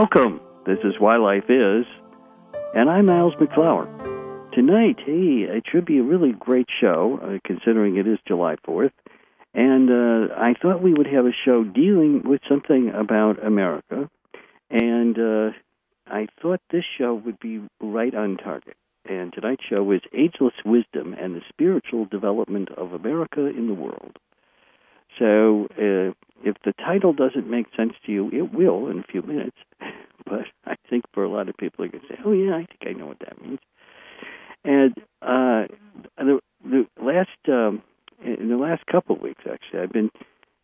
Welcome. This is Why Life Is, and I'm Niles MacFlouer. Tonight, hey, it should be a really great show, uh, considering it is July 4th. And uh, I thought we would have a show dealing with something about America. And uh, I thought this show would be right on target. And tonight's show is Ageless Wisdom and the Spiritual Development of America in the World. So uh, if the title doesn't make sense to you, it will in a few minutes. But I think for a lot of people, are going to say, "Oh yeah, I think I know what that means." And uh, the, the last um, in the last couple of weeks, actually, I've been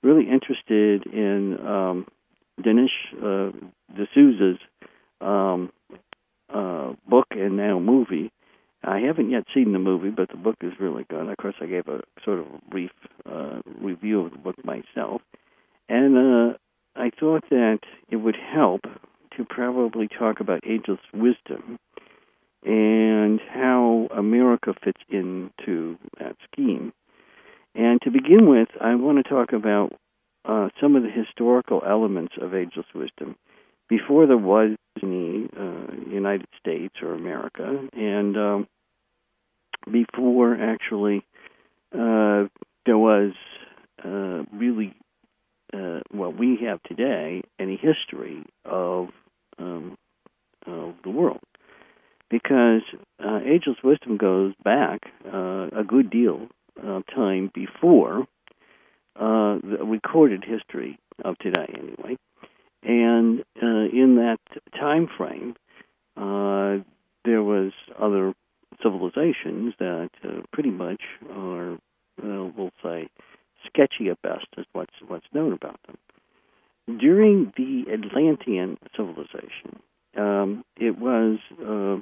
really interested in um, Dinesh uh, D'Souza's um, uh, book and now movie. I haven't yet seen the movie, but the book is really good. Of course, I gave a sort of brief uh, review of the book myself, and uh, I thought that it would help to probably talk about ageless wisdom and how America fits into that scheme. And to begin with, I want to talk about uh, some of the historical elements of ageless wisdom before there was any uh, United States or America, and um, before actually uh, there was uh, really uh, what we have today any history of um, of the world because uh, ageless wisdom goes back uh, a good deal of time before uh, the recorded history of today, anyway. And uh, in that time frame, uh, there was other civilizations that uh, pretty much are, we'll say, sketchy at best, is what's what's known about them. During the Atlantean civilization, um, it was uh,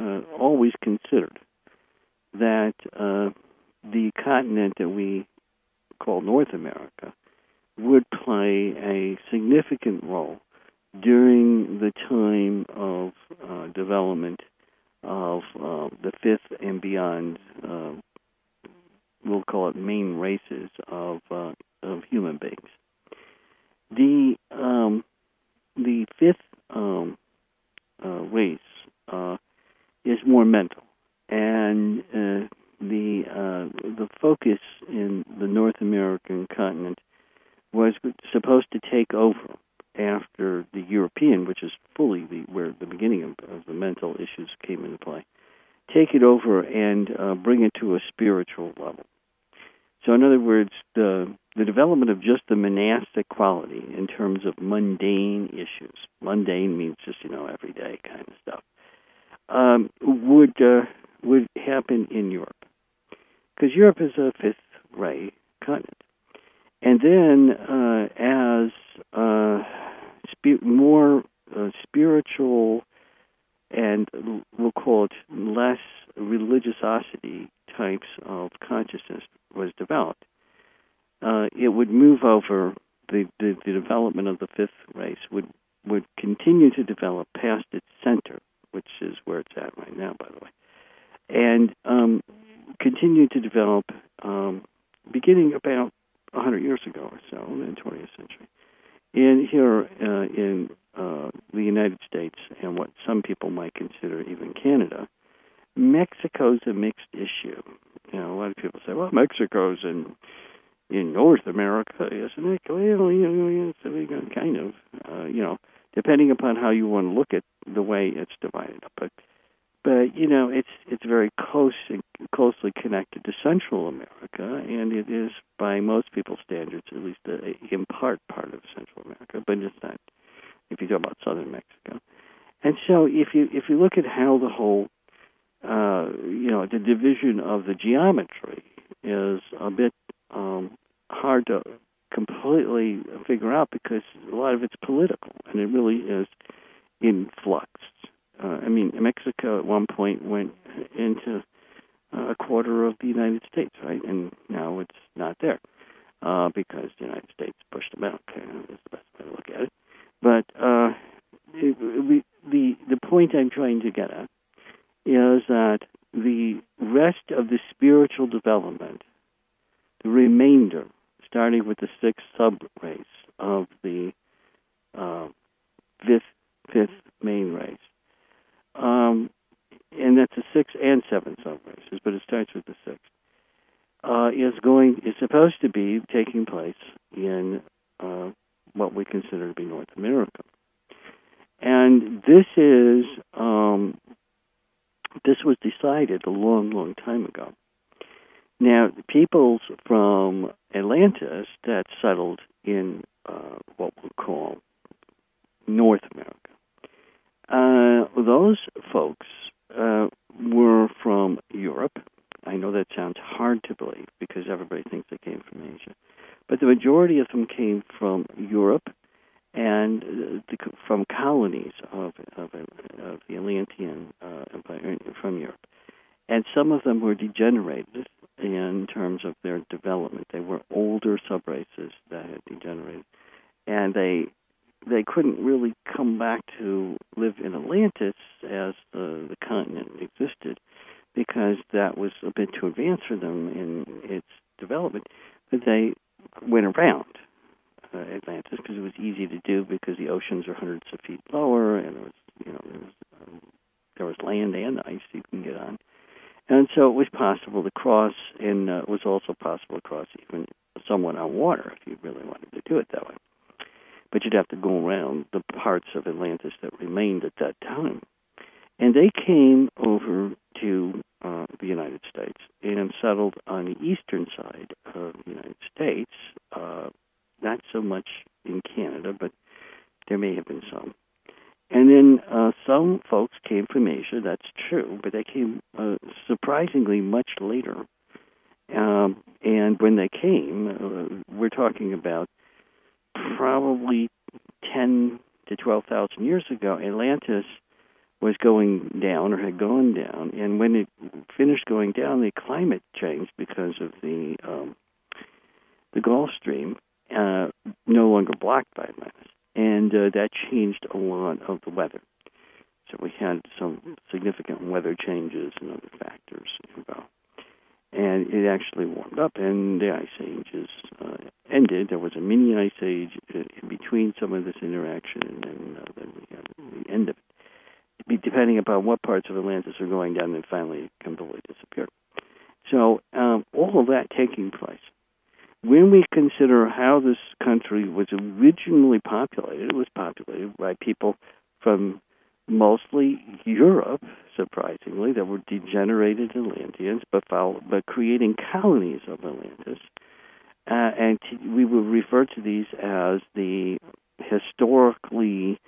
uh, always considered that uh, the continent that we call North America would play a significant role during the time of uh, development of uh, the fifth and beyond, uh, we'll call it main races of, uh, of human beings. The um, the fifth um, uh, race uh, is more mental, and uh, the the focus in the North American continent was supposed to take over after the European, which is fully the where the beginning of, of the mental issues came into play, take it over and uh, bring it to a spiritual level. So, in other words, the the development of just the monastic quality in terms of mundane issues. Mundane means just you know everyday kind of stuff. Um, would uh, would happen in Europe because Europe is a fifth ray continent, and then uh, as uh, more uh, spiritual and we'll call it less religiosity types of consciousness was developed, uh, it would move over the, the, the development of the fifth race would would continue to develop past its center, which is where it's at right now, by the way, and um, continue to develop um, beginning about 100 years ago or so in the 20th century. In here uh, in uh, the United States and what some people might consider even Canada, Mexico's a mixed issue. You know, a lot of people say, "Well, Mexico's in in North America, isn't it?" Well, you know, it's kind of, uh, you know, depending upon how you want to look at the way it's divided up. But, but you know, it's it's very close closely connected to Central America, and it is, by most people's standards, at least a, in part part of Central America, but it's not. If you talk about Southern Mexico, and so if you if you look at how the whole uh, you know, the division of the geometry is a bit um, hard to completely figure out because a lot of it's political and it really is in flux. Uh, I mean, Mexico at one point went into a quarter of the United States, right? And now it's not there uh, because the United States pushed them out. That's the best way to look at it. But uh, it, we, the the point I'm trying to get at is that the rest of the spiritual development, the remainder, starting with the sixth sub race of the uh, fifth fifth main race. Um, and that's a six and seven sub but it starts with the sixth. Uh, is going is supposed to be taking place in uh, what we consider to be North America, and this is um, this was decided a long, long time ago. Now, the peoples from Atlantis that settled in uh, what we'll call North America. Uh, those folks uh, were from Europe. I know that sounds hard to believe because everybody thinks they came from Asia, but the majority of them came from Europe and uh, the, from colonies of, of, of the Atlantean uh, Empire from Europe. And some of them were degenerated in terms of their development. They were older subraces that had degenerated, and they they couldn't really come back to live in Atlantis as the, the continent existed because that was a bit too advanced for them in its development. But they went around uh, Atlantis because it was easy to do because the oceans are hundreds of feet lower and it was you know there was um, there was land and ice you can get on, and so it was possible to cross, and uh, it was also possible to cross even somewhat on water if you really wanted to do it that way but you'd have to go around the parts of Atlantis that remained at that time. And they came over to uh, the United States and settled on the eastern side of the United States, uh, not so much in Canada, but there may have been some. And then uh, some folks came from Asia, that's true, but they came uh, surprisingly much later. Um, and when they came, uh, we're talking about probably 10 to 12,000 years ago, Atlantis was going down or had gone down, and when it finished going down, the climate changed because of the um, the Gulf Stream uh, no longer blocked by Atlantis, and uh, that changed a lot of the weather. So we had some significant weather changes and other factors involved and it actually warmed up, and the ice age is uh, ended. There was a mini ice age in between some of this interaction, and then, uh, then we had the end of it. Depending upon what parts of Atlantis are going down, then finally completely disappeared. So um, all of that taking place. When we consider how this country was originally populated, it was populated by people from mostly Europe, surprisingly, that were degenerated Atlanteans, but, but creating colonies of Atlantis. Uh, and t- we would refer to these as the historically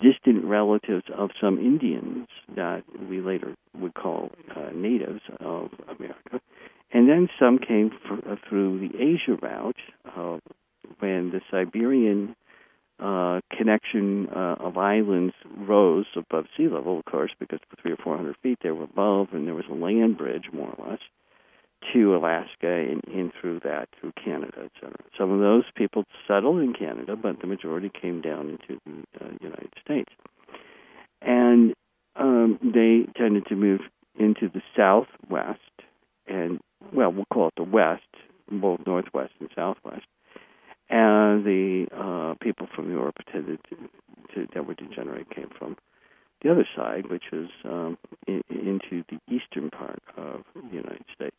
distant relatives of some Indians that we later would call uh, natives of America. And then some came uh, through the Asia route uh, when the Siberian uh, connection uh, of islands rose above sea level, of course, because for three or four hundred feet they were above, and there was a land bridge, more or less, to Alaska and in through that through Canada, et cetera. Some of those people settled in Canada, but the majority came down into the uh, United States, and um, they tended to move into the southwest, and well, we'll call it the west, both northwest and southwest and the uh, people from Europe tended to, to, that were degenerate came from the other side, which is um, in, into the eastern part of the United States.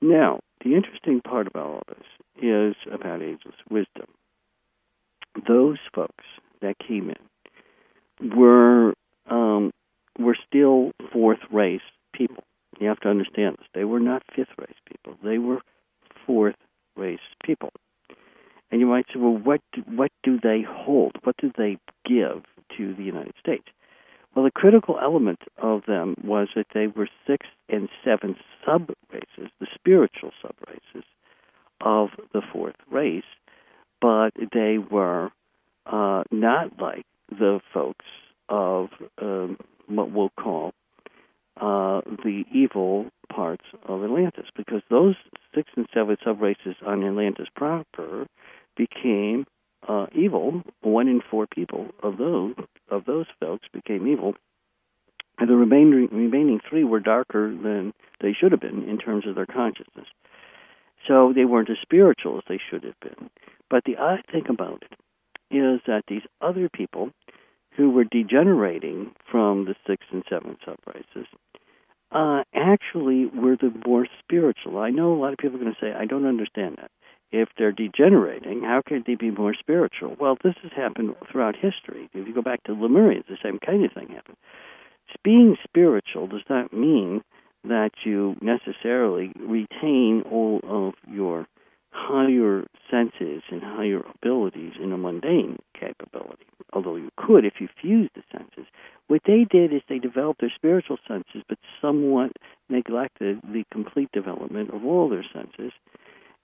Now, the interesting part about all this is about ageless wisdom. Those folks that came in were um, were still fourth race people. You have to understand this. They were not fifth race people. They were fourth race people. And you might say, well, what do, what do they hold? What do they give to the United States? Well, the critical element of them was that they were six and seven sub races, the spiritual sub races of the fourth race, but they were uh, not like the folks of um, what we'll call uh, the evil parts of Atlantis, because those six and seven sub races on Atlantis proper became uh, evil. One in four people of those of those folks became evil, and the remaining remaining three were darker than they should have been in terms of their consciousness. So they weren't as spiritual as they should have been. But the odd thing about it is that these other people who were degenerating from the sixth and seventh subraces uh, actually were the more spiritual. I know a lot of people are going to say, I don't understand that. If they're degenerating, how could they be more spiritual? Well, this has happened throughout history. If you go back to Lemurians, the same kind of thing happened. Being spiritual does not mean that you necessarily retain all of your higher senses and higher abilities in a mundane capability, although you could if you fused the senses. What they did is they developed their spiritual senses, but somewhat neglected the complete development of all their senses.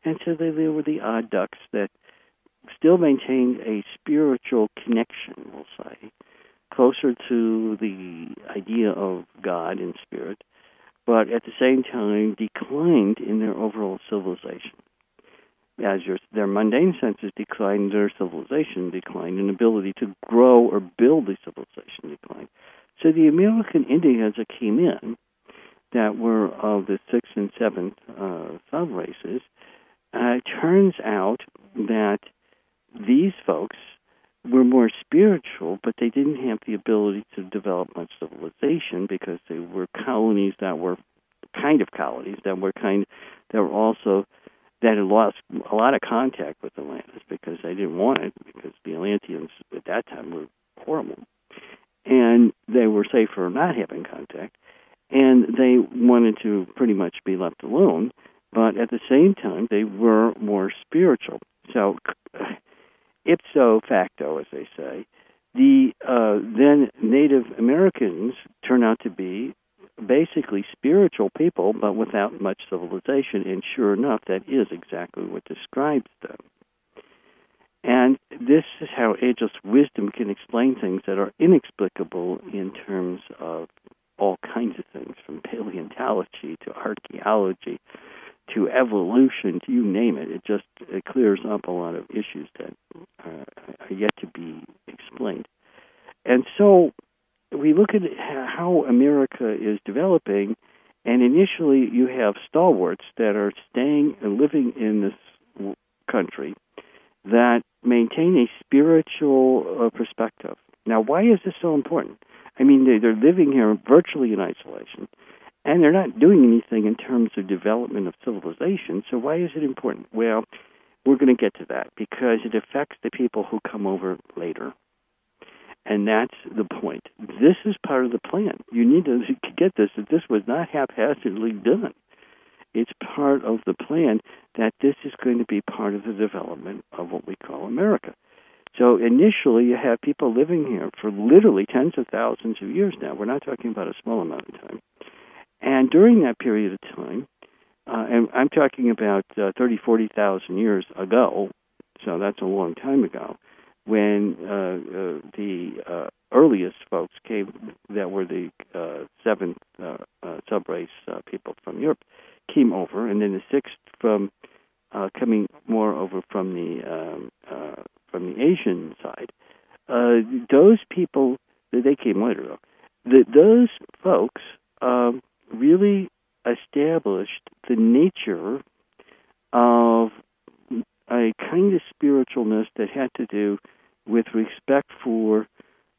And so they, they were the odd ducks that still maintained a spiritual connection, we'll say, closer to the idea of God and spirit, but at the same time declined in their overall civilization as your, their mundane senses declined, their civilization declined, and ability to grow or build the civilization declined. So the American Indians that came in, that were of the sixth and seventh uh, sub races, uh, turns out that these folks were more spiritual, but they didn't have the ability to develop much civilization because they were colonies that were kind of colonies that were kind that were also that had lost a lot of contact with Atlantis because they didn't want it because the Atlanteans at that time were horrible, and they were safer not having contact, and they wanted to pretty much be left alone, but at the same time they were more spiritual. So, ipso facto, as they say, the uh, then Native Americans turn out to be basically spiritual people, but without much civilization. And sure enough, that is exactly what describes them. And this is how ageless wisdom can explain things that are inexplicable in terms of all kinds of things, from paleontology to archaeology to evolution, to you name it. It just it clears up a lot of issues that uh, are yet to be explained. And so we look at how America is developing, and initially you have stalwarts that are staying and living in this country that maintain a spiritual uh, perspective. Now, why is this so important? I mean, they, they're living here virtually in isolation, and they're not doing anything in terms of development of civilization. So, why is it important? Well, we're going to get to that because it affects the people who come over later. And that's the point. This is part of the plan. You need to get this that this was not haphazardly done. It's part of the plan that this is going to be part of the development of what we call America. So initially, you have people living here for literally tens of thousands of years now. We're not talking about a small amount of time. And during that period of time, uh, and I'm talking about uh, 30, 40,000 years ago, so that's a long time ago, when uh, uh, the uh, earliest folks came, that were the uh, seventh uh, subrace people from Europe, came over, and then the sixth from coming more over from the um, from the Asian side. Those people, they came later though. The, those folks um, really established the nature of a kind of spiritualness that had to do with respect for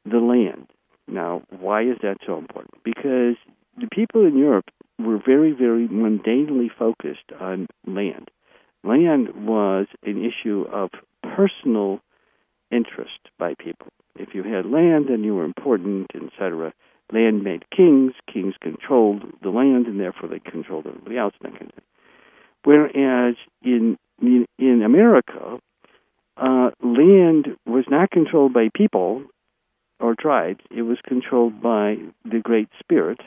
the land. Now, why is that so important? Because the people in Europe were very, very mundanely focused on land. Land was an issue of personal interest by people. If you had land, then you were important, etc. Land made kings. Kings controlled the land, and therefore they controlled everybody else. Whereas in in, in America, uh, land was not controlled by people or tribes. It was controlled by the Great Spirit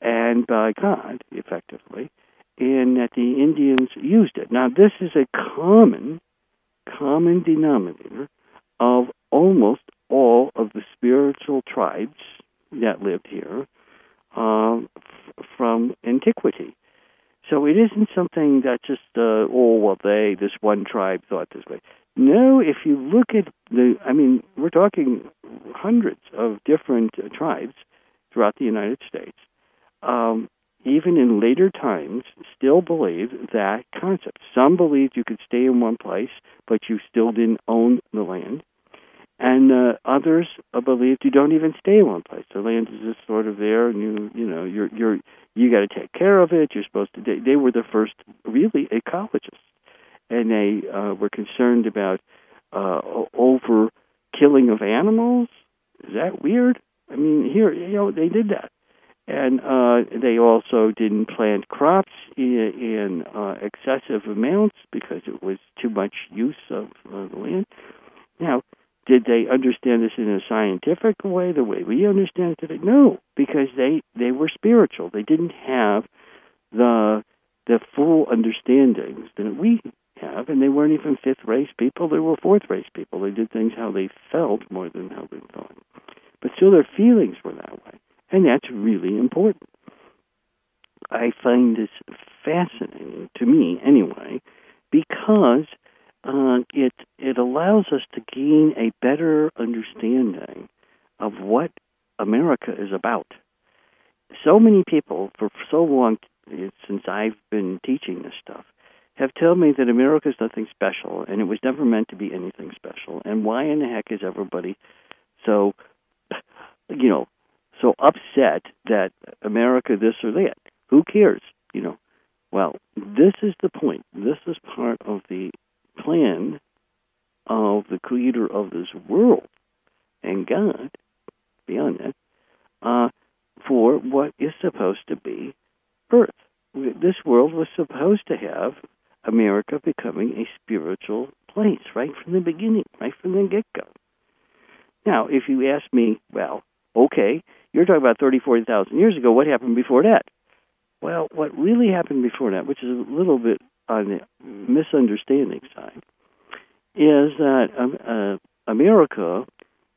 and by God, effectively, and that the Indians used it. Now, this is a common, common denominator of almost all of the spiritual tribes that lived here uh, f- from antiquity. So it isn't something that just, uh, oh, well, they, this one tribe thought this way. No, if you look at the, I mean, we're talking hundreds of different uh, tribes throughout the United States. Um, even in later times, still believe that concept. Some believed you could stay in one place, but you still didn't own the land. And uh, others uh, believed you don't even stay in one place. The land is just sort of there, and you you know you're you're you got to take care of it. You're supposed to. They, they were the first really ecologists, and they uh, were concerned about uh, over killing of animals. Is that weird? I mean, here you know they did that, and uh, they also didn't plant crops in, in uh, excessive amounts because it was too much use of uh, the land. Now, did they understand this in a scientific way, the way we understand it today? No, because they they were spiritual. They didn't have the the full understandings that we have, and they weren't even fifth race people. They were fourth race people. They did things how they felt more than how they thought. But still, their feelings were that way, and that's really important. I find this fascinating to me, anyway, because uh, it it allows us to gain a better understanding of what America is about. So many people, for so long since I've been teaching this stuff, have told me that America is nothing special and it was never meant to be anything special. And why in the heck is everybody so, you know, so upset that America this or that? Who cares? You know, well, this is the point. This is part of the plan of the creator of this world and God, beyond that, uh, for what is supposed to be Earth. This world was supposed to have America becoming a spiritual place right from the beginning, right from the get go. Now, if you ask me, well, okay, you're talking about 30, 40,000 years ago, what happened before that? Well, what really happened before that, which is a little bit on the misunderstanding side, is that um, uh, America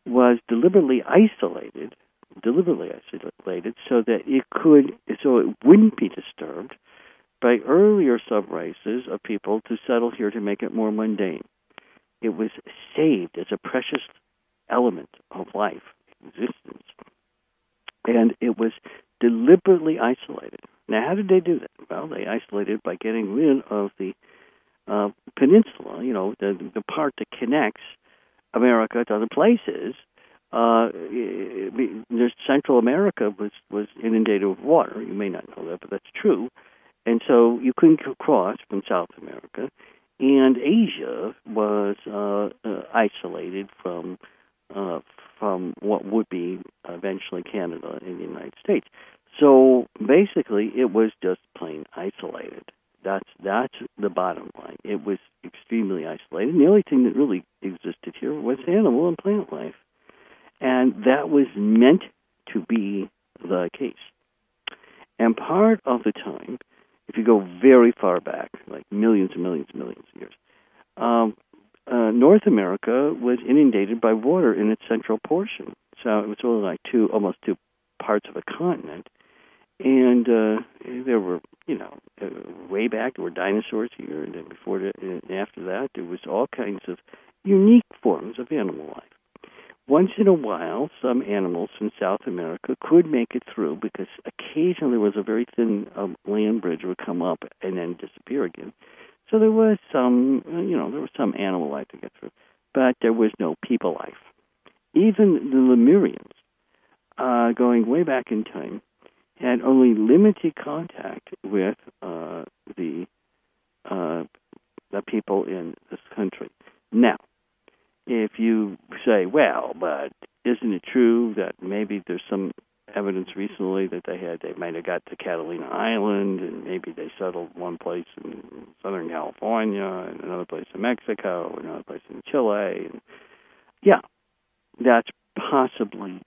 was deliberately isolated, deliberately isolated, so that it could, so it wouldn't be disturbed by earlier subraces of people to settle here to make it more mundane. It was saved as a precious element of life, existence, and it was deliberately isolated. Now, how did they do that? Well, they isolated by getting rid of the uh, peninsula, you know, the, the part that connects America to other places. Uh, there's Central America was was inundated with water. You may not know that, but that's true. And so you couldn't cross from South America, and Asia was uh, uh, isolated from uh, from what would be eventually Canada and the United States. So basically, it was just plain isolated. That's that's the bottom line. It was extremely isolated. And the only thing that really existed here was animal and plant life, and that was meant to be the case. And part of the time, if you go very far back, like millions and millions and millions of years, um, uh, North America was inundated by water in its central portion. So it was only like two, almost two parts of a continent and uh, there were, you know, uh, way back there were dinosaurs here, and then before that, and after that, there was all kinds of unique forms of animal life. Once in a while, some animals from South America could make it through because occasionally there was a very thin um, land bridge would come up and then disappear again. So there was some, uh, you know, there was some animal life to get through, but there was no people life. Even the Lemurians, uh, going way back in time, had only limited contact with uh, the uh, the people in this country. Now, if you say, well, but isn't it true that maybe there's some evidence recently that they had they might have got to Catalina Island and maybe they settled one place in Southern California and another place in Mexico, another place in Chile. And yeah, that's possibly.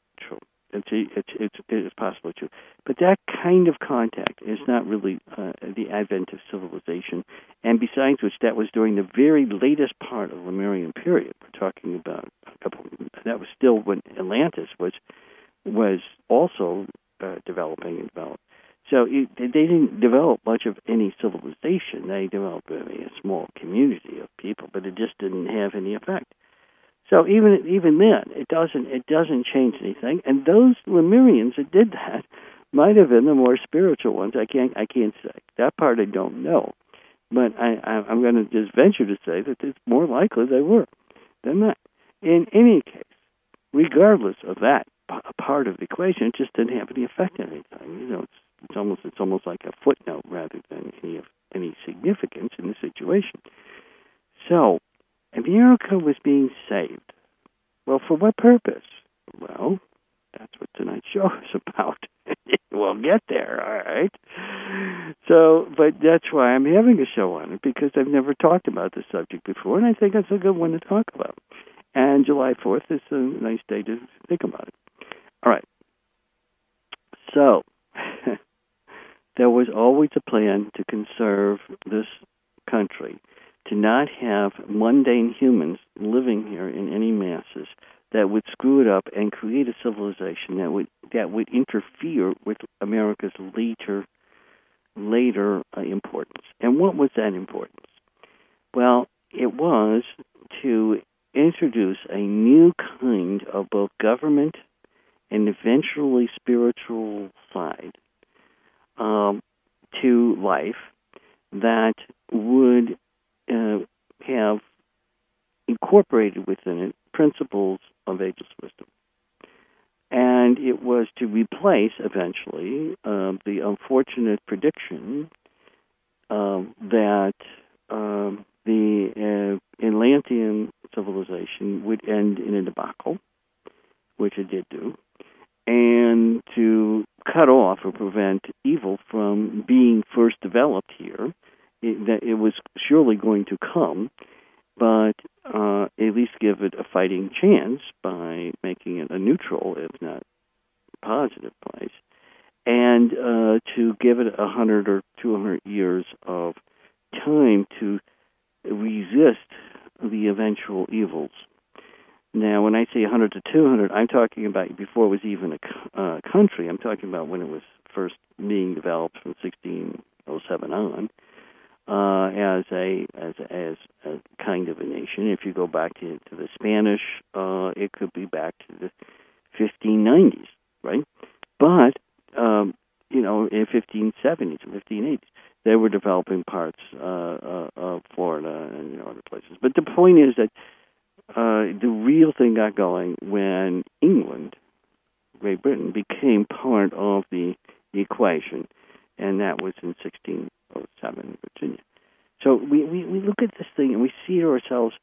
It's it's it's it's possibly true, but that kind of contact is not really uh, the advent of civilization. And besides which, that was during the very latest part of the Lemurian period. We're talking about a couple. That was still when Atlantis was was also uh, developing and developed. So it, they didn't develop much of any civilization. They developed a, a small community of people, but it just didn't have any effect. So even even then, it doesn't it doesn't change anything. And those Lemurians that did that might have been the more spiritual ones. I can't I can't say that part. I don't know, but I, I I'm going to just venture to say that it's more likely they were than that. in any case, regardless of that part of the equation, it just didn't have any effect on anything. You know, it's, it's almost it's almost like a footnote rather than any of any significance in the situation. So, America was being saved. Well, for what purpose? Well, that's what tonight's show is about. we'll get there, all right? So, but that's why I'm having a show on it because I've never talked about this subject before, and I think it's a good one to talk about. And July 4th is a nice day to think about it. All right. So, there was always a plan to conserve this country, to not have mundane humans living here in any masses that would screw it up and create a civilization that would that would interfere with America's later later uh, importance. And what was that importance? Well, it was to introduce a new kind of both government and eventually spiritual side um, to life that would uh, have incorporated within it principles of ageless wisdom. And it was to replace eventually uh, the unfortunate prediction uh, that um, the Atlantean civilization would end in a debacle, which it did do, and to cut off or prevent evil from being first developed here. It, that it was surely going to come, but uh, at least give it a fighting chance by making it a neutral, if not positive place, and uh, to give it a hundred or two hundred years of time to resist the eventual evils. Now, when I say 100 to 200, I'm talking about before it was even a uh, country. I'm talking about when it was first being developed from 1607 on uh, as a as as a kind of a nation. If you go back to, to the Spanish, uh, it could be back to the 1590s, right? But um, you know, in 1570s or 1580s, they were developing parts uh, uh, of Florida and you know, other places. But the point is that uh, the real thing got going when England, Great Britain, became part of the, equation, and that was in 1607 in Virginia. So we, we, we look at this thing and we see to ourselves,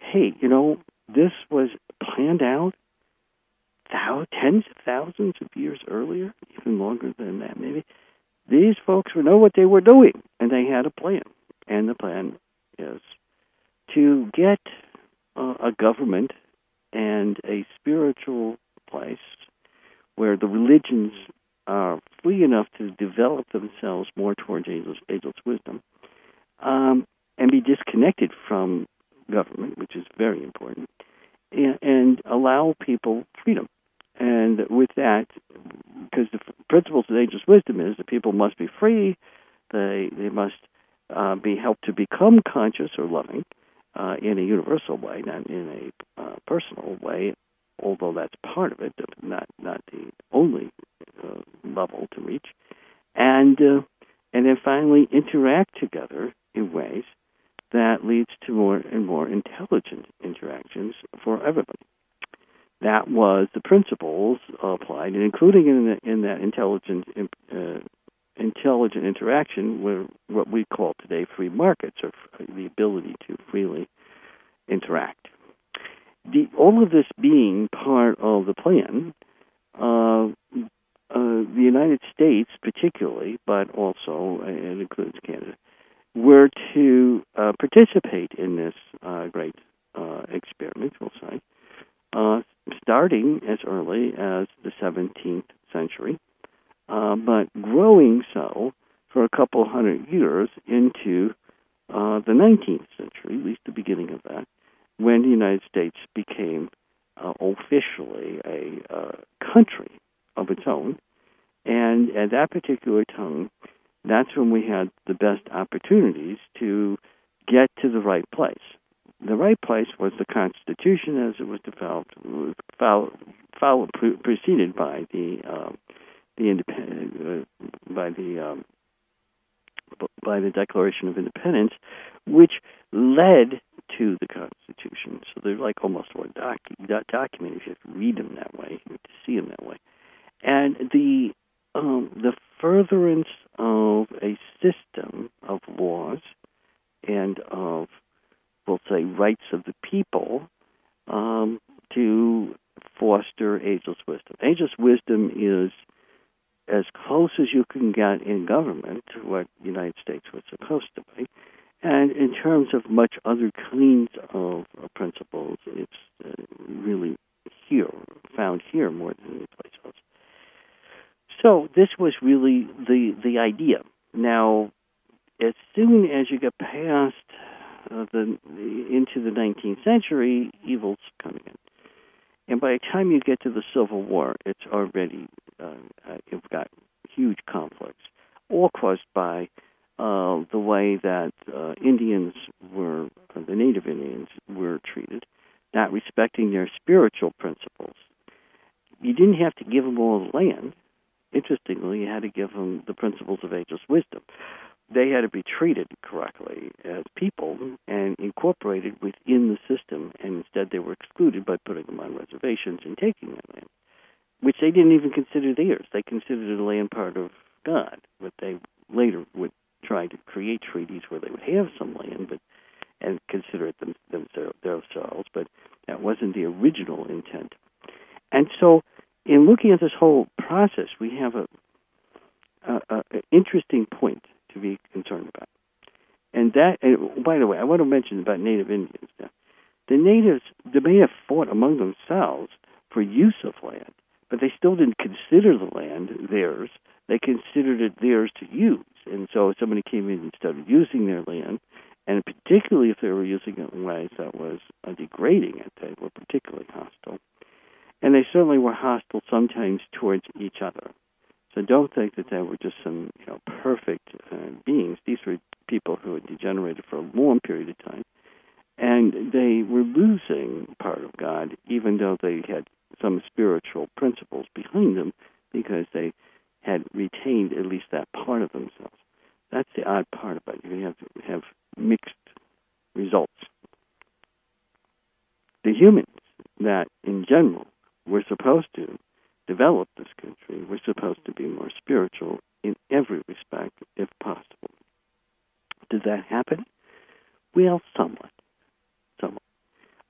hey, you know, this was planned out thou- tens of thousands of years earlier, even longer than that, maybe. These folks know what they were doing, and they had a plan. And the plan is to get uh, a government and a spiritual place where the religions are free enough to develop themselves more towards ageless, ageless wisdom um, and be disconnected from government, which is very important, and, and allow people freedom. And with that, because the principles of ageless wisdom is that people must be free, they they must uh, be helped to become conscious or loving uh, in a universal way, not in a uh, personal way. Although that's part of it, not not the only uh, level to reach, and uh, and then finally interact together in ways that leads to more and more intelligent interactions for everybody that was the principles applied, and including in, the, in that intelligent uh, intelligent interaction were what we call today free markets, or the ability to freely interact. The, all of this being part of the plan, uh, uh, the United States, particularly, but also uh, it includes Canada, were to uh, participate in this uh, great experiment, we'll say, uh, starting as early as the 17th century, uh, but growing so for a couple hundred years into uh, the 19th century, at least the beginning of that, when the United States became uh, officially a uh, country of its own. And at that particular time, that's when we had the best opportunities to get to the right place the right place was the Constitution as it was developed, was follow, follow, preceded by the um, the independent uh, by the um, by the Declaration of Independence, which led into the Constitution. So they're like almost one doc, document if you have to read them that way, you have to see them that way. And the um, the furtherance of a system of laws and of, we'll say, rights of the people um, to foster ageless wisdom. Ageless wisdom is as close as you can get in government to what the United States was supposed to be. And in terms of much other kinds of uh, principles, it's uh, really here, found here more than anyplace else. So this was really the the idea. Now, as soon as you get past uh, the into the 19th century, evil's coming in. And by the time you get to the Civil War, it's already uh, uh, you've got huge conflicts, all caused by uh, the way that uh, Indians were, the Native Indians were treated, not respecting their spiritual principles. You didn't have to give them all the land. Interestingly, you had to give them the principles of ageless wisdom they had to be treated correctly as people and incorporated within the system, and instead they were excluded by putting them on reservations and taking their land, which they didn't even consider theirs. They considered the land part of God, but they later would try to create treaties where they would have some land, but and consider it them, themselves, but that wasn't the original intent. And so, in looking at this whole process, we have a interesting point to be concerned about. And that, and by the way, I want to mention about Native Indians now. The natives, they may have fought among themselves for use of land, but they still didn't consider the land theirs. They considered it theirs to use. And so somebody came in and started using their land, and particularly if they were using it in ways that was uh, degrading it, they were particularly hostile. And they certainly were hostile sometimes towards each other. So don't think that they were just some you know perfect uh, beings. These were people who had degenerated for a long period of time, and they were losing part of God, even though they had some spiritual principles behind them, because they had retained at least that part of themselves. That's the odd part about it. You have have mixed results. The humans that, in general, were supposed to develop this country, we're supposed to be more spiritual in every respect, if possible. Did that happen? Well, somewhat. Somewhat.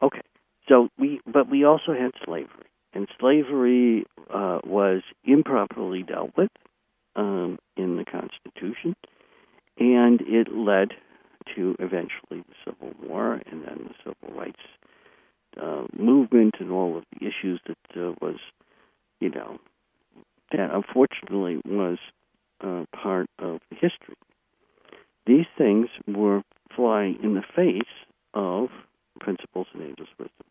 Okay. So we, but we also had slavery, and slavery uh, was improperly dealt with um, in the Constitution, and it led to eventually the Civil War and then the Civil Rights uh, movement and all of the issues that uh, was you know, that unfortunately was uh, part of history. These things were flying in the face of principles and ageless wisdom.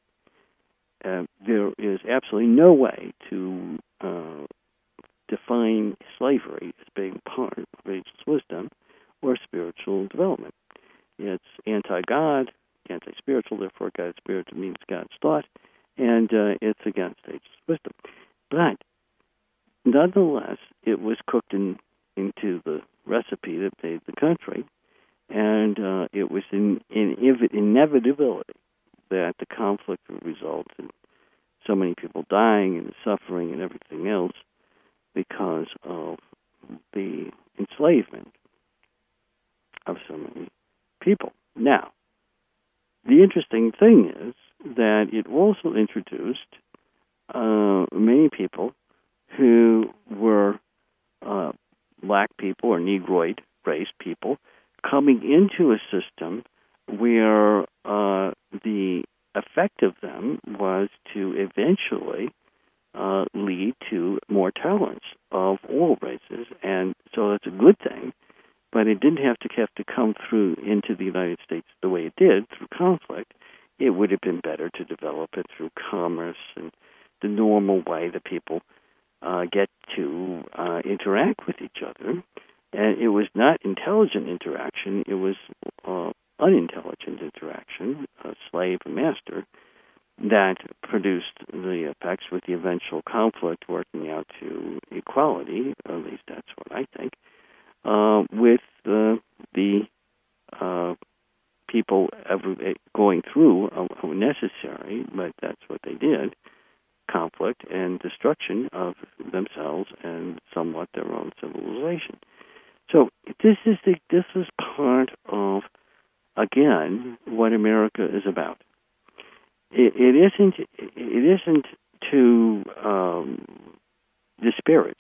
Uh, there is absolutely no way to uh, define slavery as being part of ageless wisdom or spiritual development. It's anti-God, anti-spiritual. Therefore, God's spirit means God's thought, and uh, it's against ageless wisdom. But nonetheless, it was cooked in, into the recipe that made the country, and uh, it was in, in inevitability that the conflict would result in so many people dying and suffering and everything else because of the enslavement of so many people. Now, the interesting thing is that it also introduced uh, many people who were uh, black people or Negroid race people coming into a system where uh, the effect of them was to eventually uh, lead to more tolerance of all races, and so that's a good thing. But it didn't have to have to come through into the United States the way it did through conflict. It would have been better to develop it through commerce and the normal way that people uh, get to uh, interact with each other. And it was not intelligent interaction, it was uh, unintelligent interaction, a slave and master, that produced the effects with the eventual conflict working out to equality, at least that's what I think, uh, with uh, the uh, people ever going through a, a necessary, but that's what they did, conflict and destruction of themselves and somewhat their own civilization. So this is the, this is part of again what America is about. It, it isn't it isn't to um, disparage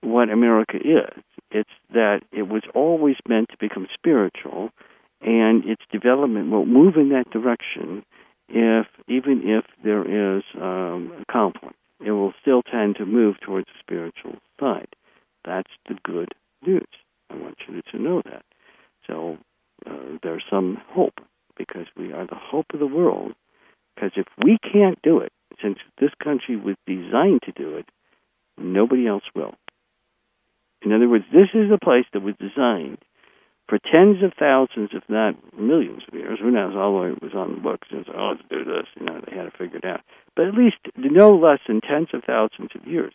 what America is. It's that it was always meant to become spiritual, and its development will move in that direction. If even if there is um, conflict, it will still tend to move towards the spiritual side. That's the good news. I want you to know that. So uh, there's some hope because we are the hope of the world. Because if we can't do it, since this country was designed to do it, nobody else will. In other words, this is a place that was designed for tens of thousands, if not millions of years. Who knows? All it was on the books and said, "Oh, let's do this." You know, they had it figured out. But at least no less than tens of thousands of years,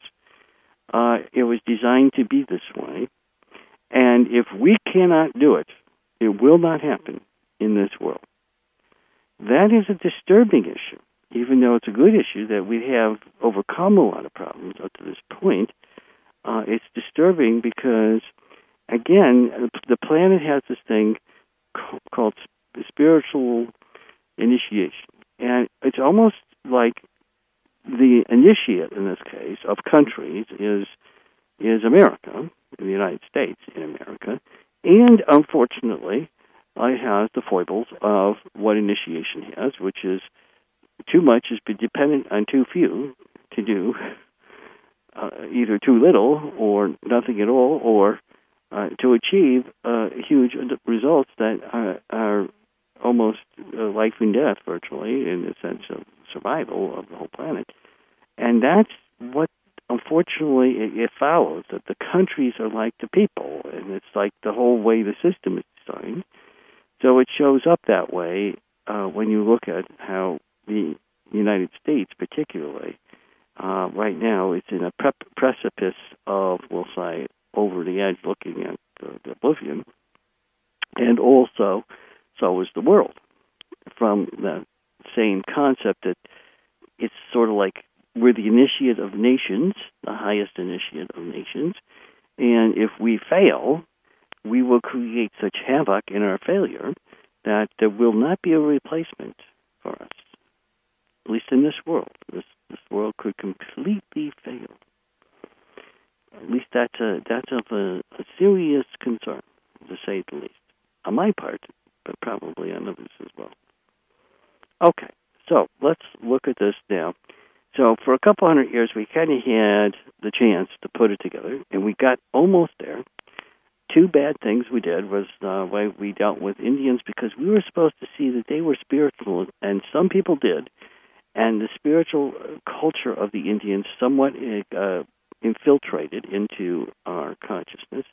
uh, it was designed to be this way. And if we cannot do it, it will not happen in this world. That is a disturbing issue, even though it's a good issue that we have overcome a lot of problems up to this point uh, it's disturbing because, again, the planet has this thing called spiritual initiation, and it's almost like the initiate in this case of countries is is America, the United States in America, and unfortunately, it has the foibles of what initiation has, which is too much is dependent on too few to do uh, either too little or nothing at all, or uh, to achieve uh, huge results that are, are almost uh, life and death, virtually, in the sense of survival of the whole planet. And that's what, unfortunately, it, it follows that the countries are like the people, and it's like the whole way the system is designed. So it shows up that way uh, when you look at how the United States, particularly, uh, right now it's in a precipice of, we'll say, over the edge looking at the oblivion. And also, so is the world from the same concept that it's sort of like we're the initiate of nations, the highest initiate of nations. And if we fail, we will create such havoc in our failure that there will not be a replacement for us, at least in this world. This this world could completely fail. At least that's a that's of a, a serious concern, to say the least, on my part, but probably on others as well. Okay, so let's look at this now. So for a couple hundred years, we kind of had the chance to put it together, and we got almost there. Two bad things we did was the way we dealt with Indians because we were supposed to see that they were spiritual, and some people did, and the spiritual culture of the Indians somewhat uh, infiltrated into our consciousness.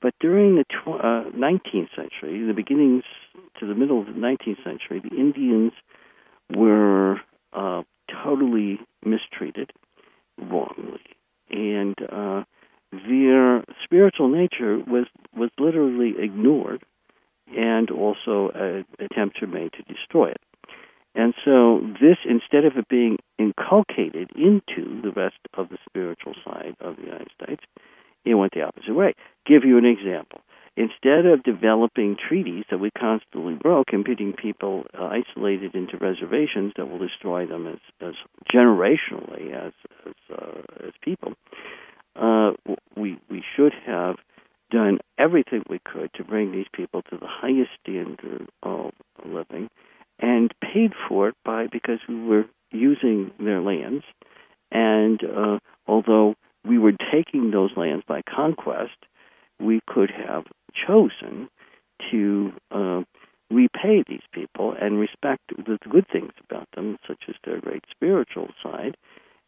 But during the tw- uh, 19th century, the beginnings to the middle of the 19th century, the Indians were uh, totally mistreated wrongly, and uh, their spiritual nature was was literally ignored, and also uh, attempts were made to destroy it. And so, this, instead of it being inculcated into the rest of the spiritual side of the United States, it went the opposite way. Give you an example. Instead of developing treaties that we constantly broke and putting people uh, isolated into reservations that will destroy them as, as generationally as as, uh, as people, uh, we we should have done everything we could to bring these people to the highest standard of living and paid for it by because we were using their lands, and uh, although we were taking those lands by conquest, we could have chosen to uh, repay these people and respect the good things about them, such as their great spiritual side,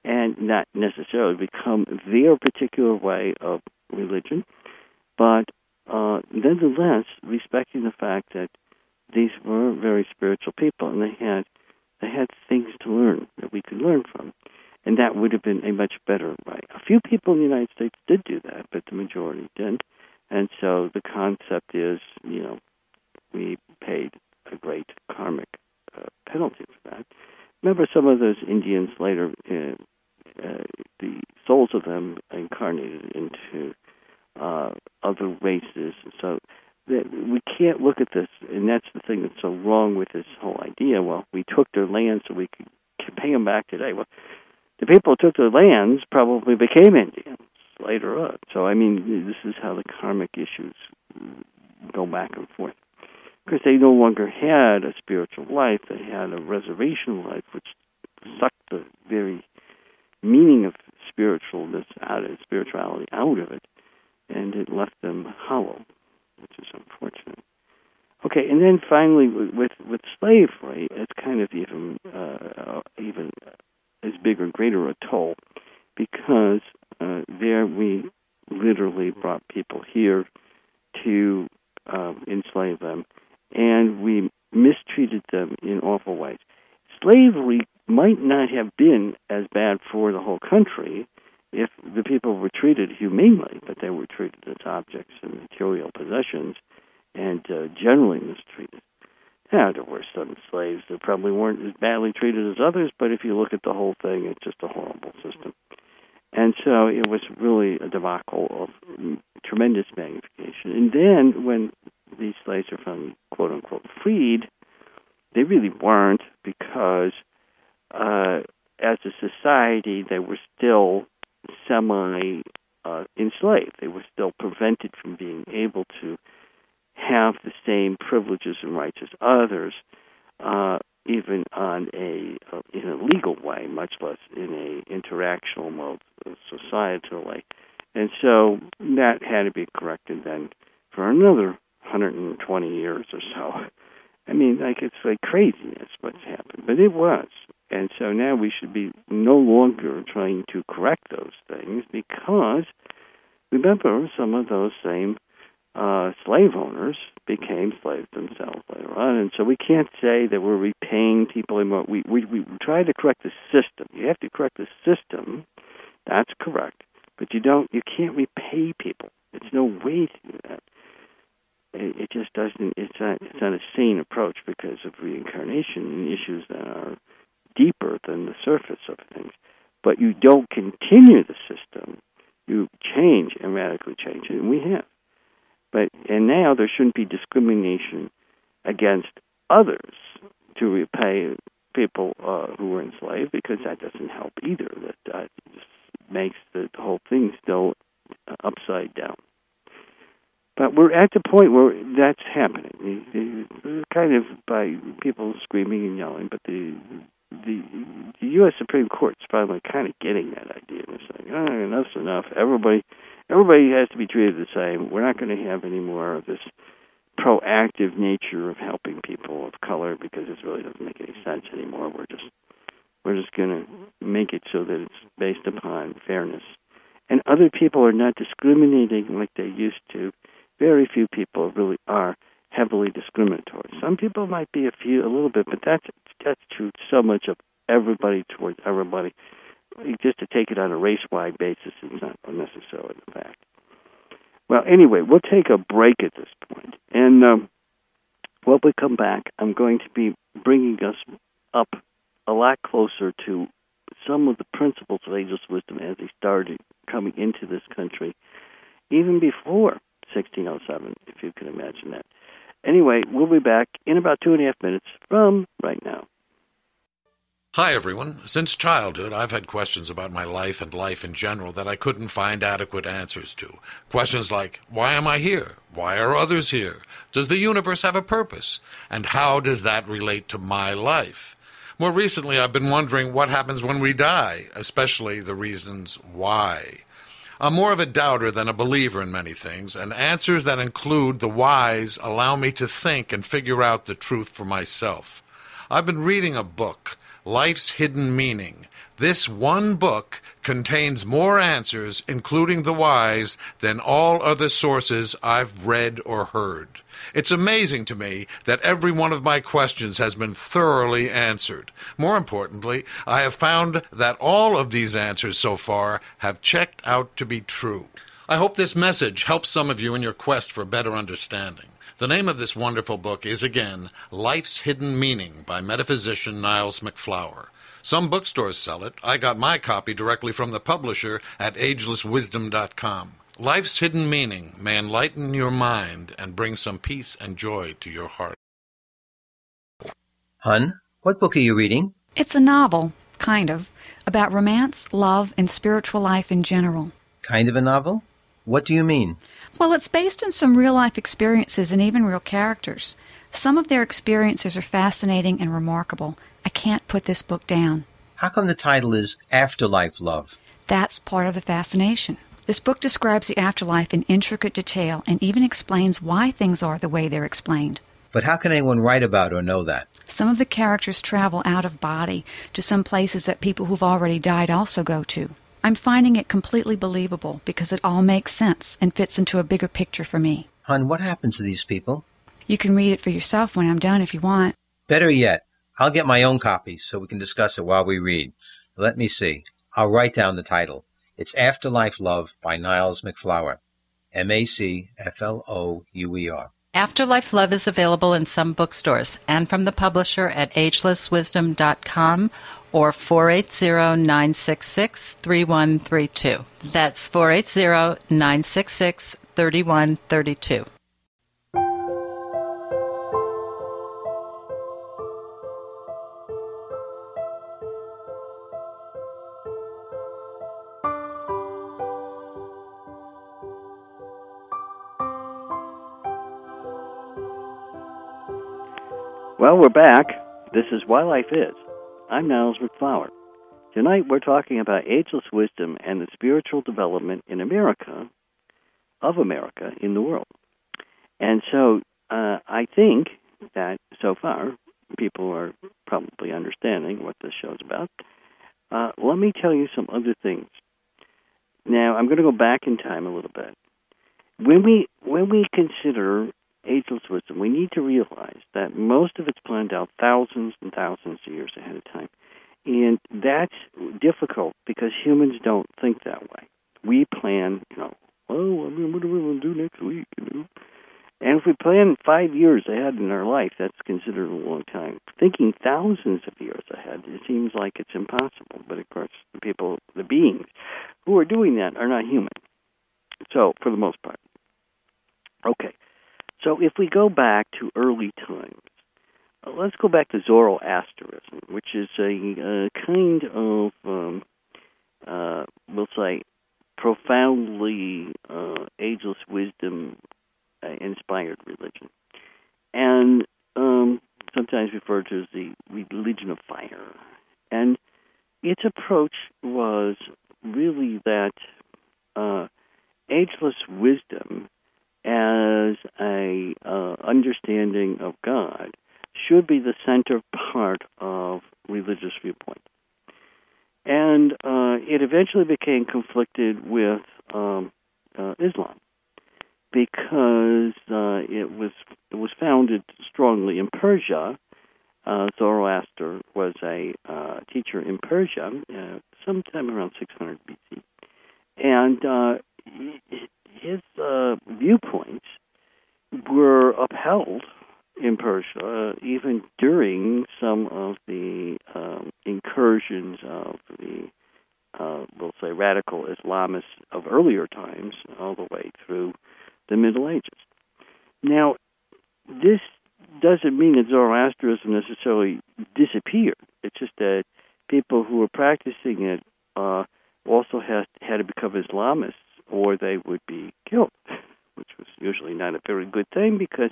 and not necessarily become their particular way of religion, but uh, nonetheless respecting the fact that these were very spiritual people, and they had they had things to learn that we could learn from, and that would have been a much better way. A few people in the United States did do that, but the majority didn't, and so the concept is, you know, we paid a great karmic uh, penalty for that. Remember, some of those Indians later, uh, uh, the souls of them incarnated into uh, other races. So that we can't look at this, and that's the thing that's so wrong with this whole idea. Well, we took their land so we could pay them back today. Well, the people who took their lands probably became Indians later on. So, I mean, this is how the karmic issues uh, go back and forth. Because they no longer had a spiritual life, they had a reservation life, which sucked the very meaning of spiritualness out of spirituality out of it, and it left them hollow, which is unfortunate. Okay, and then finally with with slavery, it's kind of even uh, uh even as big or greater a toll because uh, there we literally brought people here to um, enslave them, and we mistreated them in awful ways. Slavery might not have been as bad for the whole country if the people were treated humanely, but they were treated as objects and material possessions and uh, generally mistreated. Now, there were some slaves that probably weren't as badly treated as others, but if you look at the whole thing, it's just a horrible system. And so it was really a debacle of tremendous magnification. And then when these slaves are finally, quote unquote, freed, they really weren't because uh, as a society, they were still semi uh, enslaved. They were still prevented from being able to have the same privileges and rights as others, uh, even on a uh, in a legal way, much less in a interactional mode, uh, societal way. And so that had to be corrected then for another 120 years or so. I mean, like it's like craziness what's happened, but it was. And so now we should be no longer trying to correct those things because remember some of those same uh, slave owners became slaves themselves later on, and so we can't say that we're repaying people anymore. We we we try to correct the system. You have to correct the system. That's correct, but you don't. You can't repay people. There's no way to do that. It, it just doesn't. It's not. It's not a sane approach because of reincarnation and issues that are deeper than the surface of things. But you don't continue the system. You change and radically change it, and we have. But and now there shouldn't be discrimination against others to repay people uh, who were enslaved because that doesn't help either. That uh, just makes the, whole thing still upside down. But we're at the point where that's happening. Kind of by people screaming and yelling, but the the, the U.S. Supreme Court's finally kind of getting that idea and saying, "Oh, enough's enough. Everybody everybody has to be treated the same. We're not going to have any more of this proactive nature of helping people of color because it really doesn't make any sense anymore. We're just we're just going to make it so that it's based upon fairness. And other people are not discriminating like they used to. Very few people really are heavily discriminatory. Some people might be a few, a little bit, but that's that's true so much of everybody towards everybody just to take it on a race-wide basis is not necessarily the fact. Well, anyway, we'll take a break at this point, and um, when we come back, I'm going to be bringing us up a lot closer to some of the principles of ageless wisdom as they started coming into this country, even before 1607, if you can imagine that. Anyway, we'll be back in about two and a half minutes from right now. Hi, everyone. Since childhood, I've had questions about my life and life in general that I couldn't find adequate answers to. Questions like, why am I here? Why are others here? Does the universe have a purpose? And how does that relate to my life? More recently, I've been wondering what happens when we die, especially the reasons why. I'm more of a doubter than a believer in many things, and answers that include the whys allow me to think and figure out the truth for myself. I've been reading a book Life's Hidden Meaning. This one book contains more answers, including the whys, than all other sources I've read or heard. It's amazing to me that every one of my questions has been thoroughly answered. More importantly, I have found that all of these answers so far have checked out to be true. I hope this message helps some of you in your quest for better understanding. The name of this wonderful book is again Life's Hidden Meaning by metaphysician Niles MacFlouer. Some bookstores sell it. I got my copy directly from the publisher at agelesswisdom.com. Life's hidden meaning may enlighten your mind and bring some peace and joy to your heart. Hun, what book are you reading? It's a novel, kind of, about romance, love, and spiritual life in general. Kind of a novel? What do you mean? Well, it's based on some real life experiences and even real characters. Some of their experiences are fascinating and remarkable. I can't put this book down. How come the title is Afterlife Love? That's part of the fascination. This book describes the afterlife in intricate detail and even explains why things are the way they're explained. But how can anyone write about or know that? Some of the characters travel out of body to some places that people who've already died also go to. I'm finding it completely believable because it all makes sense and fits into a bigger picture for me. Hun, what happens to these people? You can read it for yourself when I'm done if you want. Better yet, I'll get my own copy so we can discuss it while we read. Let me see. I'll write down the title. It's Afterlife Love by Niles MacFlouer. M A C F L O U E R. Afterlife Love is available in some bookstores and from the publisher at agelesswisdom.com or 480-966-3132. That's 480-966-3132. Well, we're back. This is Why Life Is. I'm Niles MacFlouer. Tonight we're talking about ageless wisdom and the spiritual development in America, of America, in the world. And so uh, I think that so far people are probably understanding what this show's about. Uh, let me tell you some other things. Now I'm going to go back in time a little bit. When we when we consider ageless wisdom, we need to realize that most of it's planned out thousands and thousands of years ahead of time. And that's difficult because humans don't think that way. We plan, you know, oh, I mean, what are we going to do next week? You know? And if we plan five years ahead in our life, that's considered a long time. Thinking thousands of years ahead, it seems like it's impossible. But of course, the people, the beings who are doing that are not human. So, for the most part. Okay. So if we go back to early times, uh, let's go back to Zoroastrianism, which is a, a kind of, um, uh, we'll say, profoundly uh, ageless wisdom uh, inspired religion, and um, sometimes referred to as the religion of fire. And its approach was really that uh, ageless wisdom as a uh, understanding of God should be the center part of religious viewpoint. And uh, it eventually became conflicted with um, uh, Islam because uh, it was it was founded strongly in Persia. Uh, Zoroaster was a uh, teacher in Persia sometime around 600 BC, and his uh, viewpoints were upheld in Persia, uh, even during some of the um, incursions of the, uh, we'll say, radical Islamists of earlier times, all the way through the Middle Ages. Now, this doesn't mean that Zoroastrianism necessarily disappeared. It's just that people who were practicing it uh, also has, had to become Islamists or they would be killed, which was usually not a very good thing because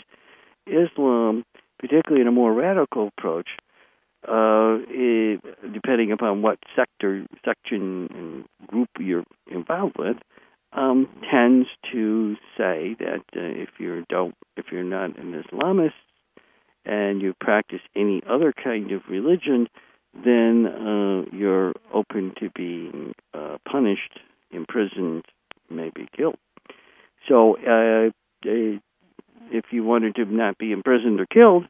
Islam, particularly in a more radical approach, uh, it, depending upon what sector, section, and group you're involved with, um, tends to say that uh, if you don't, if you're not an Islamist and you practice any other kind of religion, then uh, you're open to being uh, punished, imprisoned, may be killed. So, uh, uh, if you wanted to not be imprisoned or killed,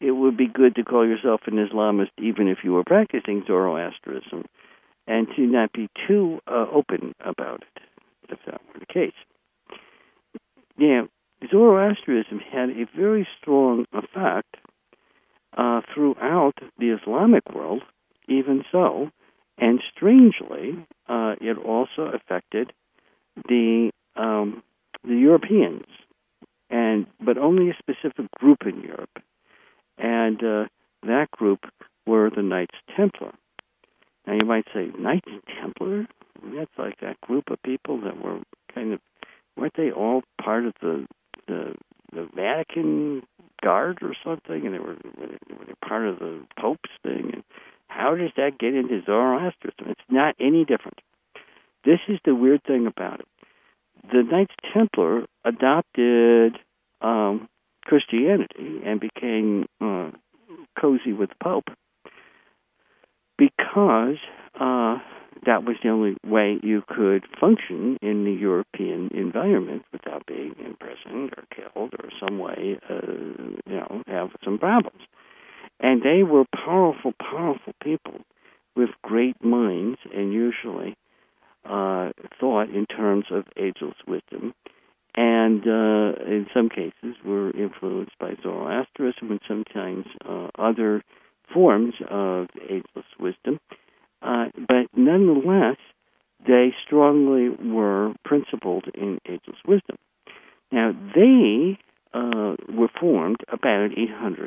it would be good to call yourself an Islamist, even if you were practicing Zoroastrianism, and to not be too uh, open about it, if that were the case. Now, Zoroastrianism had a very strong effect uh, throughout the Islamic world, even so, and strangely, uh, it also affected the um, the Europeans, and but only a specific group in Europe, and uh, that group were the Knights Templar. Now you might say Knights Templar. That's like that group of people that were kind of weren't they all part of the the, the Vatican guard or something, and they were were they part of the Pope's thing? And how does that get into Zoroastrianism? It's not any different. This is the weird thing about it. The Knights Templar adopted um, Christianity and became uh, cozy with the Pope because uh, that was the only way you could function in the European environment without being imprisoned or killed or some way, uh, you know, have some problems. And they were powerful, powerful people with great minds and usually uh, thought in terms of ageless wisdom, and uh, in some cases were influenced by Zoroastrianism and sometimes uh, other forms of ageless wisdom. Uh, but nonetheless, they strongly were principled in ageless wisdom. Now, they uh, were formed about 800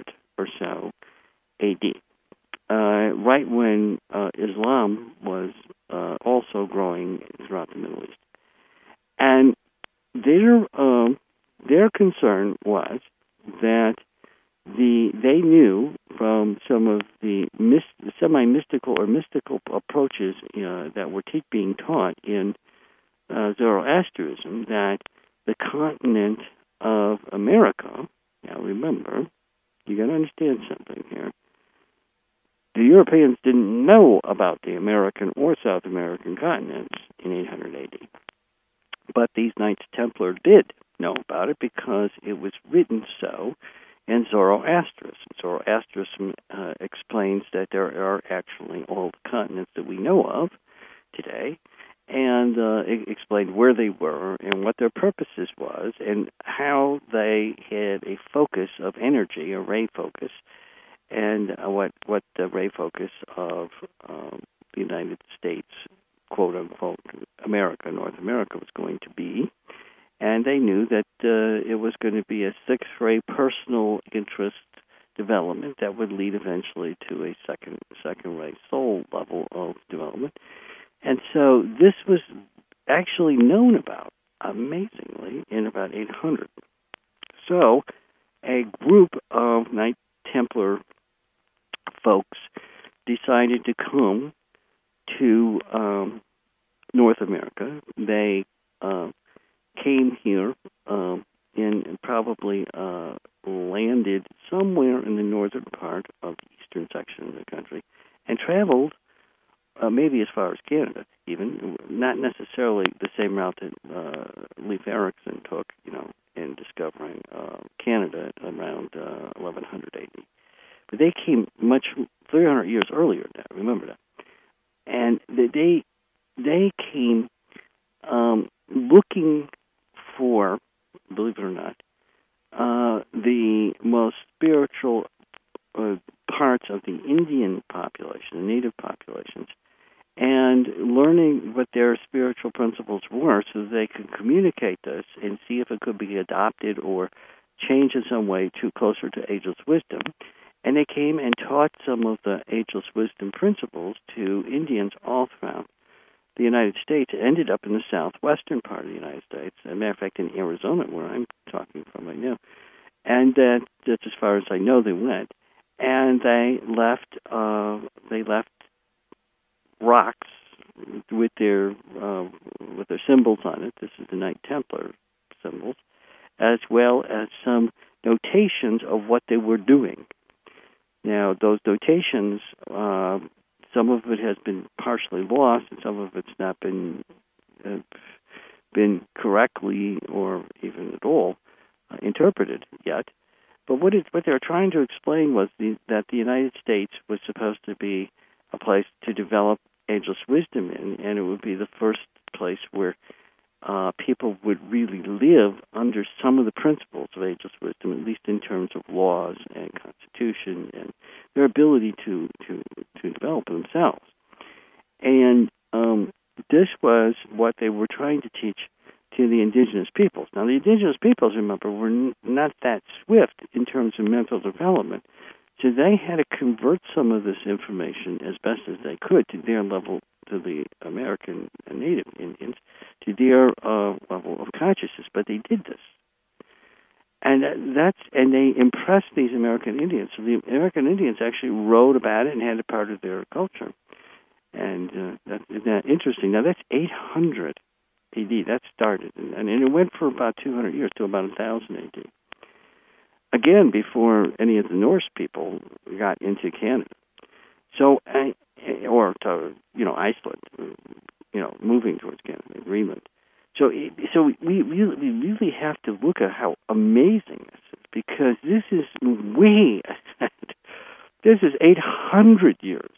800 years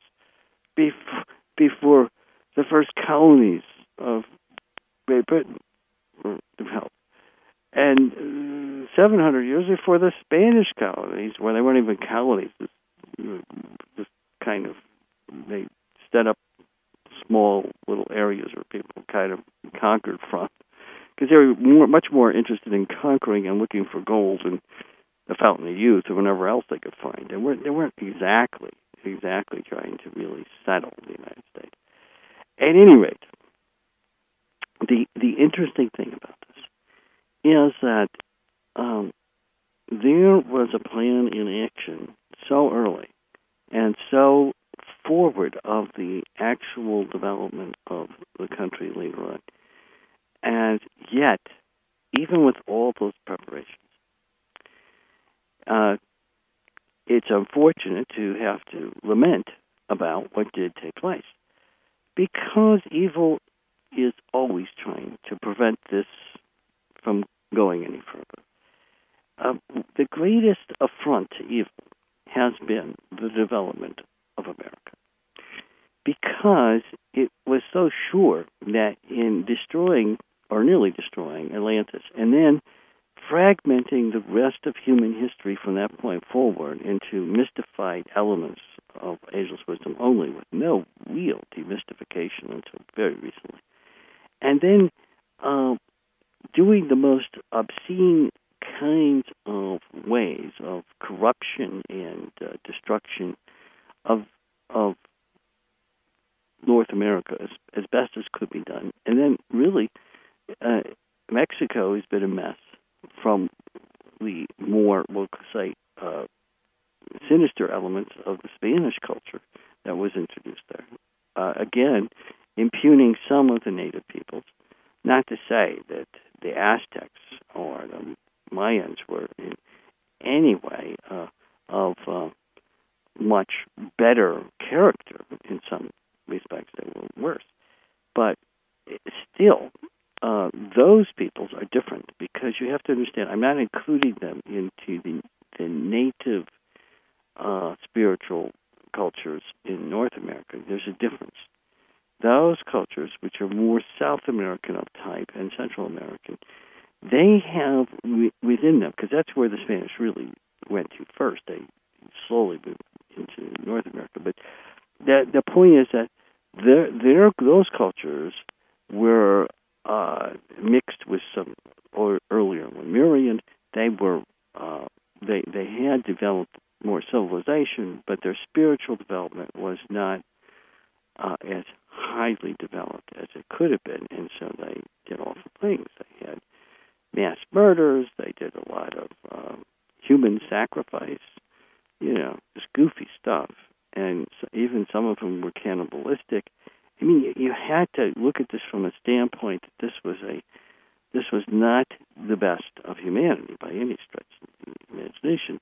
before before the first colonies of Great Britain were developed, and uh, 700 years before the Spanish colonies, where they weren't even colonies, just, just kind of they set up small little areas where people kind of conquered from, because they were more, much more interested in conquering and looking for gold and the Fountain of Youth or whatever else they could find. They weren't they weren't exactly exactly trying to really settle the United States. At any rate, the the interesting thing about this is that um, there was a plan in action so early and so forward of the actual development of the country later on. And yet, even with all those preparations, uh, it's unfortunate to have to lament about what did take place because evil is always trying to prevent this from going any further. Uh, the greatest affront to evil has been the development of America because it was so sure that in destroying or nearly destroying Atlantis and then fragmenting the rest of human history from that point forward into mystified elements of ageless wisdom only with no real demystification until very recently. And then uh, doing the most obscene kinds of ways of corruption and uh, destruction of of North America as, as best as could be done. And then really, uh, Mexico has been a mess from the more, we'll say, uh, sinister elements of the Spanish culture that was introduced there. Uh, again, impugning some of the native peoples. Not to say that the Aztecs or the Mayans were in any way uh, of uh, much better character. In some respects, they were worse. But still, uh, those peoples are different because you have to understand. I'm not including them into the the native uh, spiritual cultures in North America. There's a difference. Those cultures, which are more South American of type and Central American, they have within them, because that's where the Spanish really went to first. They slowly moved into North America. But the the point is that their, their those cultures were uh, mixed with some earlier Lemurian. They were uh, they they had developed more civilization, but their spiritual development was not uh, as highly developed as it could have been, and so they did awful things. They had mass murders. They did a lot of um, human sacrifice. You know, just goofy stuff, and so even some of them were cannibalistic. I mean, you had to look at this from a standpoint that this was a this was not the best of humanity by any stretch of the imagination.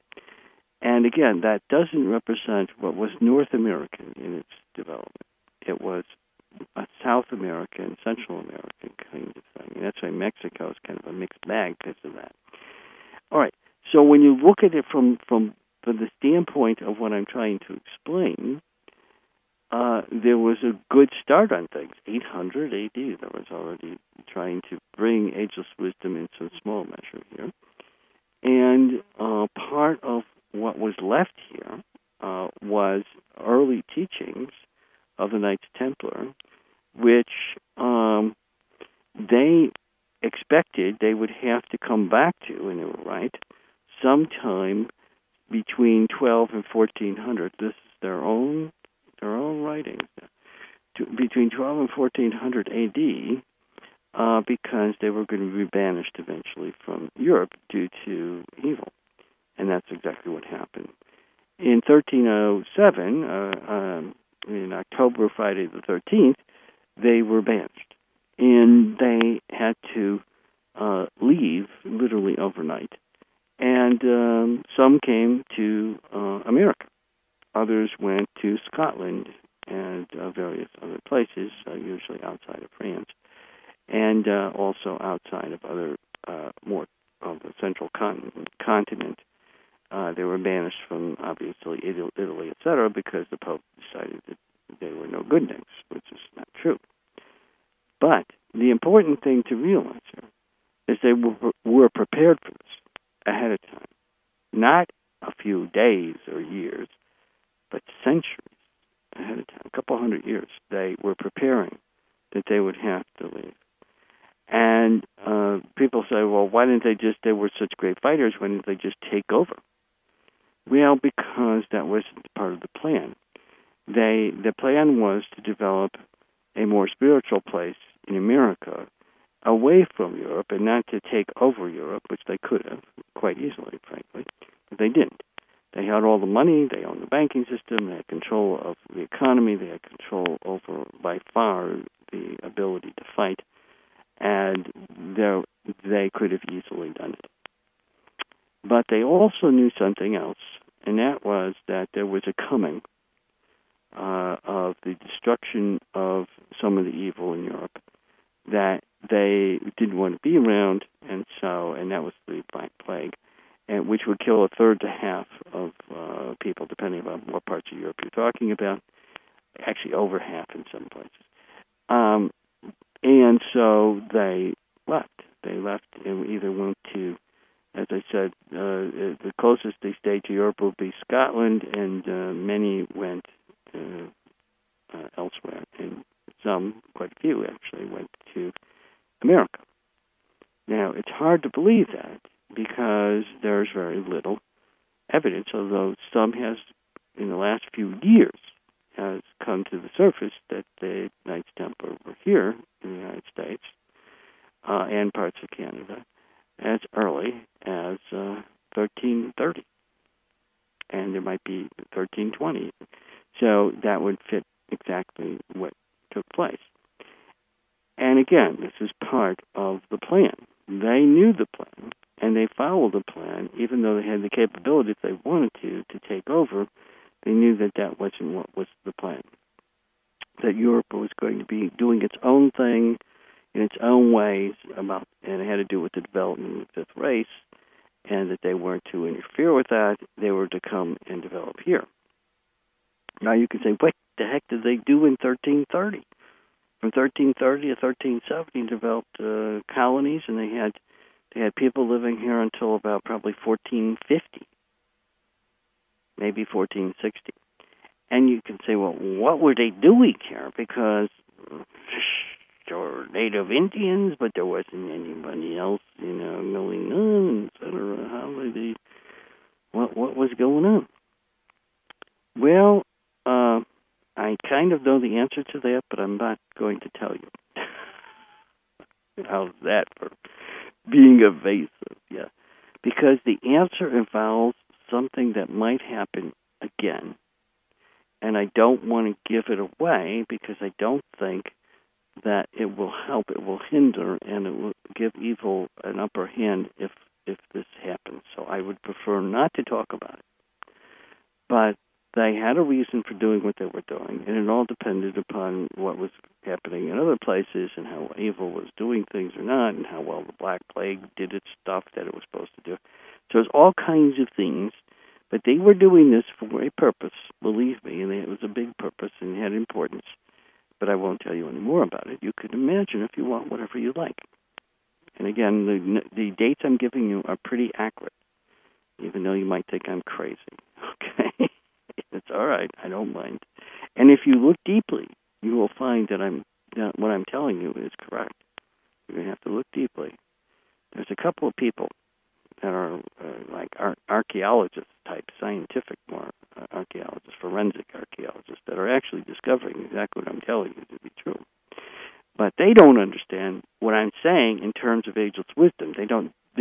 And again, that doesn't represent what was North American in its development. It was a South American, Central American kind of thing. And that's why Mexico is kind of a mixed bag because of that. All right. So when you look at it from, from, from the standpoint of what I'm trying to explain, uh, there was a good start on things. 800 AD, there was already trying to bring ageless wisdom in some small measure here. And uh, part of what was left here uh, was early teachings of the Knights Templar, which um, they expected they would have to come back to, and they were right, sometime between 12 and 1400. This is their own their own writings, to, between 12 and 1400 AD, uh, because they were going to be banished eventually from Europe due to evil. And that's exactly what happened. In 1307, uh, um, in October, Friday the 13th, they were banished. And they had to uh, leave literally overnight. And um, some came to uh, Scotland.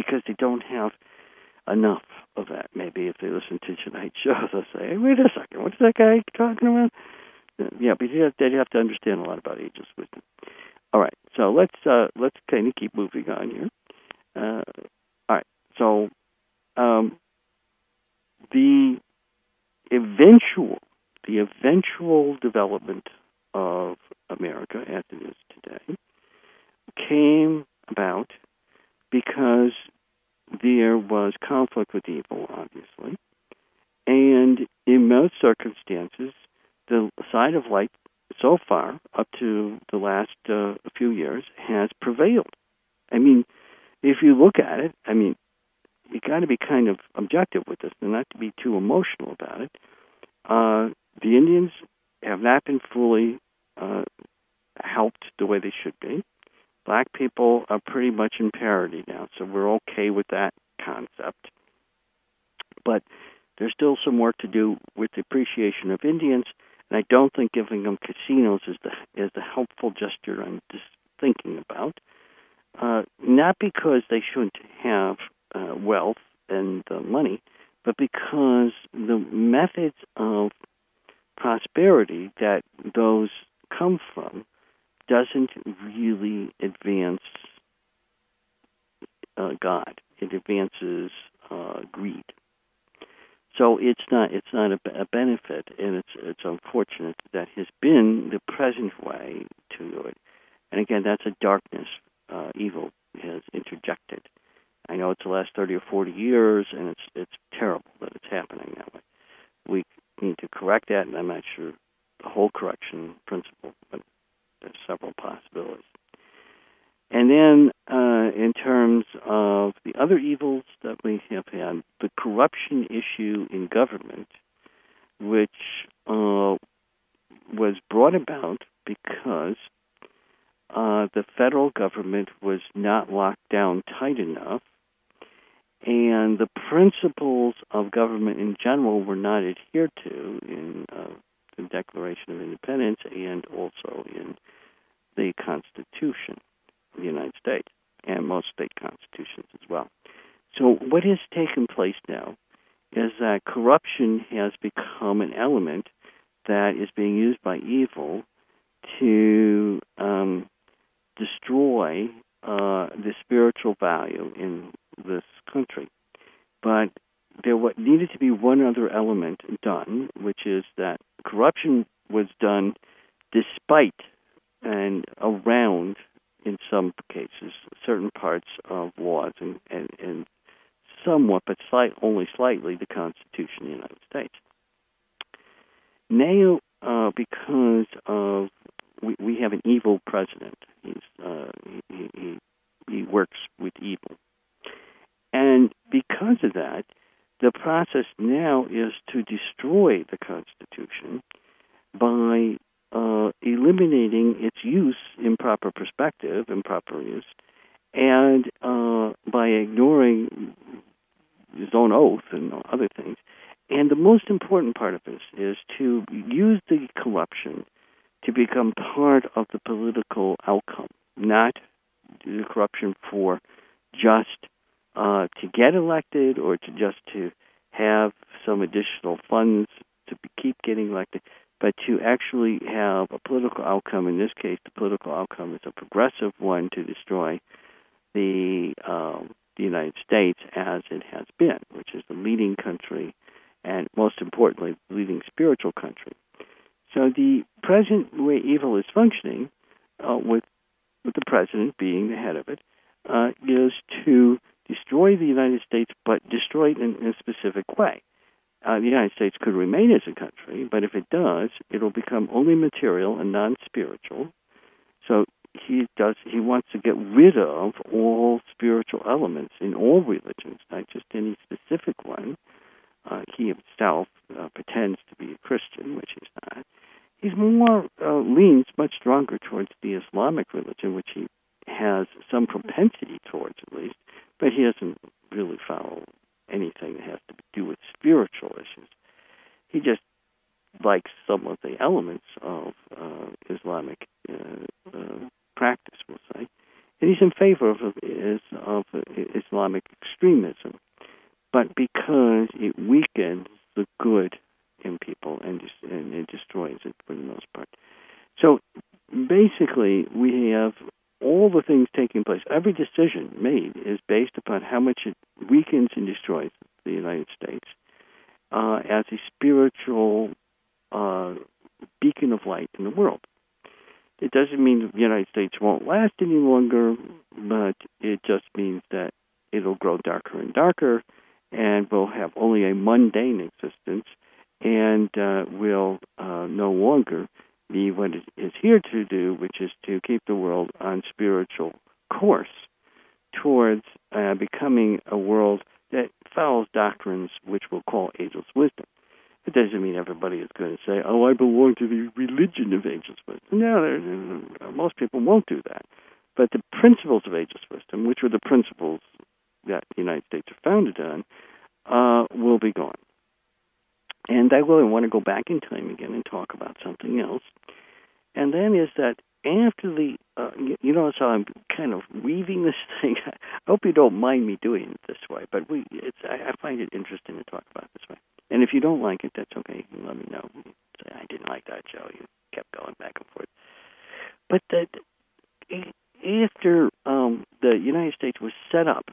Because they don't have enough of that. Maybe if they listen to tonight's show, they'll say, hey, "Wait a second, what's that guy talking about?" Yeah, but they have to understand a lot about ageless wisdom. All right, so let's uh, let's kind of keep moving on here. Uh, all right, so um, the eventual the eventual development of America as it is today came about because there was conflict with evil, obviously, and in most circumstances, the side of light so far, up to the last uh, few years, has prevailed. I mean, if you look at it, I mean, you got to be kind of objective with this and not to be too emotional about it. Uh, the Indians have not been fully uh, helped the way they should be. Black people are pretty much in parity now, so we're okay with that concept. But there's still some work to do with the appreciation of Indians and I don't think giving them casinos is the is the helpful gesture I'm just thinking about. Uh, not because they shouldn't have uh, wealth and uh, money, but because the methods of prosperity that those come from doesn't really advance uh, God. It advances uh, greed. So it's not it's not a, a benefit, and it's it's unfortunate that has been the present way to do it. And again, that's a darkness uh, evil has interjected. I know it's the last thirty or forty years, and it's it's terrible that it's happening that way. We need to correct that, and I'm not sure the whole correction principle, but there's several possibilities. And then, uh, in terms of the other evils that we have had, the corruption issue in government, which uh, was brought about because uh, the federal government was not locked down tight enough, and the principles of government in general were not adhered to in uh, the Declaration of Independence and also in the Constitution of the United States and most state constitutions as well. So, what has taken place now is that corruption has become an element that is being used by evil to um, destroy uh, the spiritual value in this country. But there what needed to be one other element done, which is that corruption was done despite and around in some cases, certain parts of laws and, and, and somewhat, but slight, only slightly, the Constitution of the United States. Now, uh, because of we, we have an evil president, he's uh, he, he he works with evil, and because of that, the process now is to destroy the Constitution by uh, eliminating its use in proper perspective and proper use, and uh, by ignoring his own oath and other things. And the most important part of this is to use the corruption to become part of the political outcome, not the corruption for just uh, to get elected or to just to have some additional funds to keep getting elected, but to actually have a political outcome, in this case, the political outcome is a progressive one to destroy the, um, the United States as it has been, which is the leading country and, most importantly, the leading spiritual country. So the present way evil is functioning, uh, with with the president being the head of it, uh, is to destroy the United States, but destroy it in, in a specific way. uh, the United States could remain as a country, but if it does, it'll become only material and non-spiritual. So he does. He wants to get rid of all spiritual elements in all religions, not just any specific one. Uh, he himself uh, pretends to be a Christian, which he's not. He's more uh, leans much stronger towards the Islamic religion, which he has some propensity towards, at least, but he doesn't really follow anything that has to do with spiritual issues. He just likes some of the elements of uh, Islamic uh, uh, practice, we'll say, and he's in favor of, is, of Islamic extremism, but because it weakens the good in people and, and it destroys it for the most part. So basically, we have all the things taking place. Every decision made is based upon how much it weakens and destroys the United States uh, as a spiritual uh, beacon of light in the world. It doesn't mean the United States won't last any longer, but it just means that it'll grow darker and darker, and we'll have only a mundane existence, and uh, will uh, no longer be what it is here to do, which is to keep the world on spiritual course towards uh, becoming a world that follows doctrines which we'll call ageless wisdom. It doesn't mean everybody is going to say, "Oh, I belong to the religion of ageless wisdom." No, most people won't do that. But the principles of ageless wisdom, which were the principles that the United States are founded on, uh, will be gone. And I really want to go back in time again and talk about something else. And then is that after the, uh, you notice how I'm kind of weaving this thing. I hope you don't mind me doing it this way, but we, it's, I, I find it interesting to talk about this way. And if you don't like it, that's okay. You can let me know. Say I didn't like that show. You kept going back and forth. But the, after um, the United States was set up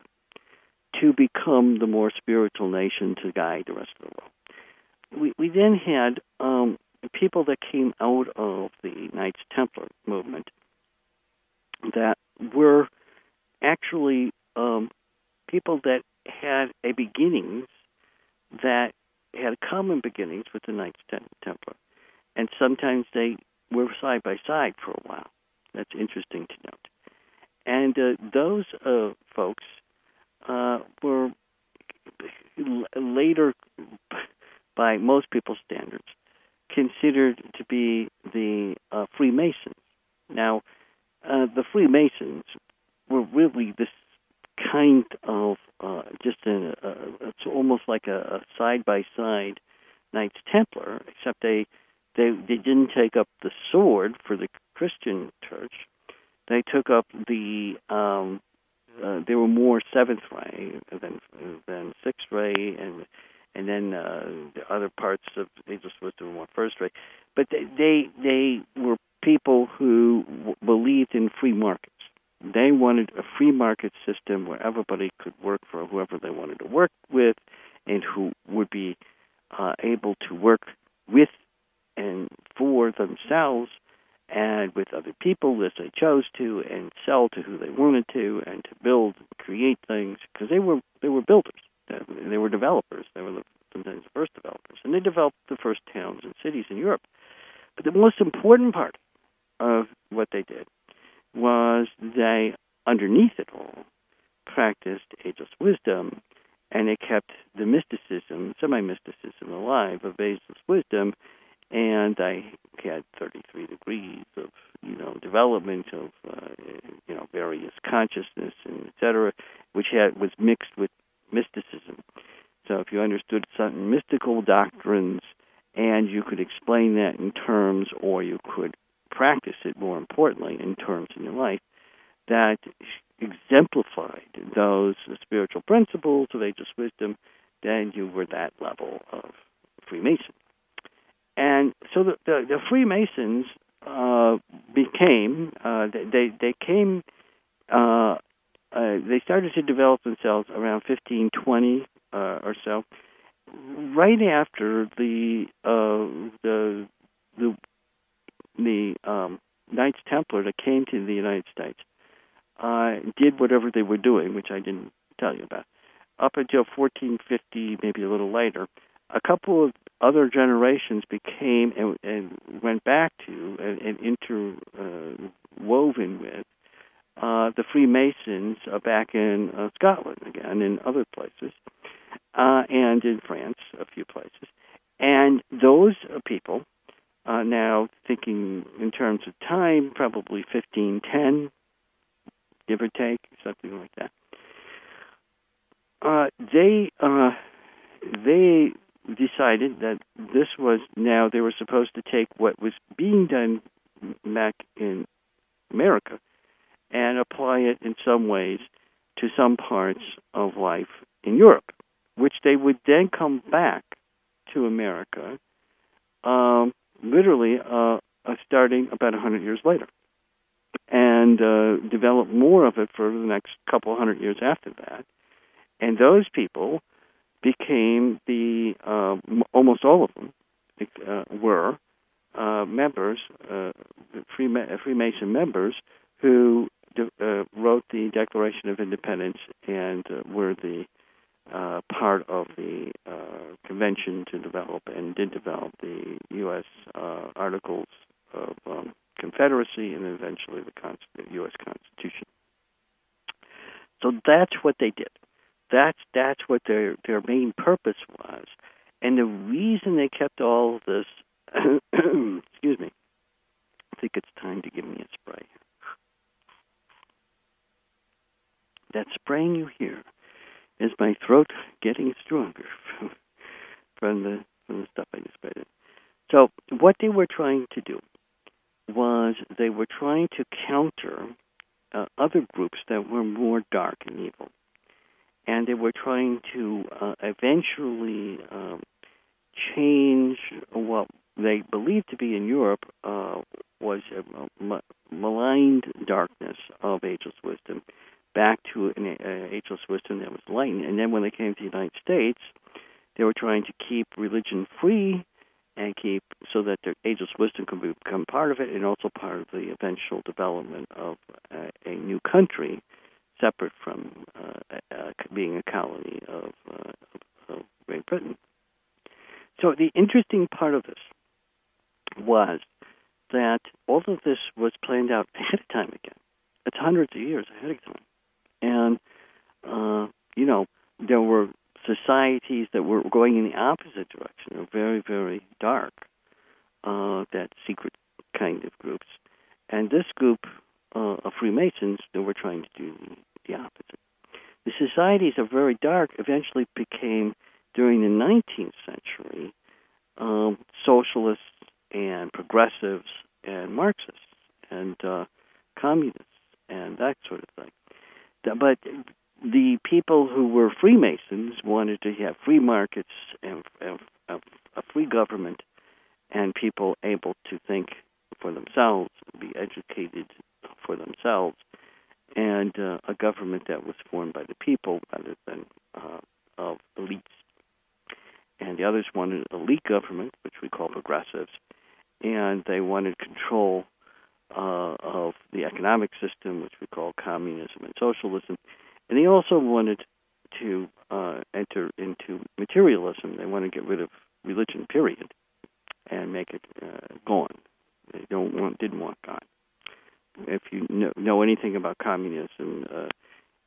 to become the more spiritual nation to guide the rest of the world, we, we then had um, people that came out of the Knights Templar movement that were actually um, people that had a beginnings that had common beginnings with the Knights Templar, and sometimes they were side by side for a while. That's interesting to note. And uh, those uh, folks uh, were later by most people's standards, considered to be the uh, Freemasons. Now, uh, the Freemasons were really this kind of uh, just a, a, it's almost like a side by side Knights Templar, except they, they they didn't take up the sword for the Christian Church. They took up the um, uh, they were more Seventh Ray than than Sixth Ray and and then uh, the other parts of Ageless Wisdom were first rate. But they, they they were people who w- believed in free markets. They wanted a free market system where everybody could work for whoever they wanted to work with, and who would be uh, able to work with and for themselves and with other people as they chose to, and sell to who they wanted to, and to build, and create things because they were they were builders. They were developers. They were sometimes the first developers, and they developed the first towns and cities in Europe. But the most important part of what they did was they, underneath it all, practiced ageless wisdom, and they kept the mysticism, semi-mysticism alive of ageless wisdom. And I had 33 degrees of, you know, development of, uh, you know, various consciousness and et cetera, which had was mixed with mysticism. So if you understood certain mystical doctrines and you could explain that in terms, or you could practice it more importantly in terms in your life, that exemplified those spiritual principles of ageless wisdom, then you were that level of Freemason. And so the, the, the Freemasons uh, became, uh, they, they came uh, uh, they started to develop themselves around 1520 uh, or so, right after the uh, the the the um, Knights Templar that came to the United States uh, did whatever they were doing, which I didn't tell you about. Up until 1450, maybe a little later, a couple of other generations became and, and went back to and, and interwoven uh, with uh, the Freemasons uh, back in uh, Scotland again, in other places, uh, and in France, a few places. And those people, uh, now thinking in terms of time, probably 1510, give or take, something like that. Uh, they uh, they decided that this was now they were supposed to take what was being done back in America and apply it in some ways to some parts of life in Europe, which they would then come back to America, um, literally uh, uh, starting about 100 years later, and uh, develop more of it for the next couple hundred years after that. And those people became the uh, almost all of them uh, were uh, members, uh, Freema- Freemason members, who uh, wrote the Declaration of Independence and uh, were the uh, part of the uh, convention to develop and did develop the U.S. Uh, Articles of um, Confederacy and eventually the, Const- the U.S. Constitution. So that's what they did. That's that's what their their main purpose was, and the reason they kept all of this. excuse me. I think it's time to give me a spray. That spraying you hear is my throat getting stronger from, from the from the stuff I just sprayed in. So what they were trying to do was they were trying to counter uh, other groups that were more dark and evil and they were trying to uh, eventually um, change what they believed to be in Europe uh, was a maligned darkness of ageless wisdom back to an uh, ageless wisdom that was light. And then when they came to the United States, they were trying to keep religion free and keep so that their ageless wisdom could become part of it and also part of the eventual development of uh, a new country separate from uh, uh, being a colony of, uh, of Great Britain. So the interesting part of this was that all of this was planned out ahead of time again. It's hundreds of years ahead of time. And, uh, you know, there were societies that were going in the opposite direction, very, very dark, uh, that secret kind of groups. And this group uh, of Freemasons that were trying to do the opposite. The societies are very dark eventually became, during the 19th century, um, socialists and progressives and Marxists and uh, communists and that sort of thing. But the people who were Freemasons wanted to have free markets and, and a free government and people able to think for themselves, be educated for themselves, and uh, a government that was formed by the people rather than uh, of elites. And the others wanted an elite government, which we call progressives, and they wanted control uh, of the economic system, which we call communism and socialism. And they also wanted to uh, enter into materialism. They want to get rid of religion, period, and make it uh, gone. They don't want, didn't want God if you know, know anything about communism, uh,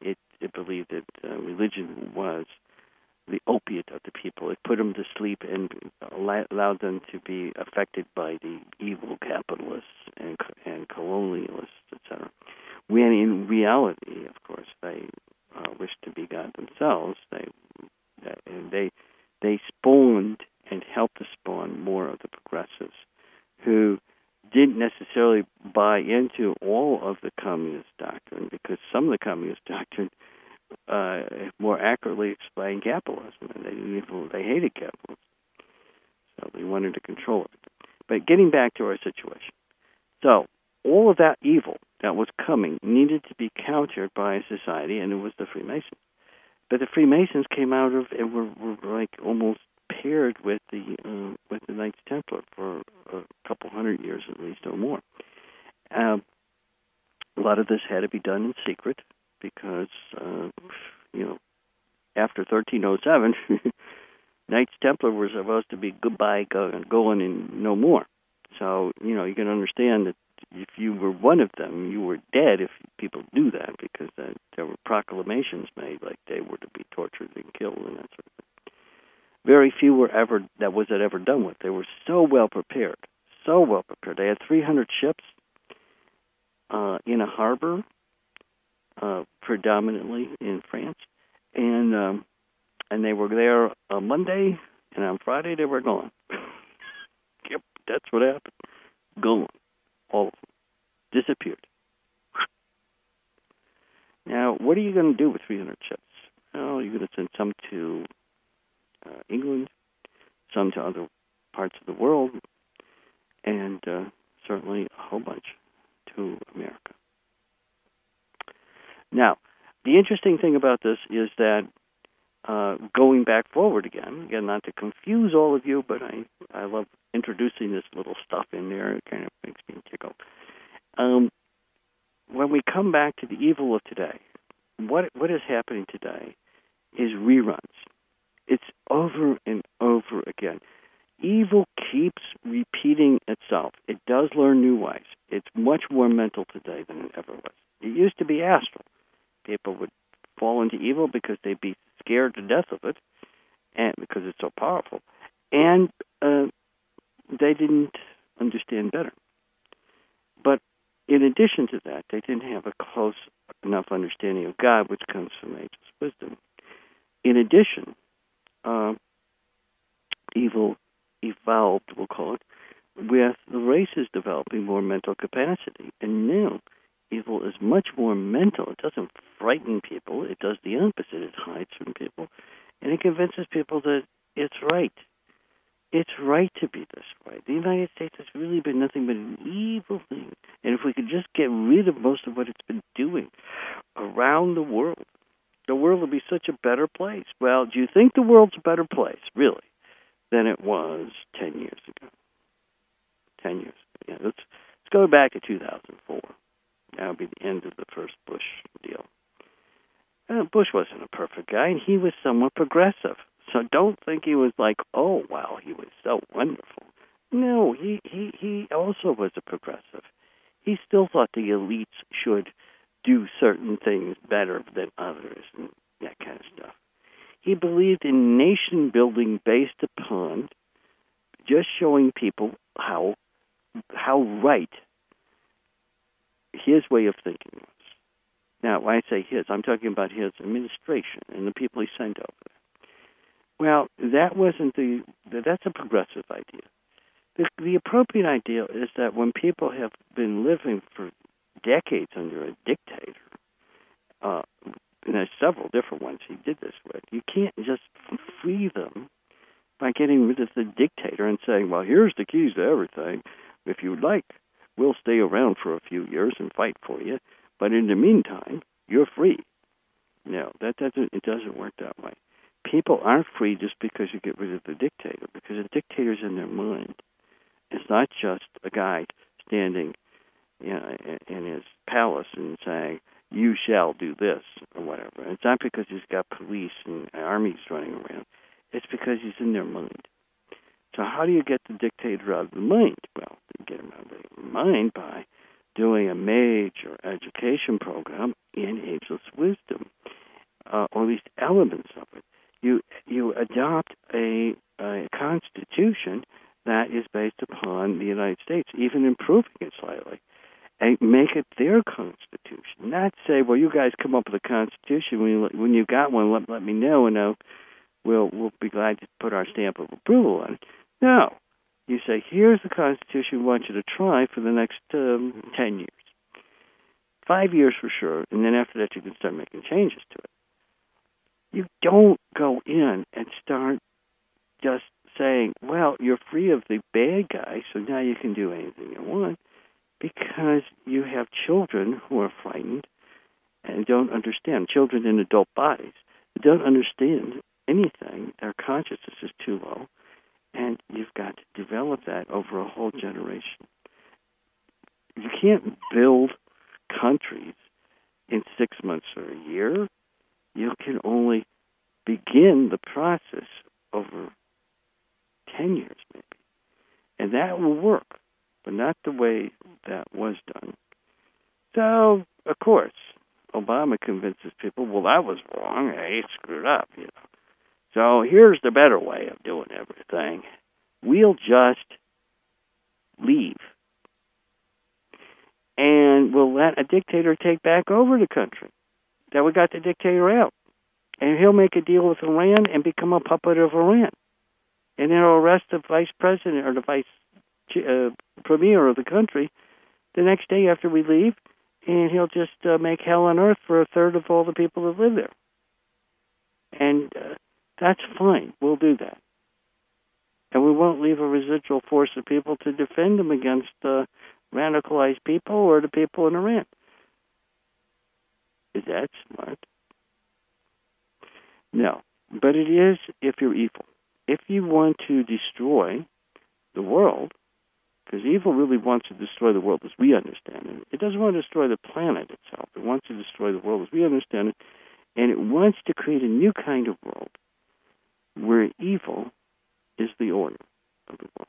it, it believed that uh, religion was the opiate of the people. It put them to sleep and allowed them to be affected by the evil capitalists and, and colonialists, etc. When in reality, of course, they uh, wish to be God themselves. They and they they spawned and helped to spawn more of the progressives, who didn't necessarily buy into all of the communist doctrine because some of the communist doctrine uh, more accurately explain capitalism, they they hated capitalism, so they wanted to control it. But getting back to our situation, so all of that evil that was coming needed to be countered by a society, and it was the Freemasons. But the Freemasons came out of and were, were like almost paired with the uh, with the Knights Templar for a couple hundred years at least or more. Um, a lot of this had to be done in secret because uh, you know after 1307, Knights Templar were supposed to be goodbye, go, going, and no more. So you know you can understand that if you were one of them, you were dead if people knew that because uh, there were proclamations made like they were to be tortured and killed and that sort of thing. Very few were ever that was it ever done with. They were so well prepared, so well prepared. They had 300 ships uh, in a harbor, predominantly in France, and um, and they were there on Monday, and on Friday they were gone. yep, that's what happened. Gone all of them disappeared. Now, what are you going to do with 300 ships? Well, you're going to send some to uh, England, some to other parts of the world, and uh, certainly a whole bunch to America. Now, the interesting thing about this is that uh, going back forward again, again, not to confuse all of you, but I, I love introducing this little stuff in there. It kind of makes me tickle. Um, when we come back to the evil of today, what what is happening today is reruns. It's over and over again. Evil keeps repeating itself. It does learn new ways. It's much more mental today than it ever was. It used to be astral. People would fall into evil because they'd be scared to death of it, You don't go in and start just saying, well, you're free of the bad guy, so now you can do anything you want, because you have children who are frightened and don't understand. Children in adult bodies don't understand anything. Their consciousness is too low, and you've got to develop that over a whole generation. You can't build countries in six months or a year you can only begin the process over 10 years maybe. And that will work, but not the way that was done. So, of course, Obama convinces people, well, that was wrong. He screwed up, you know. So here's the better way of doing everything. We'll just leave. And we'll let a dictator take back over the country. That we got the dictator out. And he'll make a deal with Iran and become a puppet of Iran. And then he'll arrest the vice president or the vice uh, premier of the country the next day after we leave, and he'll just uh, make hell on earth for a third of all the people that live there. And uh, that's fine. We'll do that. And we won't leave a residual force of people to defend them against uh, radicalized people or the people in Iran. Is that smart? No. But it is if you're evil. If you want to destroy the world, because evil really wants to destroy the world as we understand it. It doesn't want to destroy the planet itself. It wants to destroy the world as we understand it, and it wants to create a new kind of world where evil is the order of the world.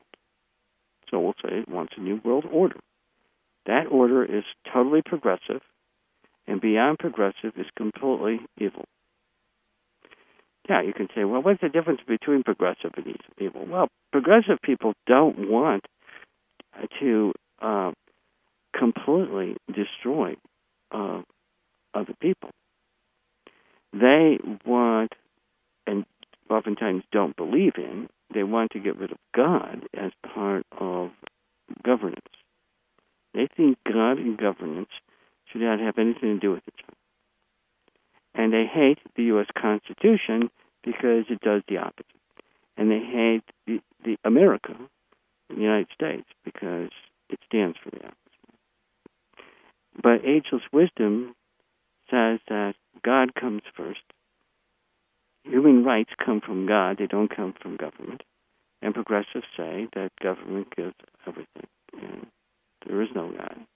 So we'll say it wants a new world order. That order is totally progressive, and beyond progressive is completely evil. Now, you can say, well, what's the difference between progressive and evil? Well, progressive people don't want to uh, completely destroy uh, other people. They want, and oftentimes don't believe in, they want to get rid of God as part of governance. They think God and governance should not have anything to do with each other. And they hate the U.S. Constitution because it does the opposite. And they hate the, the America, the United States, because it stands for the opposite. But ageless wisdom says that God comes first. Human rights come from God, they don't come from government. And progressives say that government gives everything. And there is no God.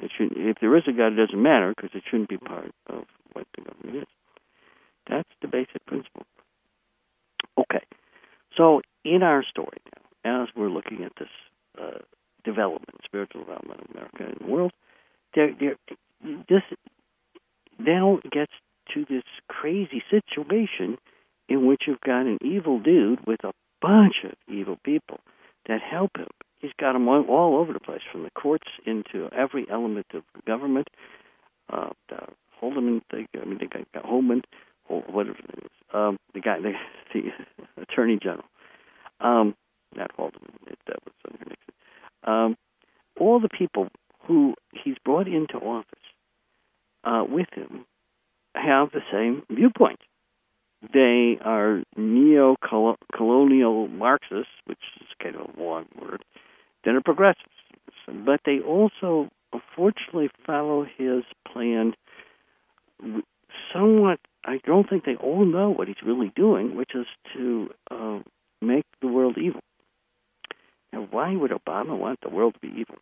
It should if there is a God, it doesn't matter because it shouldn't be part of what the government is. That's the basic principle. Okay. So, in our story now, as we're looking at this uh, development, spiritual development of America and the world, there, there, this now gets to this crazy situation in which you've got an evil dude with a bunch of evil people that help him. He's got them all, over the place, from the courts into every element of government. Uh, Holdeman, I mean, they got Holman, whatever it is. Um, the guy, the, the Attorney General, um, not Haldeman, it, that was under Nixon. Um, all the people who he's brought into office uh, with him have the same viewpoint. They are neo-colonial Marxists, which is kind of a long word, that are progressives. But they also, unfortunately, follow his plan somewhat. I don't think they all know what he's really doing, which is to uh, make the world evil. Now, why would Obama want the world to be evil?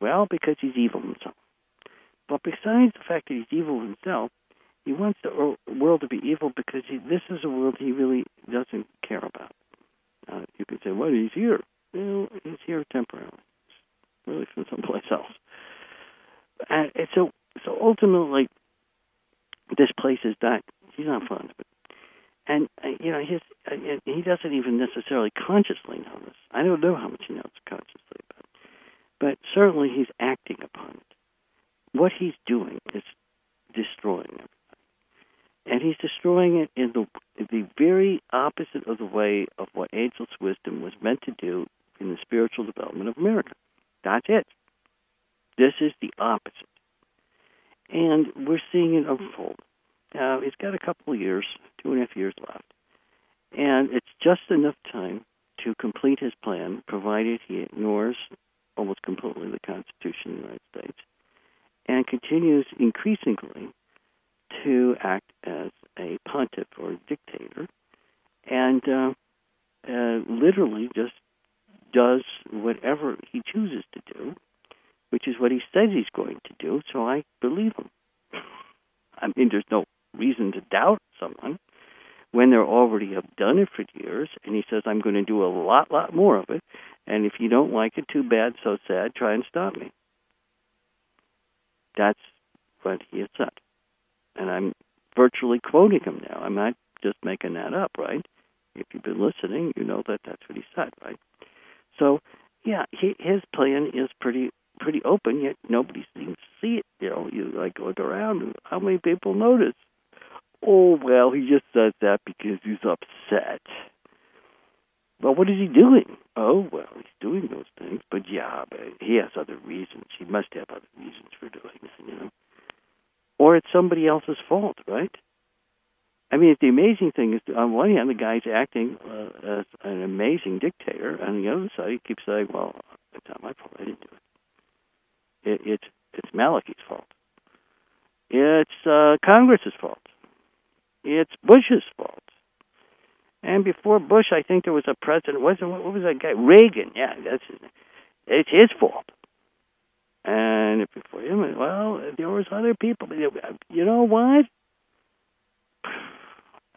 Well, because he's evil himself. But besides the fact that he's evil himself, he wants the world to be evil because he, this is a world he really doesn't care about. Uh, you could say, well, he's here. Well, he's here temporarily. Really from someplace else. And, so, so ultimately, this place is not. He's not fond of it. And uh, you know, his uh, he doesn't even necessarily consciously know this. I don't know how much he knows consciously about it, but certainly he's acting upon it. What he's doing is destroying everything and he's destroying it in the the very opposite of the way of what Ageless wisdom was meant to do in spiritual development of America. That's it. This is the opposite, and we're seeing it unfold. Now he's got a couple of years, two and a half years left, and it's just enough time to complete his plan, provided he ignores almost completely the Constitution of the United States and continues increasingly to act as a pontiff or dictator, and uh, uh, literally just does whatever he chooses to do, which is what he says he's going to do. So I believe him. I mean, there's no reason to doubt someone, when they already have done it for years. And he says, I'm going to do a lot, lot more of it. And if you don't like it, too bad, so sad, try and stop me. That's what he has said. And I'm virtually quoting him now. I'm not just making that up, right? If you've been listening, you know that that's what he said, right? So, yeah, he, his plan is pretty pretty open, yet nobody seems to see it. You know, you like look around, how many people notice? Oh, well, he just says that because he's upset. Well, what is he doing? Oh, well, he's doing those things, but yeah, but he has other reasons. He must have other reasons for doing that, you know. Or it's somebody else's fault, right? I mean, the amazing thing is, on one hand, the guy's acting uh, as an amazing dictator. And on the other side, he keeps saying, "Well, it's not my fault. I didn't do it. it it's it's Malachi's fault. It's uh, Congress's fault. It's Bush's fault. And before Bush, I think there was a president. Wasn't what was that guy? Reagan. Yeah, that's his. It's his fault. And before him, well, there was other people. You know what?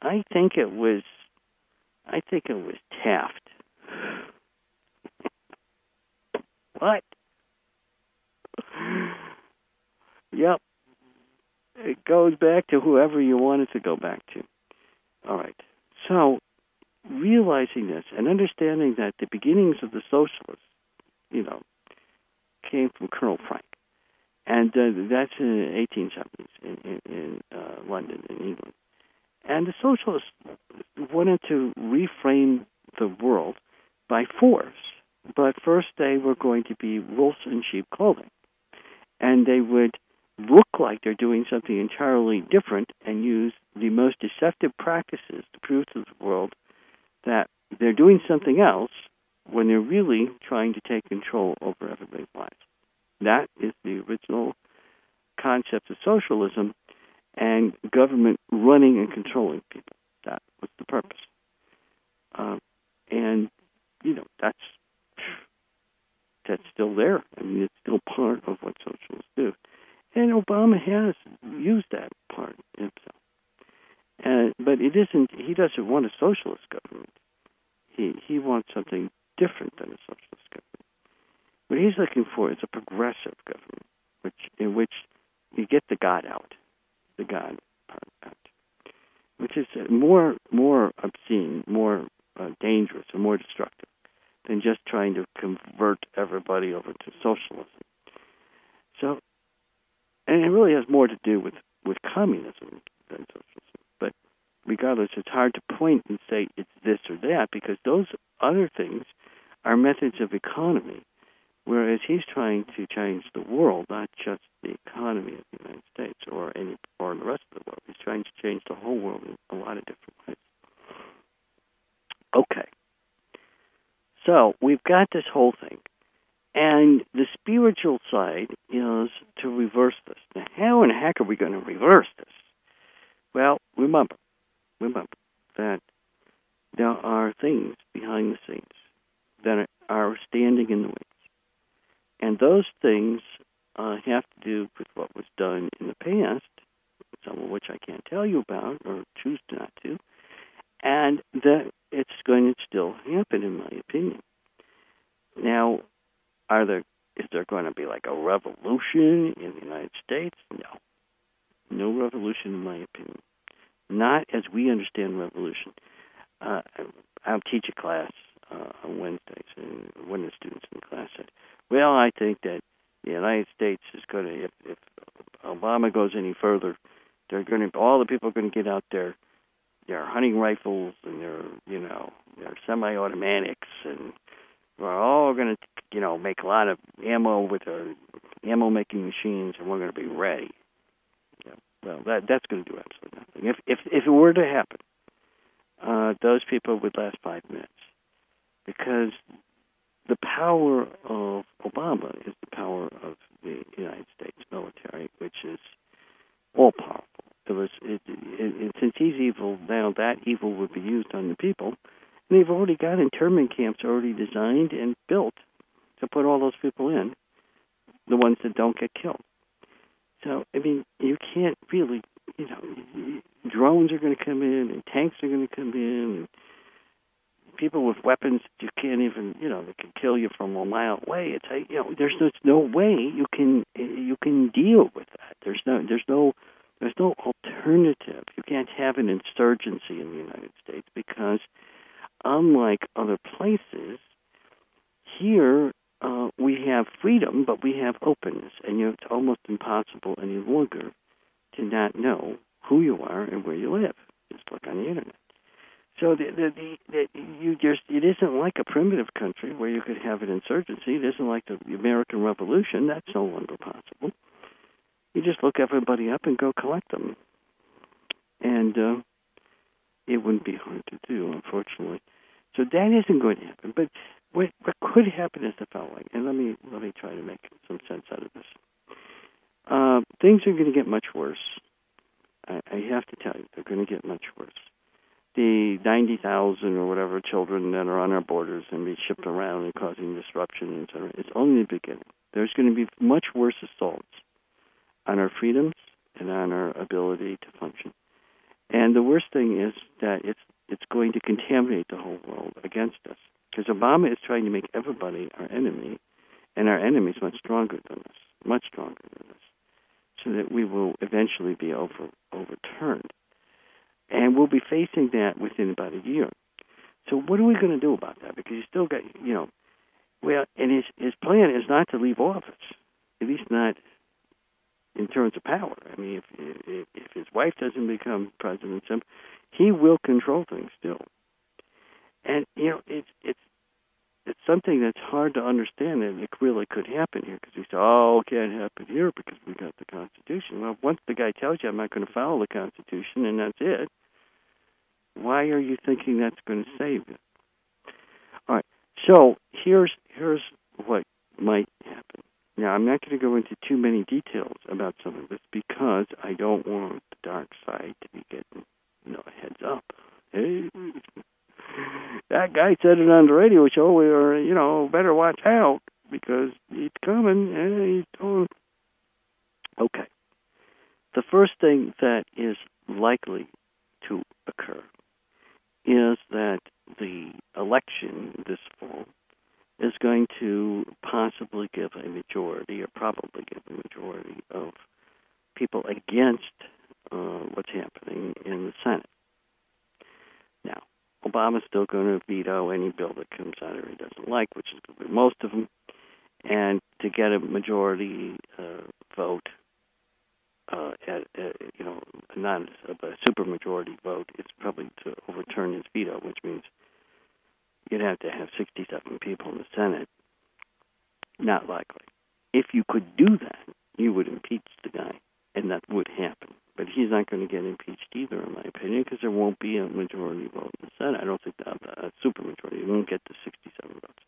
I think it was. I think it was Taft. what? Yep. It goes back to whoever you want it to go back to. All right. So, realizing this and understanding that the beginnings of the socialists, you know, came from Colonel Frank. And uh, that's in the 1870s in, in, in uh, London, in England. And the socialists wanted to reframe the world by force. But first, they were going to be wolves in sheep clothing. And they would look like they're doing something entirely different and use the most deceptive practices to prove to the world that they're doing something else when they're really trying to take control over everybody's lives. That is the original concept of socialism and government running and controlling people. That was the purpose. Um, and, you know, that's that's still there. I mean, it's still part of what socialists do. And Obama has used that part himself. And, but it isn't. He doesn't want a socialist government. He he wants something different than a socialist government. What he's looking for is a progressive government, which in which you get the God out, the God out, which is more more obscene, more uh, dangerous, and more destructive than just trying to convert everybody over to socialism. So and it really has more to do with with communism than socialism. But regardless, it's hard to point and say it's this or that because those other things are methods of economy, whereas he's trying to change the world, not just the economy of the United States or any or the rest of the world. He's trying to change the whole world in a lot of different ways. Okay. So we've got this whole thing. And the spiritual side is to reverse this. Now, how in the heck are we going to reverse this? Well, remember, remember that there are things behind the scenes that are standing in the wings. And those things uh, have to do with what was done in the past, some of which I can't tell you about or choose not to, and that it's going to still happen, in my opinion. Now, are there is there going to be like a revolution in the United States? No. No revolution, in my opinion. Not as we understand revolution. Uh, I'll teach a class uh, on Wednesdays, and one of the students in the class said, "Well, I think that the United States is going to, if, if Obama goes any further, they're going to, all the people are going to get out there, their hunting rifles and their, you know, their semi-automatics and we're all going to, you know, make a lot of ammo with our ammo making machines, and we're going to be ready. Yeah. Well, that that's going to do absolutely nothing. If if if it were to happen, uh, those people would last five minutes, because the power of Obama is the power of the United States military, which is all powerful. It was it, it, since he's evil now, that evil would be used on the people and they've already got internment camps already designed and built to put all those people in, the ones that don't get killed. So, I mean, you can't really, you know, drones are going to come in and tanks are going to know that can kill you from a mile away. It's a, you know there's there's no way you can you can deal with that. There's no there's no there's no alternative. You can't have an insurgency in the United States because unlike other places, here uh, we have freedom, but we have openness, and you know, it's almost impossible any longer to not know who you are and where you live. Just look on the internet. So the, the, the, the, you just it isn't like a primitive country where you could have an insurgency. It isn't like the American Revolution. That's no longer possible. You just look everybody up and go collect them, and uh, it wouldn't be hard to do, unfortunately. So that isn't going to happen. But what what could happen is the following, and let me let me try to make some sense out of this. Uh, things are going to get much worse. I, I have to tell you, they're going to get much worse the 90,000 or whatever children that are on our borders and be shipped around and causing disruption, et cetera, it's only the beginning. There's going to be much worse assaults on our freedoms and on our ability to function. And the worst thing is that it's it's going to contaminate the whole world against us. Because Obama is trying to make everybody our enemy, and our enemy is much stronger than us, much stronger than us, so that we will eventually be over overturned. And we'll be facing that within about a year. So what are we going to do about that? Because he's still got, you know, well, and his his plan is not to leave office, at least not in terms of power. I mean, if if, if his wife doesn't become president, he will control things still. And you know, it's it's it's something that's hard to understand and it really could happen here because we say, oh, it can't happen here because we got the Constitution. Well, once the guy tells you I'm not going to follow the Constitution and that's it, why are you thinking that's going to save you? All right. So here's here's what might happen. Now I'm not going to go into too many details about some of this because I don't want the dark side to be getting you know a heads up. Hey, that guy said it on the radio show. We are, you know, better watch out because he's coming. And he's going. Okay. The first thing that is likely to occur is that the election this fall is going to possibly give a majority, or probably give a majority of people against uh, what's happening in the Senate. Now, Obama's still going to veto any bill that comes out or he doesn't like, which is going to be most of them. And to get a majority uh, vote, uh, at, at, you know, not a, a supermajority vote, it's probably to overturn his veto, which means you'd have to have 67 people in the Senate. Not likely. If you could do that, you would impeach the guy, and that would happen but he's not going to get impeached either, in my opinion, because there won't be a majority vote in the Senate. I don't think that a super majority. He won't get the 67 votes.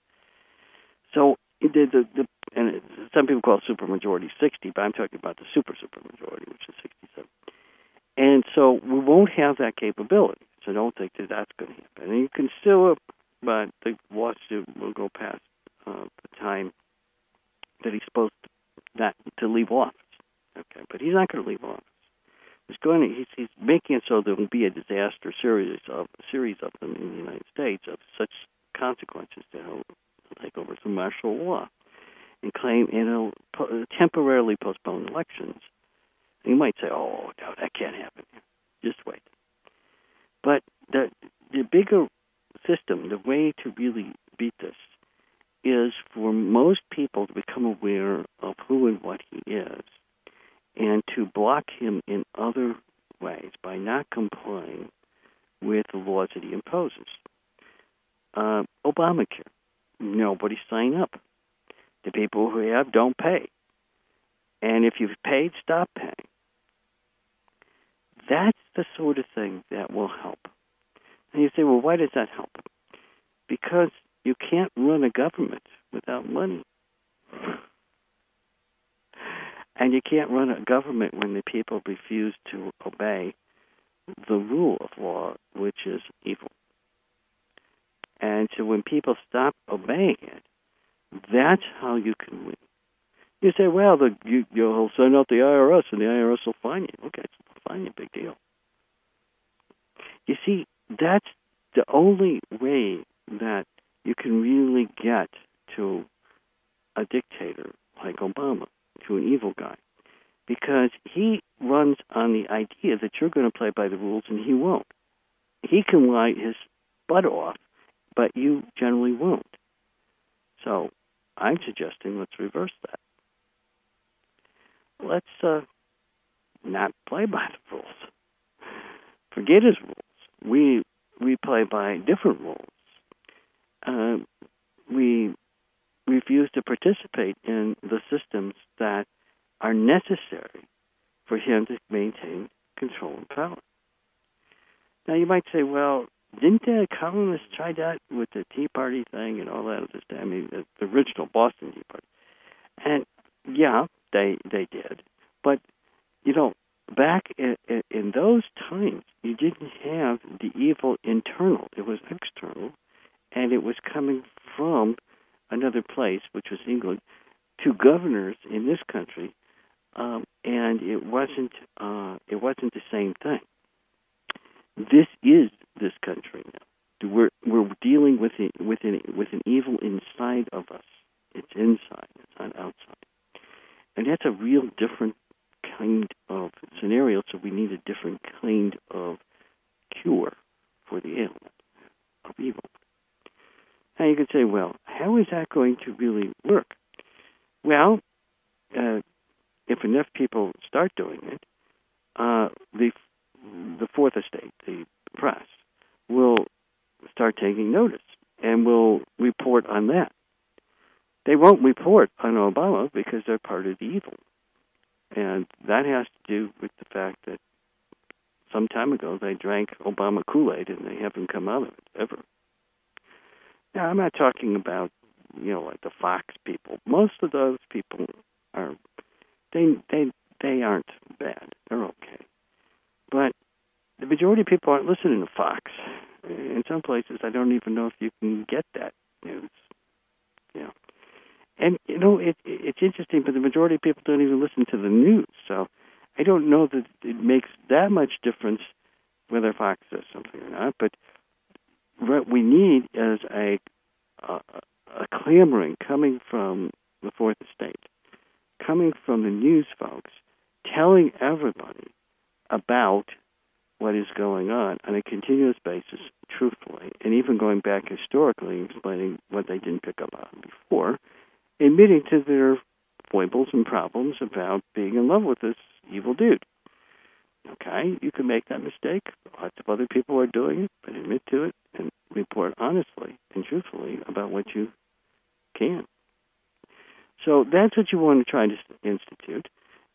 So the the, the and it, some people call super majority 60, but I'm talking about the super super majority, which is 67. And so we won't have that capability. So I don't think that that's going to happen. And you can still, but the lawsuit will go past uh, the time that he's supposed to, to leave office. Okay, but he's not going to leave office. He's going to, he's, he's making it so there will be a disaster series of series of them in the United States of such consequences that he'll, he'll take over some martial law and claim and he'll po- temporarily postpone elections. And you might say, "Oh, no, that can't happen." Just wait. But the the bigger system, the way to really beat this, is for most people to become aware of who and what he is and to block him in other ways by not complying with the laws that he imposes. Uh, Obamacare, nobody sign up. The people who have don't pay. And if you've paid, stop paying. That's the sort of thing that will help. And you say, well, why does that help? Because you can't run a government without money. And you can't run a government when the people refuse to obey the rule of law, which is evil. And so when people stop obeying it, that's how you can win. You say, well, the, you, you'll send out the IRS and the IRS will fine you. Okay, fine you, big deal. You see, that's the only way that you can really get to a dictator like Obama, to an evil guy, because he runs on the idea that you're going to play by the rules and he won't. He can lie his butt off, but you generally won't. So I'm suggesting let's reverse that. Let's uh, not play by the rules. Forget his rules. We we play by different rules. Uh, we refuse to participate in the systems that are necessary for him to maintain control and power. Now you might say, well, didn't the colonists try that with the Tea Party thing and all that at this time? I mean, the, the original Boston Tea Party. And yeah, they they did, but you know, back in, in those times, you didn't have the evil internal; it was external, and it was coming from another place, which was England, to governors in this country, um, and it wasn't uh, it wasn't the same thing. This is this country now. We're we're dealing with it, with an, with an evil inside of us. It's inside. It's not outside, and that's a real different kind of scenario. So we need a different kind of cure for the ailment of evil. Now you could say, well, how is that going to really work? Well, uh, if enough people start doing it, uh, the the fourth estate, the press, will start taking notice and will report on that. They won't report on Obama because they're part of the evil. And that has to do with the fact that some time ago they drank Obama Kool Aid and they haven't come out of it ever. Now, I'm not talking about, you know, like the Fox people. Most of those people are, they, they, they aren't bad. They're okay. But the majority of people aren't listening to Fox. In some places, I don't even know if you can get that news. Know, and you know it, it's interesting, but the majority of people don't even listen to the news. So I don't know that it makes that much difference whether Fox says something or not. But what we need is a a, a clamoring coming from the Fourth Estate, coming from the news folks, telling everybody about what is going on on a continuous basis, truthfully, and even going back historically, explaining what they didn't pick up on before, admitting to their foibles and problems about being in love with this evil dude. Okay, you can make that mistake. Lots of other people are doing it, but admit to it and report honestly and truthfully about what you can. So that's what you want to try to institute.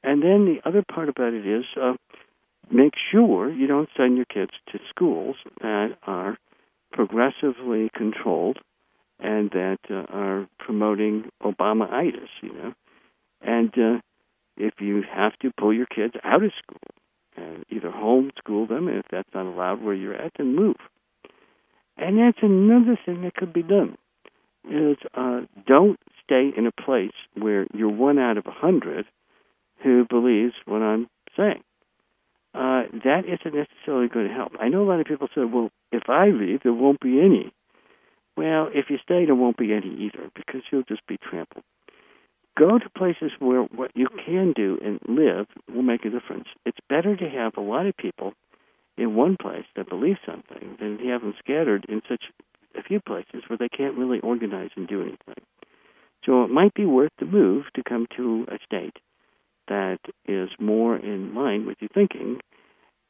And then the other part about it is uh, make sure you don't send your kids to schools that are progressively controlled and that uh, are promoting Obama-itis, you know. And uh, if you have to pull your kids out of school and either homeschool them, and if that's not allowed where you're at, then move. And that's another thing that could be done is uh, don't stay in a place where you're one out of a hundred who believes what I'm saying uh, that isn't necessarily going to help. I know a lot of people say, well, if I leave, there won't be any. Well, if you stay, there won't be any either because you'll just be trampled. Go to places where what you can do and live will make a difference. It's better to have a lot of people in one place that believe something than to have them scattered in such a few places where they can't really organize and do anything. So it might be worth the move to come to a state that is more in line with your thinking,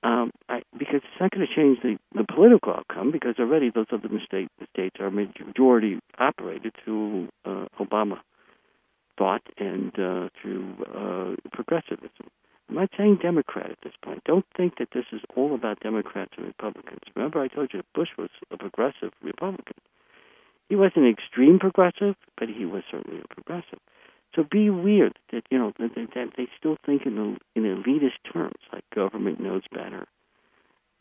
um, I, because it's not going to change the, the political outcome, because already those other state, states are majority operated through uh, Obama thought and uh, through uh, progressivism. I'm not saying Democrat at this point. Don't think that this is all about Democrats and Republicans. Remember, I told you that Bush was a progressive Republican. He wasn't an extreme progressive, but he was certainly a progressive. So be weird that you know that, that they still think in the, in elitist terms, like government knows better.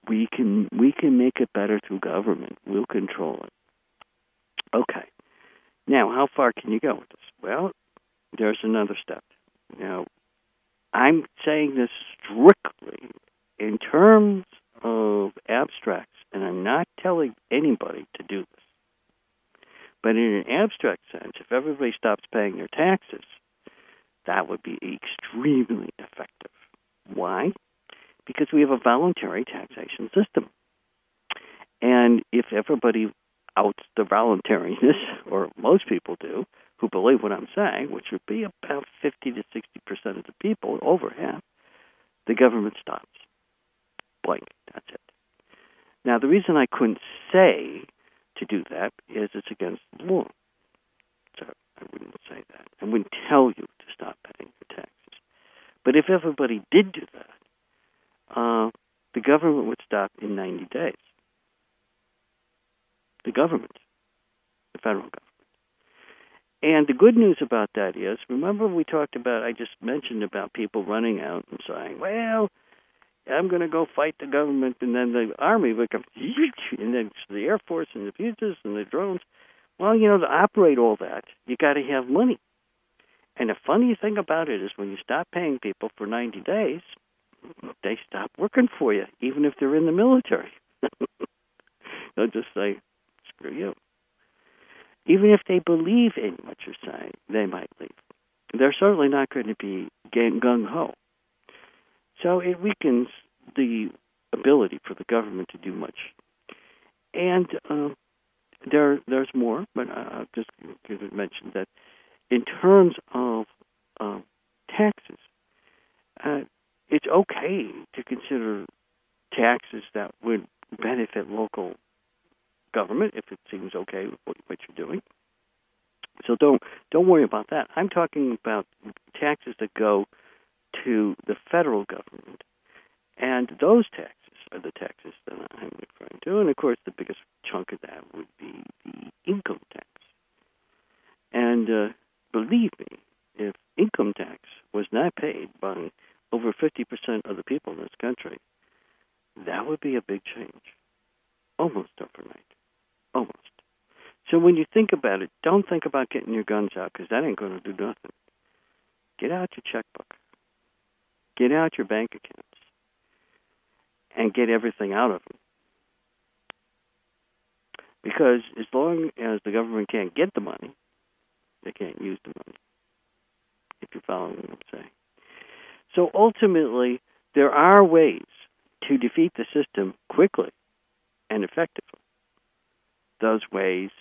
We can we can make it better through government. We'll control it. Okay. Now, how far can you go with this? Well, there's another step. Now, I'm saying this strictly in terms of abstracts, and I'm not telling anybody to do this. But in an abstract sense, if everybody stops paying their taxes, that would be extremely effective. Why? Because we have a voluntary taxation system. And if everybody outs the voluntariness, or most people do, who believe what I'm saying, which would be about 50 to 60 percent of the people, over half, the government stops. Blank. That's it. Now, the reason I couldn't say to do that is it's against the law. So I wouldn't say that. I wouldn't tell you to stop paying your taxes. But if everybody did do that, uh, the government would stop in 90 days. The government, the federal government. And the good news about that is, remember we talked about, I just mentioned about people running out and saying, well, I'm going to go fight the government, and then the army would come, and then the Air Force and the fugitives and the drones. Well, you know, to operate all that, you got to have money. And the funny thing about it is, when you stop paying people for 90 days, they stop working for you, even if they're in the military. They'll just say, "Screw you." Even if they believe in what you're saying, they might leave. They're certainly not going to be gung ho. So it weakens the ability for the government to do much. And uh, there, there's more, but I'll just mention that in terms of uh, taxes, uh, it's okay to consider taxes that would benefit local government if it seems okay with what, what you're doing. So don't don't worry about that. I'm talking about taxes that go to the federal government, and those taxes are the taxes that I'm referring to. And of course, the biggest chunk of that would be the income tax. And uh, believe me, if income tax was not paid by over 50% of the people in this country, that would be a big change, almost overnight. Almost. So when you think about it, don't think about getting your guns out because that ain't going to do nothing. Get out your checkbook. Get out your bank accounts and get everything out of them. Because as long as the government can't get the money, they can't use the money. If you're following what I'm saying. So ultimately, there are ways to defeat the system quickly and effectively. Those ways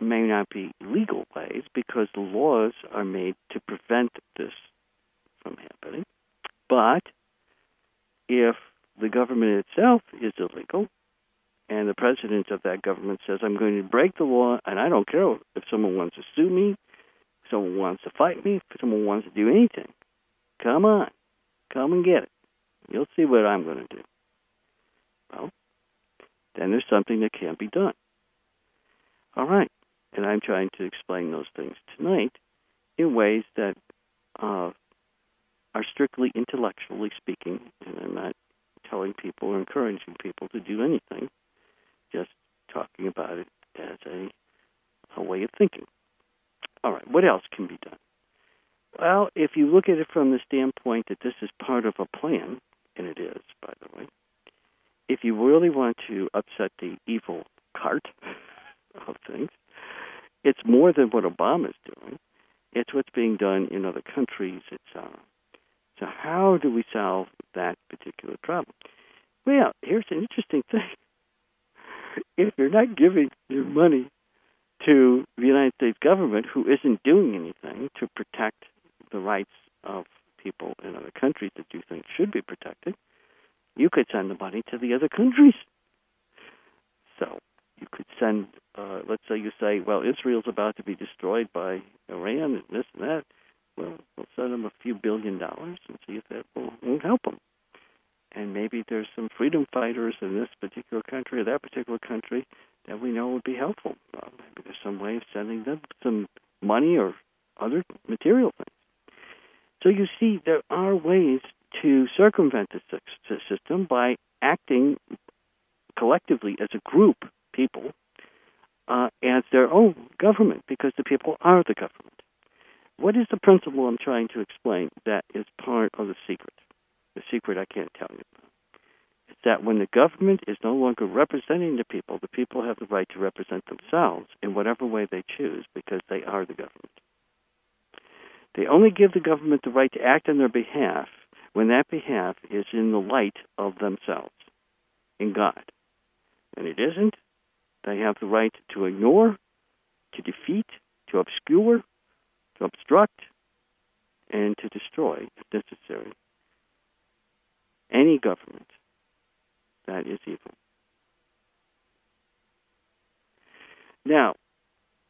may not be legal ways because the laws are made to prevent this from happening. But if the government itself is illegal, and the president of that government says, I'm going to break the law, and I don't care if someone wants to sue me, if someone wants to fight me, if someone wants to do anything. Come on, come and get it. You'll see what I'm going to do. Well, then there's something that can't be done. All right. And I'm trying to explain those things tonight in ways that uh, are strictly intellectually speaking, and I'm not telling people or encouraging people to do anything, just talking about it as a, a way of thinking. All right, what else can be done? Well, if you look at it from the standpoint that this is part of a plan, and it is, by the way, if you really want to upset the evil cart of things, it's more than what Obama is doing. It's what's being done in other countries. It's uh, so how do we solve that particular problem? Well, here's an interesting thing. If you're not giving your money to the United States government, who isn't doing anything to protect the rights of people in other countries that you think should be protected, you could send the money to the other countries. So you could send, uh, let's say you say, well, Israel's about to be destroyed by Iran and this and that. Well, we'll send them a few billion dollars and see if that will, will help them. And maybe there's some freedom fighters in this particular country or that particular country that we know would be helpful. Maybe there's some way of sending them some money or other material things. So you see, there are ways to circumvent the system by acting collectively as a group, people, uh, as their own government, because the people are the government. What is the principle I'm trying to explain that is part of the secret? The secret I can't tell you. It's that when the government is no longer representing the people, the people have the right to represent themselves in whatever way they choose because they are the government. They only give the government the right to act on their behalf when that behalf is in the light of themselves, in God. When it isn't, they have the right to ignore, to defeat, to obscure, to obstruct, and to destroy, if necessary, any government that is evil. Now,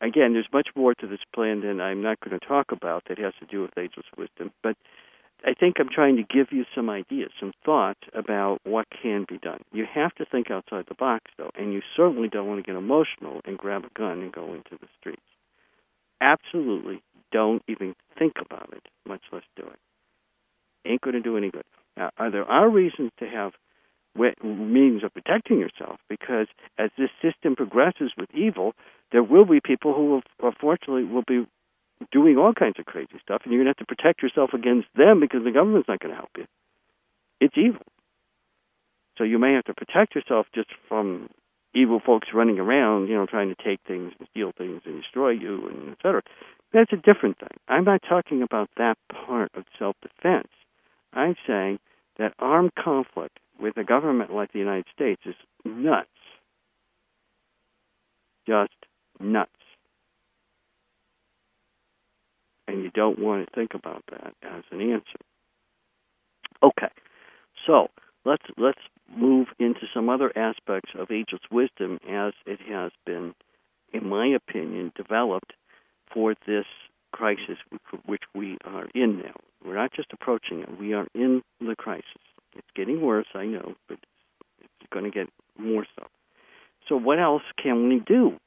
again, there's much more to this plan than I'm not going to talk about that has to do with ageless wisdom, but I think I'm trying to give you some ideas, some thoughts about what can be done. You have to think outside the box, though, and you certainly don't want to get emotional and grab a gun and go into the streets. Absolutely don't even think about it, much less do it. Ain't going to do any good. Now, there are reasons to have means of protecting yourself because as this system progresses with evil, there will be people who, will, unfortunately, will be doing all kinds of crazy stuff, and you're going to have to protect yourself against them because the government's not going to help you. It's evil. So you may have to protect yourself just from evil folks running around, you know, trying to take things and steal things and destroy you and et cetera. That's a different thing. I'm not talking about that part of self defense. I'm saying that armed conflict with a government like the United States is nuts. Just nuts. And you don't want to think about that as an answer. Okay. So let's let's move into some other aspects of ageless wisdom as it has been, in my opinion, developed for this crisis which we are in now. We're not just approaching it, we are in the crisis. It's getting worse, I know, but it's going to get more so. So, what else can we do?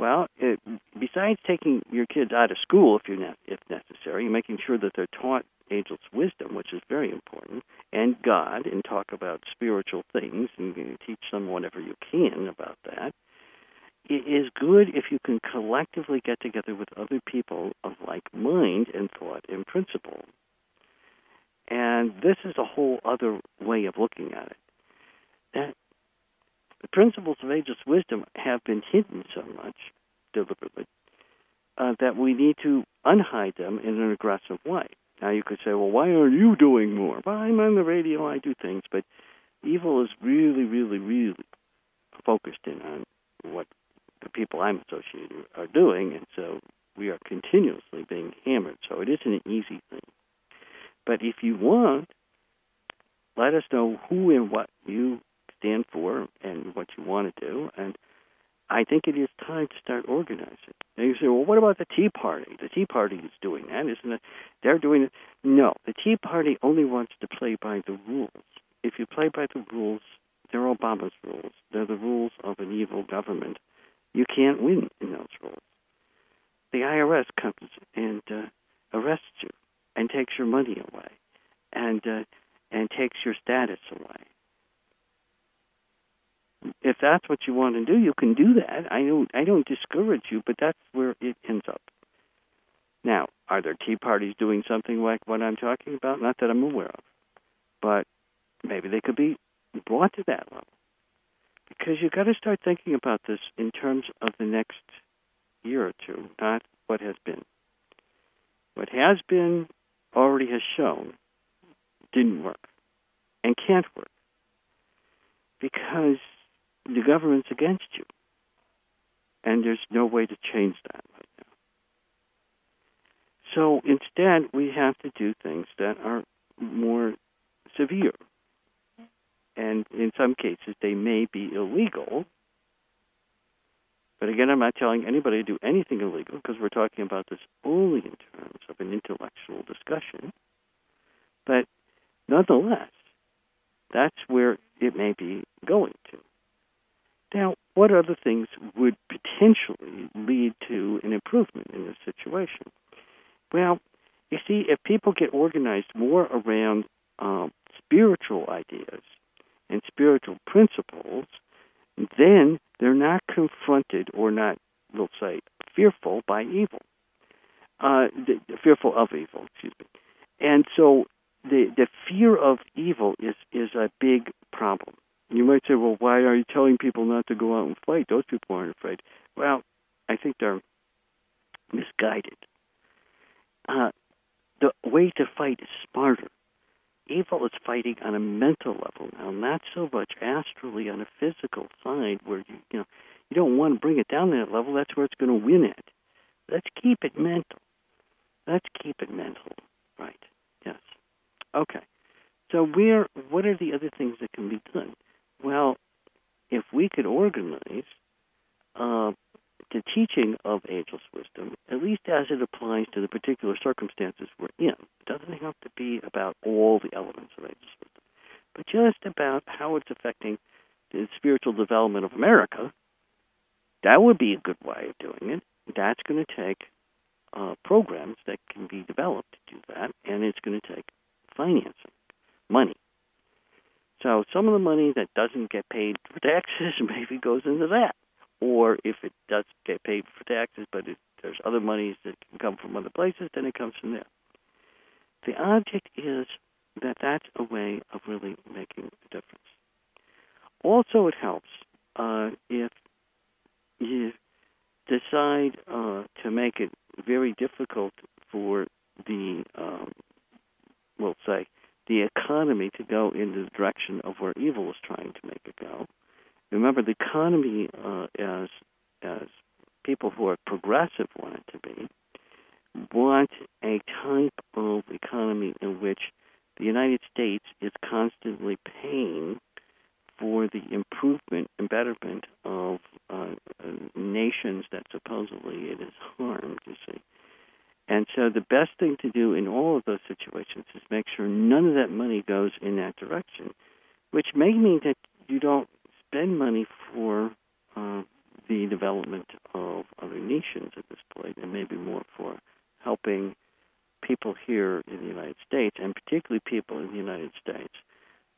Well, it, besides taking your kids out of school if, ne- if necessary, making sure that they're taught ageless wisdom, which is very important, and God, and talk about spiritual things, and you teach them whatever you can about that. It is good if you can collectively get together with other people of like mind and thought and principle. And this is a whole other way of looking at it. That the principles of ageless wisdom have been hidden so much deliberately uh, that we need to unhide them in an aggressive way. Now you could say, well, why are you doing more? Well, I'm on the radio, I do things, but evil is really, really, really focused in on what the people I'm associated with are doing, and so we are continuously being hammered. So it isn't an easy thing. But if you want, let us know who and what you stand for and what you want to do, and I think it is time to start organizing. And you say, well, what about the Tea Party? The Tea Party is doing that, isn't it? They're doing it. No, the Tea Party only wants to play by the rules. If you play by the rules, they're Obama's rules. They're the rules of an evil government. You can't win in those rules. The IRS comes and uh, arrests you and takes your money away, and uh, and takes your status away if that's what you want to do, you can do that. I don't I don't discourage you, but that's where it ends up. Now, are there tea parties doing something like what I'm talking about? Not that I'm aware of, but maybe they could be brought to that level. Because you've got to start thinking about this in terms of the next year or two, not what has been. What has been already has shown didn't work and can't work because the government's against you. And there's no way to change that right now. So instead, we have to do things that are more severe. And in some cases, they may be illegal. But again, I'm not telling anybody to do anything illegal because we're talking about this only in terms of an intellectual discussion. But nonetheless, that's where it may be going to. Now, what other things would potentially lead to an improvement in this situation? Well, you see, if people get organized more around um, spiritual ideas and spiritual principles, then they're not confronted or not, we'll say, fearful by evil, uh, the, fearful of evil, excuse me. And so the the fear of evil is is a big problem you might say, well, why are you telling people not to go out and fight? Those people aren't afraid. Well, I think they're misguided. Uh, the way to fight is smarter. Evil is fighting on a mental level now, not so much astrally on a physical side where you you know you don't want to bring it down to that level. That's where it's going to win at. Let's keep it mental. Let's keep it mental. Right. Yes. Okay. So where what are the other things that can be done? Well, if we could organize uh, the teaching of ageless wisdom, at least as it applies to the particular circumstances we're in. It doesn't have to be about all the elements of ageless wisdom, but just about how it's affecting the spiritual development of America. That would be a good way of doing it. That's going to take uh, programs that can be developed to do that, and it's going to take financing, money. So some of the money that doesn't get paid for taxes maybe goes into that or if it does get paid for taxes, but it, there's other monies that can come from other places, then it comes from there. The object is that that's a way of really making a difference. Also, it helps uh, if you decide uh, to make it very difficult for the, um, we'll say, the economy to go in the direction of where evil is trying to make it go Remember, the economy, uh, as as people who are progressive want it to be, want a type of economy in which the United States is constantly paying for the improvement and betterment of uh, nations that supposedly it has harmed, you see. And so the best thing to do in all of those situations is make sure none of that money goes in that direction, which may mean that you don't spend money for uh, the development of other nations at this point, and maybe more for helping people here in the United States, and particularly people in the United States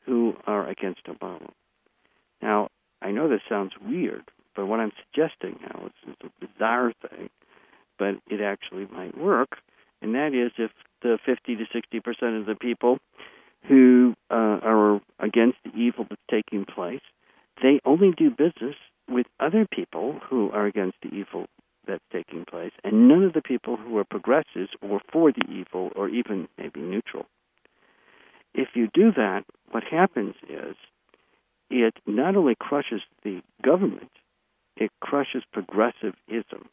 who are against Obama. Now, I know this sounds weird, but what I'm suggesting now is, is a bizarre thing, but it actually might work, and that is if the 50 to 60 percent of the people who uh, are against the evil that's taking place they only do business with other people who are against the evil that's taking place, and none of the people who are progressives or for the evil or even maybe neutral. If you do that, what happens is it not only crushes the government, it crushes progressivism.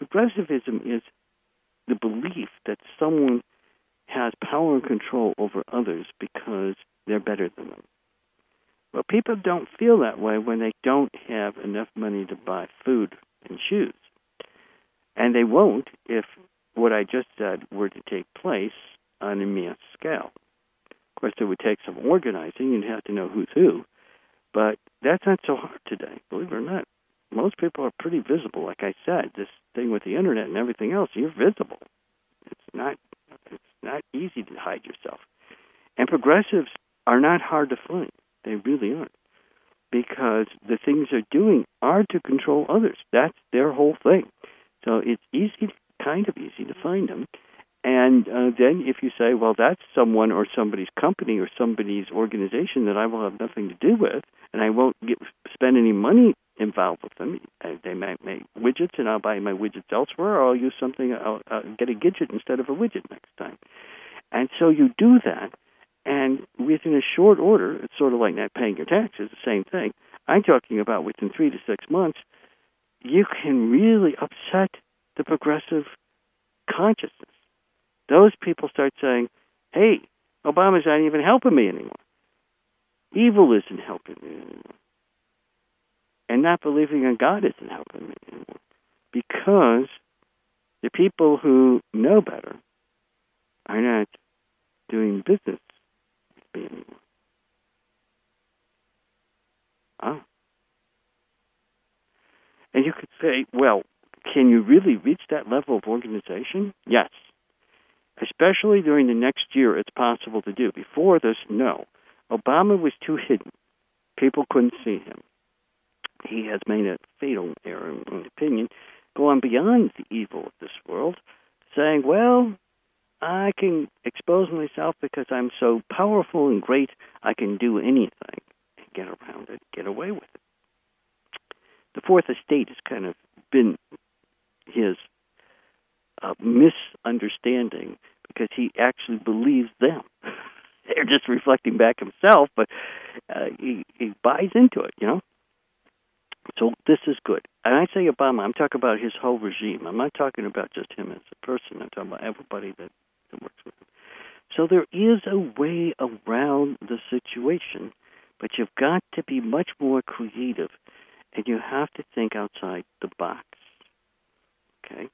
Progressivism is the belief that someone has power and control over others because they're better than them. Well, people don't feel that way when they don't have enough money to buy food and shoes. And they won't if what I just said were to take place on a mass scale. Of course, it would take some organizing. You'd have to know who's who. But that's not so hard today, believe it or not. Most people are pretty visible. Like I said, this thing with the internet and everything else, you're visible. It's not it's not easy to hide yourself. And progressives are not hard to find. They really aren't. Because the things they're doing are to control others. That's their whole thing. So it's easy, kind of easy to find them. And uh, then if you say, well, that's someone or somebody's company or somebody's organization that I will have nothing to do with, and I won't get, spend any money involved with them. Uh, they might make widgets, and I'll buy my widgets elsewhere, or I'll use something, I'll uh, get a gadget instead of a widget next time. And so you do that, and within a short order, it's sort of like not paying your taxes, the same thing. I'm talking about within three to six months, you can really upset the progressive consciousness. Those people start saying, hey, Obama's not even helping me anymore. Evil isn't helping me anymore. And not believing in God isn't helping me anymore. Because the people who know better are not doing business be anymore. Ah. And you could say, well, can you really reach that level of organization? Yes. Especially during the next year, it's possible to do. Before this, no. Obama was too hidden. People couldn't see him. He has made a fatal error, in opinion, going beyond the evil of this world, saying, well, I can expose myself because I'm so powerful and great, I can do anything. get around it, get away with it. The fourth estate has kind of been his uh, misunderstanding because he actually believes them. They're just reflecting back himself, but uh, he, he buys into it, you know. So this is good. And I say Obama, I'm talking about his whole regime. I'm not talking about just him as a person. I'm talking about everybody that, that works with him. So there is a way around the situation, but you've got to be much more creative and you have to think outside the box. Okay?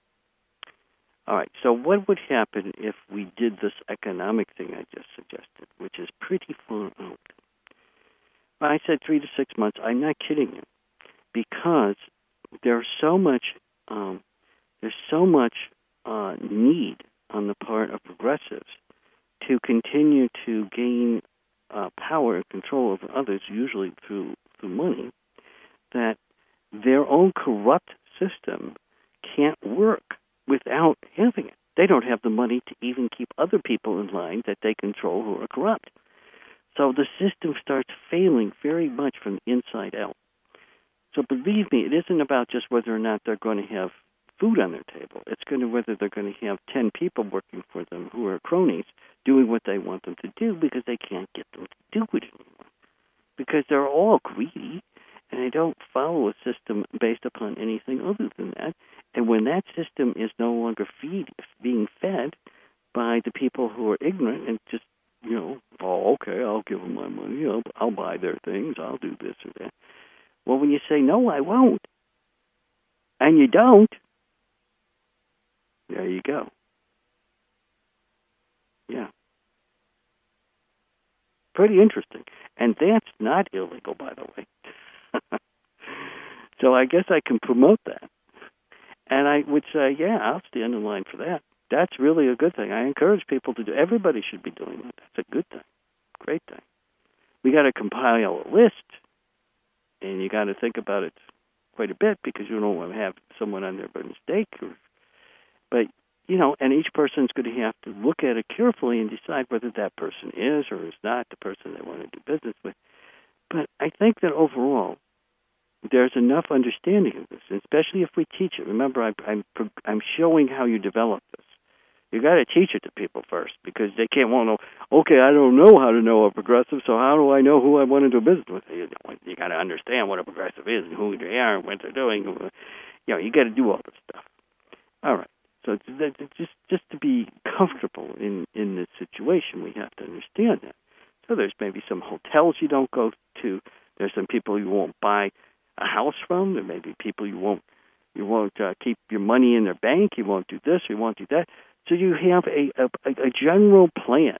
All right, so what would happen if we did this economic thing I just suggested, which is pretty far out? I said three to six months. I'm not kidding you, because there's so much um, there's so much uh, need on the part of progressives to continue to gain uh, power and control over others, usually through through money, that their own corrupt system can't work without having it. They don't have the money to even keep other people in line that they control who are corrupt. So the system starts failing very much from the inside out. So believe me, it isn't about just whether or not they're going to have food on their table. It's going to whether they're going to have 10 people working for them who are cronies doing what they want them to do because they can't get them to do it anymore. Because they're all greedy and they don't follow a system based upon anything other than that. And when that system is no longer feed, being fed by the people who are ignorant and just, you know, oh, okay, I'll give them my money, I'll, I'll buy their things, I'll do this or that. Well, when you say, no, I won't, and you don't, there you go. Yeah. Pretty interesting. And that's not illegal, by the way. so I guess I can promote that. And I would say, yeah, I'll stand in line for that. That's really a good thing. I encourage people to do. Everybody should be doing that. That's a good thing, great thing. We got to compile a list, and you got to think about it quite a bit because you don't want to have someone on there by mistake. Or, but you know, and each person's going to have to look at it carefully and decide whether that person is or is not the person they want to do business with. But I think that overall, there's enough understanding of this, especially if we teach it. Remember, I, I'm I'm showing how you develop this. You got to teach it to people first because they can't want to. Okay, I don't know how to know a progressive, so how do I know who I want to do business with? You, you got to understand what a progressive is and who they are and what they're doing. You know, you got to do all this stuff. All right. So just just to be comfortable in in this situation, we have to understand that. So there's maybe some hotels you don't go to. There's some people you won't buy a house from. There may be people you won't you won't uh, keep your money in their bank. You won't do this. You won't do that. So you have a, a, a general plan.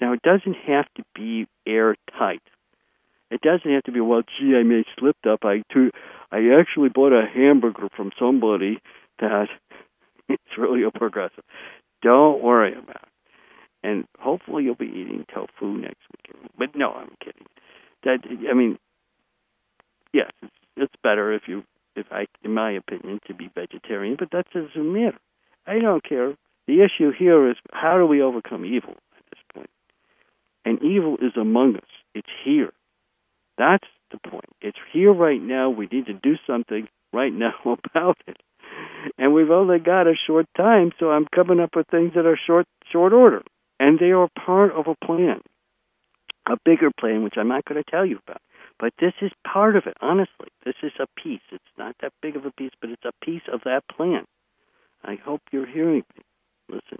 Now it doesn't have to be airtight. It doesn't have to be well. Gee, I may slipped up. I too, I actually bought a hamburger from somebody that it's really a progressive. Don't worry about it. And hopefully you'll be eating tofu next week. But no, I'm kidding. That I mean, yes, it's, it's better if you, if I, in my opinion, to be vegetarian. But that doesn't matter. I don't care. The issue here is how do we overcome evil at this point? And evil is among us. It's here. That's the point. It's here right now. We need to do something right now about it. And we've only got a short time, so I'm coming up with things that are short short order. And they are part of a plan. A bigger plan which I'm not going to tell you about. But this is part of it, honestly. This is a piece. It's not that big of a piece, but it's a piece of that plan. I hope you're hearing me. Listen.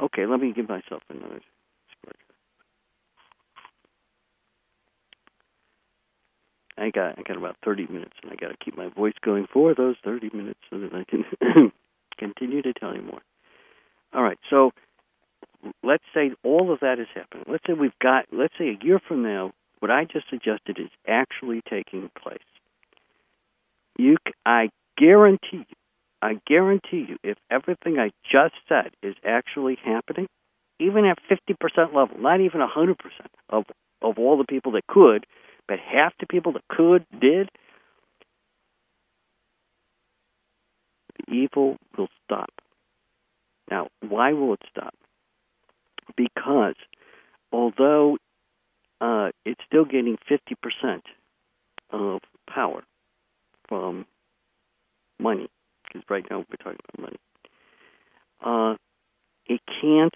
Okay, let me give myself another I got I got about 30 minutes, and I got to keep my voice going for those 30 minutes so that I can continue to tell you more. All right, so let's say all of that has happened. Let's say we've got, let's say a year from now, what I just suggested is actually taking place. You, I guarantee you, I guarantee you, if everything I just said is actually happening, even at 50% level, not even 100% of, of all the people that could, but half the people that could, did, the evil will stop. Now, why will it stop? Because although uh, it's still getting 50% of power from money, because right now we're talking about money. Uh, it can't,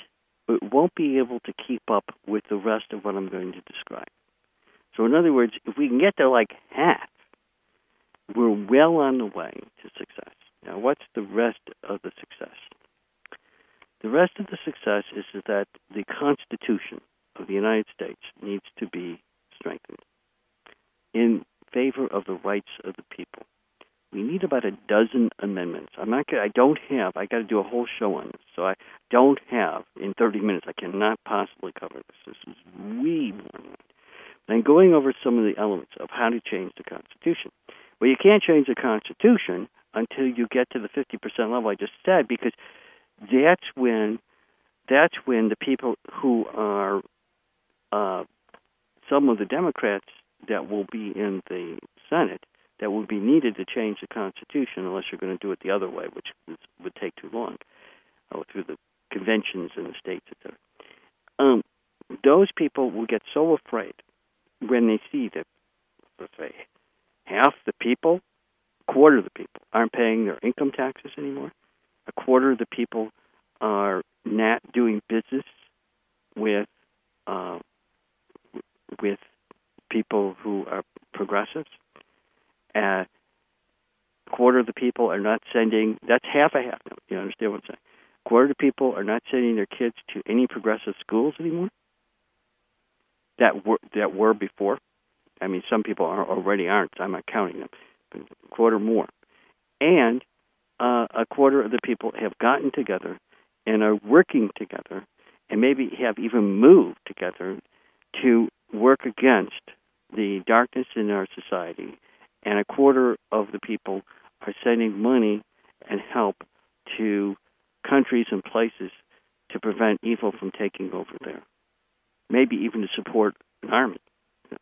it won't be able to keep up with the rest of what I'm going to describe. So, in other words, if we can get to like half, we're well on the way to success. Now, what's the rest of the success? The rest of the success is that the Constitution of the United States needs to be strengthened in favor of the rights of the people. We need about a dozen amendments. I'm not. I don't have. I got to do a whole show on this, so I don't have in 30 minutes. I cannot possibly cover this. This is way more than that. Going over some of the elements of how to change the Constitution. Well, you can't change the Constitution until you get to the 50% level I just said, because that's when that's when the people who are uh, some of the Democrats that will be in the Senate that will be needed to change the Constitution, unless you're going to do it the other way, which would take too long, uh, through the conventions in the states, etc. Um, those people will get so afraid when they see that, let's say, half the people, a quarter of the people, aren't paying their income taxes anymore. A quarter of the people are not doing business with uh, with people who are progressives. Uh, a quarter of the people are not sending. That's half a half. You understand what I'm saying? A quarter of the people are not sending their kids to any progressive schools anymore. That were that were before. I mean, some people are, already aren't. I'm not counting them. But a quarter more, and uh, a quarter of the people have gotten together and are working together, and maybe have even moved together to work against the darkness in our society, and a quarter of the people are sending money and help to countries and places to prevent evil from taking over there. Maybe even to support an army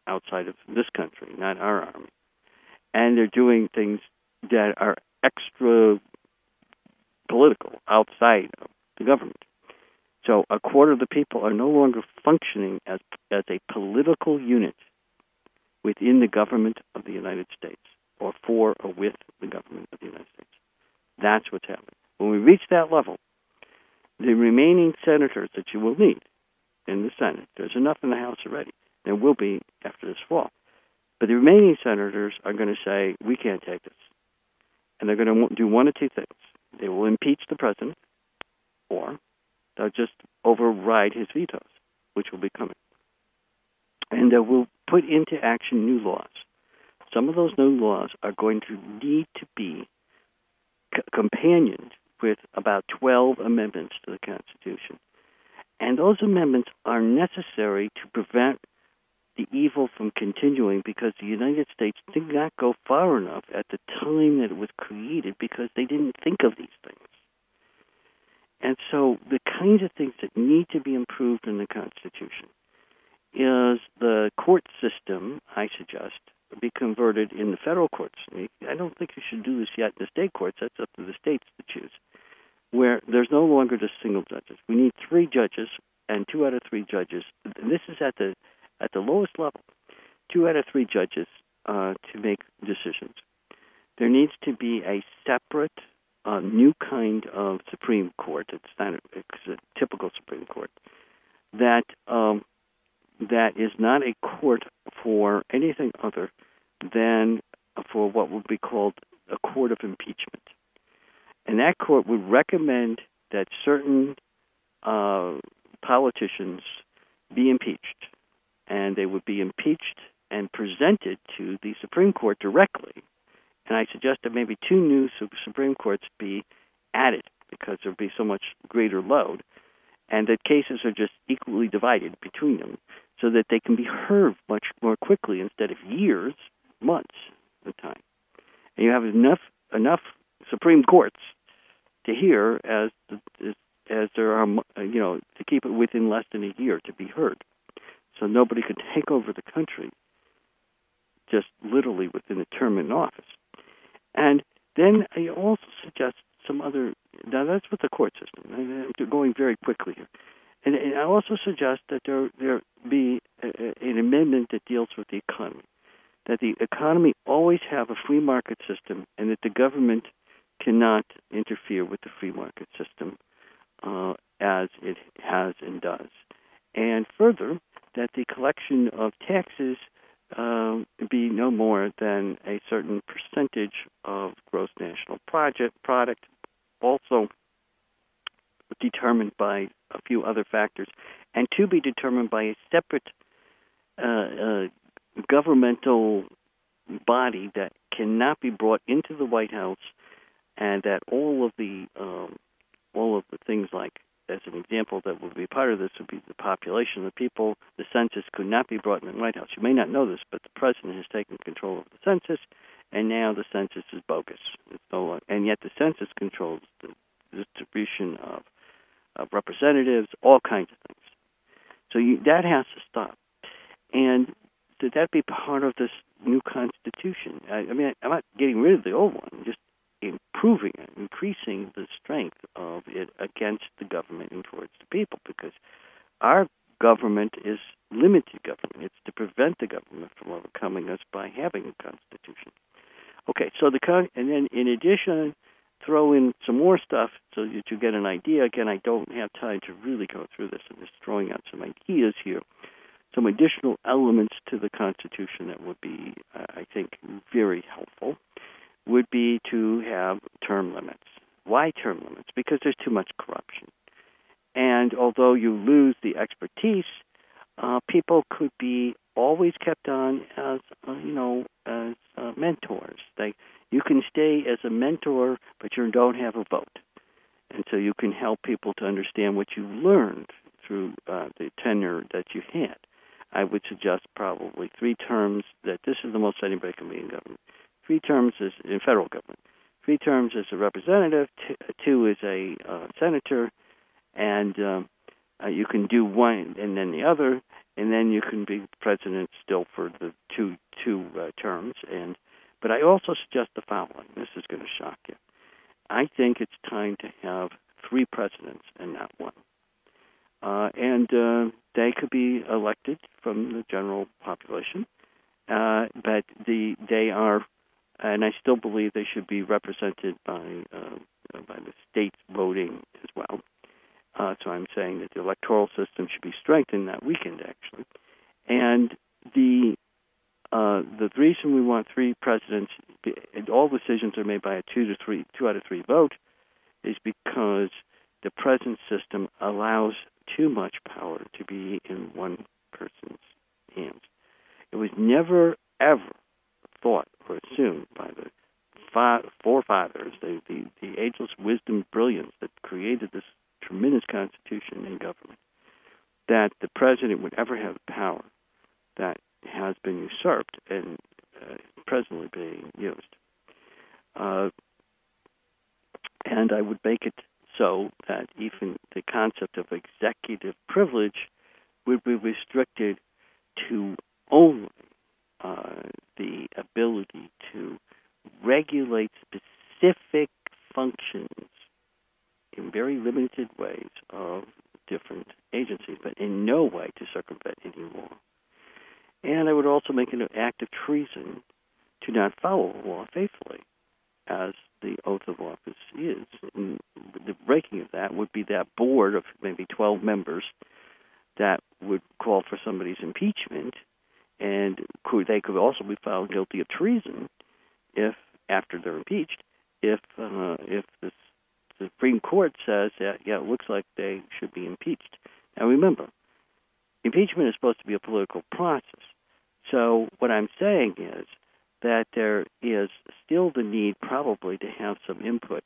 outside of this country, not our army. And they're doing things that are extra political outside of the government. So a quarter of the people are no longer functioning as as a political unit within the government of the United States, or for or with the government of the United States. That's what's happening. When we reach that level, the remaining senators that you will need in the Senate, there's enough in the House already. There will be after this fall. But the remaining senators are going to say, we can't take this. And they're going to do one of two things. They will impeach the president, or they'll just override his vetoes, which will be coming. And uh, we'll put into action new laws. Some of those new laws are going to need to be c- companioned with about 12 amendments to the Constitution. And those amendments are necessary to prevent the evil from continuing because the United States did not go far enough at the time that it was created because they didn't think of these things. And so the kinds of things that need to be improved in the Constitution is the court system, I suggest, be converted in the federal courts. I don't think you should do this yet in the state courts. That's up to the states to choose. Where there's no longer just single judges. We need three judges and two out of three judges. This is at the at the lowest level. Two out of three judges uh, to make decisions. There needs to be a separate a new kind of Supreme Court. It's not a, it's a typical Supreme Court that um, that is not a court for anything other than for what would be called a court of impeachment. And that court would recommend that certain uh, politicians be impeached, and they would be impeached and presented to the Supreme Court directly. And I suggest that maybe two new Supreme Courts be added because there would be so much greater load, and that cases are just equally divided between them so that they can be heard much more quickly instead of years, months a time. And you have enough enough Supreme Courts to hear as as, as there are, you know, to keep it within less than a year to be heard. So nobody could take over the country just literally within a term in office. And then I also suggest some other. Now that's with the court system. I'm going very quickly here. And, and I also suggest that there there be a, a, an amendment that deals with the economy, that the economy always have a free market system, and that the government cannot interfere with the free market system uh, as it has and does. And further, that the collection of taxes um, be no more than a certain percentage of gross national project product, also determined by a few other factors, and to be determined by a separate uh, uh, governmental body that cannot be brought into the White House, and that all of the um, all of the things like as an example that would be part of this would be the population the people. The census could not be brought in the White House. You may not know this, but the president has taken control of the census, and now the census is bogus. It's no longer, and yet the census controls the distribution of, of representatives, all kinds of things. So you, that has to stop. And should that be part of this new constitution? I, I mean, I'm not getting rid of the old one, just improving it, increasing the strength of it against the government and towards the people, because our government is limited government. It's to prevent the government from overcoming us by having a constitution. Okay, so the con- and then in addition, throw in some more stuff so that you get an idea. Again, I don't have time to really go through this. I'm just throwing out some ideas here, some additional elements to the Constitution that would be, uh, I think, very helpful would be to have term limits. Why term limits? Because there's too much corruption. And although you lose the expertise, uh, people could be always kept on as uh, you know as uh, mentors. They you can stay as a mentor, but you don't have a vote, and so you can help people to understand what you've learned through uh, the tenure that you had. I would suggest probably three terms. That this is the most anybody can be in government three terms is in federal government, three terms as a representative, t- two as a uh, senator, and um, uh, you can do one and then the other, and then you can be president still for the two two uh, terms. And but I also suggest the following. This is going to shock you. I think it's time to have three presidents and not one. Uh, and uh, they could be elected from the general population, uh, but the they are and I still believe they should be represented by uh, by the states voting as well. Uh, so I'm saying that the electoral system should be strengthened that weekend, actually. And the uh, the reason we want three presidents, and all decisions are made by a two to three, two out of three vote, is because the present system allows too much power to be in one person's hands. It was never ever thought or assumed by the forefathers, the, the, the ageless wisdom, brilliance that created this tremendous constitution and government, that the president would ever have power that has been usurped and uh, presently being used. Uh, and I would make it so that even the concept of executive privilege would be restricted to only uh, the ability to regulate specific functions in very limited ways of different agencies, but in no way to circumvent any law. And I would also make it an act of treason to not follow the law faithfully, as the oath of office is. And the breaking of that would be that board of maybe 12 members that would call for somebody's impeachment and could, they could also be found guilty of treason if, after they're impeached, if uh, if the Supreme Court says that yeah, it looks like they should be impeached. Now remember, impeachment is supposed to be a political process. So what I'm saying is that there is still the need probably to have some input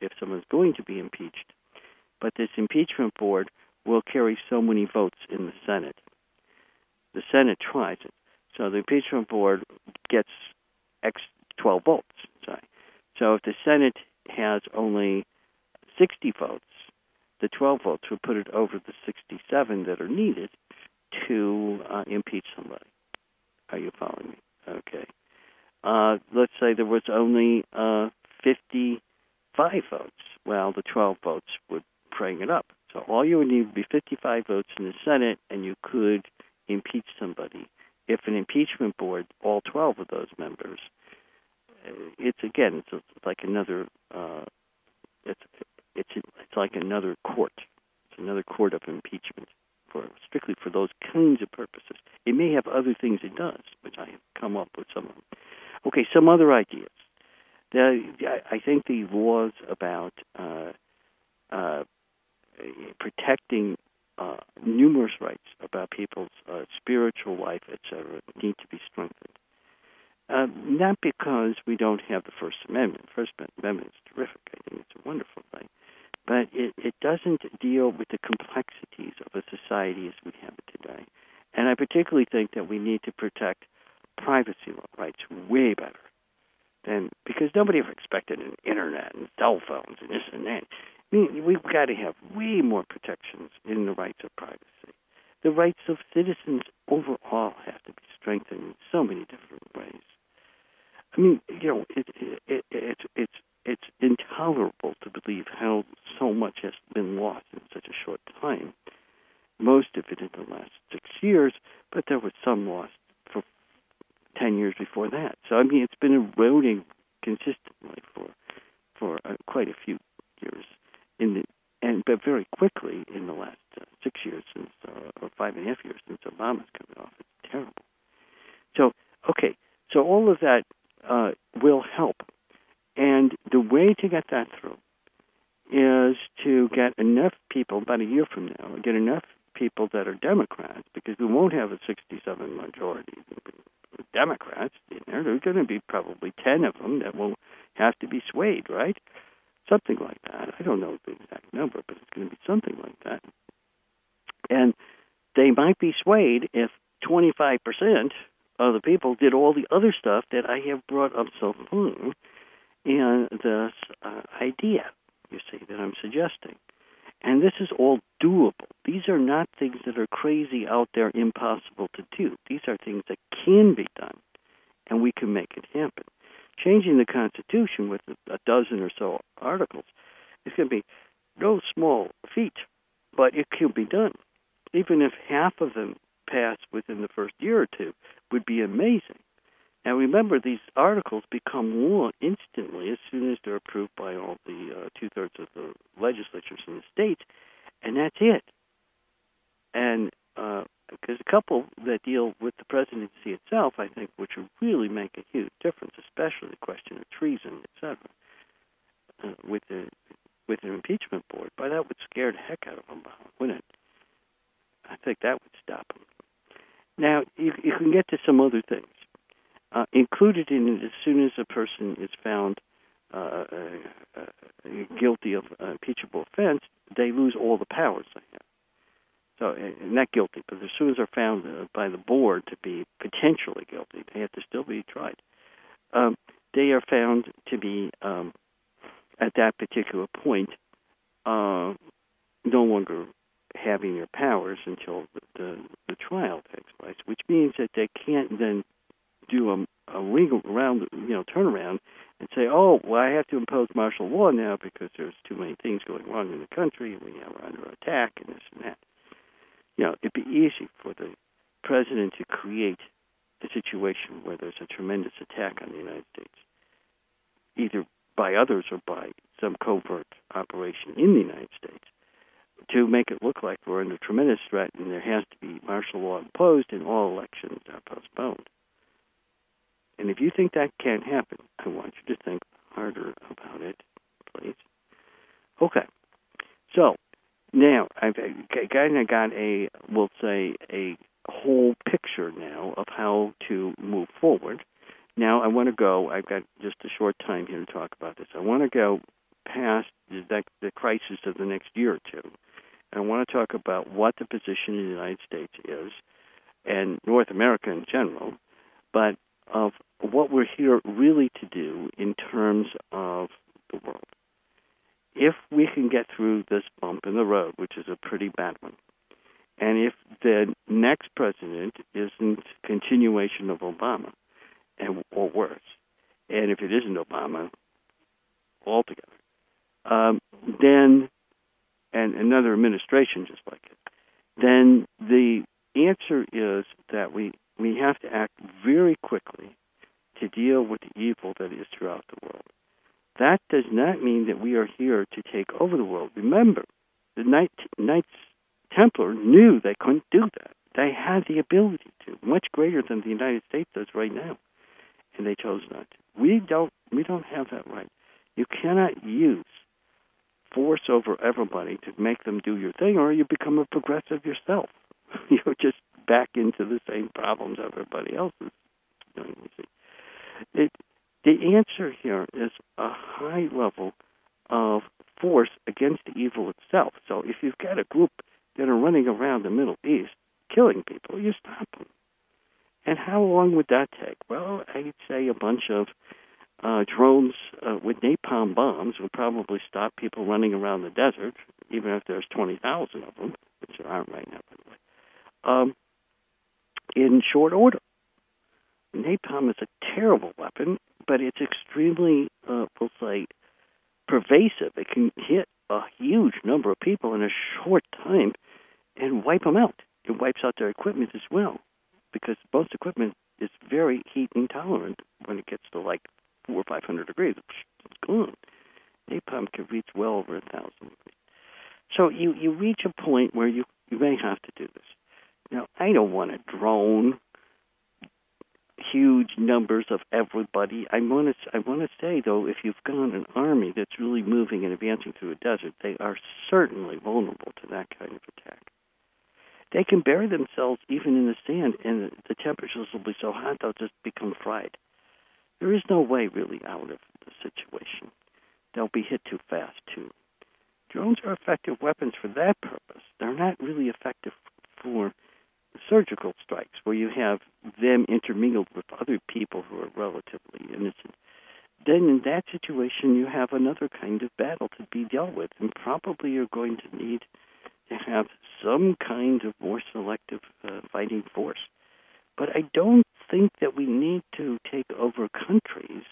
if someone's going to be impeached. But this impeachment board will carry so many votes in the Senate the Senate tries it. So the impeachment board gets X 12 votes. Sorry. So if the Senate has only 60 votes, the 12 votes would put it over the 67 that are needed to uh, impeach somebody. Are you following me? Okay. Uh, let's say there was only uh, 55 votes. Well, the 12 votes would praying it up. So all you would need would be 55 votes in the Senate, and you could impeach somebody. If an impeachment board, all 12 of those members, uh, it's again, it's like another, uh, it's it's it's like another court. It's another court of impeachment for strictly for those kinds of purposes. It may have other things it does, which I have come up with some of them. Okay, some other ideas. The, I think the laws about uh, uh, protecting uh, numerous rights about people's uh, spiritual life, etc., need to be strengthened. Uh, not because we don't have the First Amendment. First Amendment is terrific. I think it's a wonderful thing. But it, it doesn't deal with the complexities of a society as we have it today. And I particularly think that we need to protect privacy rights way better than because nobody ever expected an internet and cell phones and this and that. I mean, we've got to have way more protections in the rights of privacy. The rights of citizens overall have to be strengthened in so many different ways. I mean, you know, it, it, it, it's it's it's intolerable to believe how so much has been lost in such a short time. Most of it in the last six years, but there was some lost for ten years before that. So I mean, it's been eroding consistently for for uh, quite a few years in the and but very quickly in the last uh, six years since uh, or five and a half years since Obama's coming off. It's terrible. So okay, so all of that uh, will help, and the way to get that through is to get enough people about a year from now, get enough people that are Democrats, because we won't have a 67 majority of Democrats in there. There's going to be probably 10 of them that will have to be swayed, right? something like that. I don't know the exact number, but it's going to be something like that. And they might be swayed if 25% of the people did all the other stuff that I have brought up so far in this uh, idea, you see, that I'm suggesting. And this is all doable. These are not things that are crazy out there, impossible to do. These are things that can be done, and we can make it happen changing the Constitution with a dozen or so articles is going to be no small feat, but it can be done. Even if half of them pass within the first year or two, would be amazing. Now remember, these articles become law instantly as soon as they're approved by all the uh, two thirds of the legislatures in the states, and that's it. And uh, because a couple that deal with the presidency itself, I think, which would really make a huge difference, especially the question of treason, etc. Uh, with the with an impeachment board, but that would scare the heck out of them, wouldn't it? I think that would stop them. Now you, you can get to some other things. Uh, included in it, as soon as a person is found uh, uh, uh guilty of an impeachable offense, they lose all the powers they have. So, uh, not guilty, but as soon as they're found uh, by the board to be potentially guilty, they have to still be tried. Um, they are found to be, um, at that particular point, no longer having their powers until the, the, the trial takes place, which means that they can't then do a, a legal round, you know, turnaround and say, oh, well, I have to impose martial law now because there's too many things going wrong in the country and we are under attack and this and that you know, it'd be easy for the president to create a situation where there's a tremendous attack on the United States, either by others or by some covert operation in the United States, to make it look like we're under tremendous threat and there has to be martial law imposed and all elections are postponed. And if you think that can't happen, I want you to think harder about it, please. Okay. So, now, I've kind of got a, we'll say, a whole picture now of how to move forward. Now, I want to go, I've got just a short time here to talk about this. I want to go past the, the crisis of the next year or two. I want to talk about what the position in the United States is and North America in general, but of what we're here really to do in terms of the world. If we can get through this bump in the road, which is a pretty bad one, and if the next president isn't continuation of Obama, and or worse, and if it isn't Obama altogether, um, then and another administration just like it, then the answer is that we we have to act very quickly to deal with the evil that is throughout the world. That does not mean that we are here to take over the world. Remember, the Knight, Knights Templar knew they couldn't do that. They had the ability to, much greater than the United States does right now, and they chose not to. We don't. We don't have that right. You cannot use force over everybody to make them do your thing, or you become a progressive yourself. You're just back into the same problems everybody else is doing. It, the answer here is a high level of force against the evil itself. So if you've got a group that are running around the Middle East killing people, you stop them. And how long would that take? Well, I'd say a bunch of uh, drones uh, with napalm bombs would probably stop people running around the desert, even if there's 20,000 of them, which there aren't right now, by the way, um, in short order. Napalm is a terrible weapon, but it's extremely, uh, we'll say, pervasive. It can hit a huge number of people in a short time and wipe them out. It wipes out their equipment as well, because most equipment is very heat intolerant when it gets to like four or five hundred degrees. It's gone. Napalm can reach well over a thousand. So you you reach a point where you you may have to do this. Now I don't want a drone huge numbers of everybody. I want to I want to say though, if you've got an army that's really moving and advancing through a desert, they are certainly vulnerable to that kind of attack. They can bury themselves even in the sand, and the temperatures will be so hot they'll just become fried. There is no way really out of the situation. They'll be hit too fast too. Drones are effective weapons for that purpose. They're not really effective for surgical strikes where you have them intermingled with other people who are relatively innocent, then in that situation you have another kind of battle to be dealt with, and probably you're going to need to have some kind of more selective uh, fighting force. But I don't think that we need to take over countries.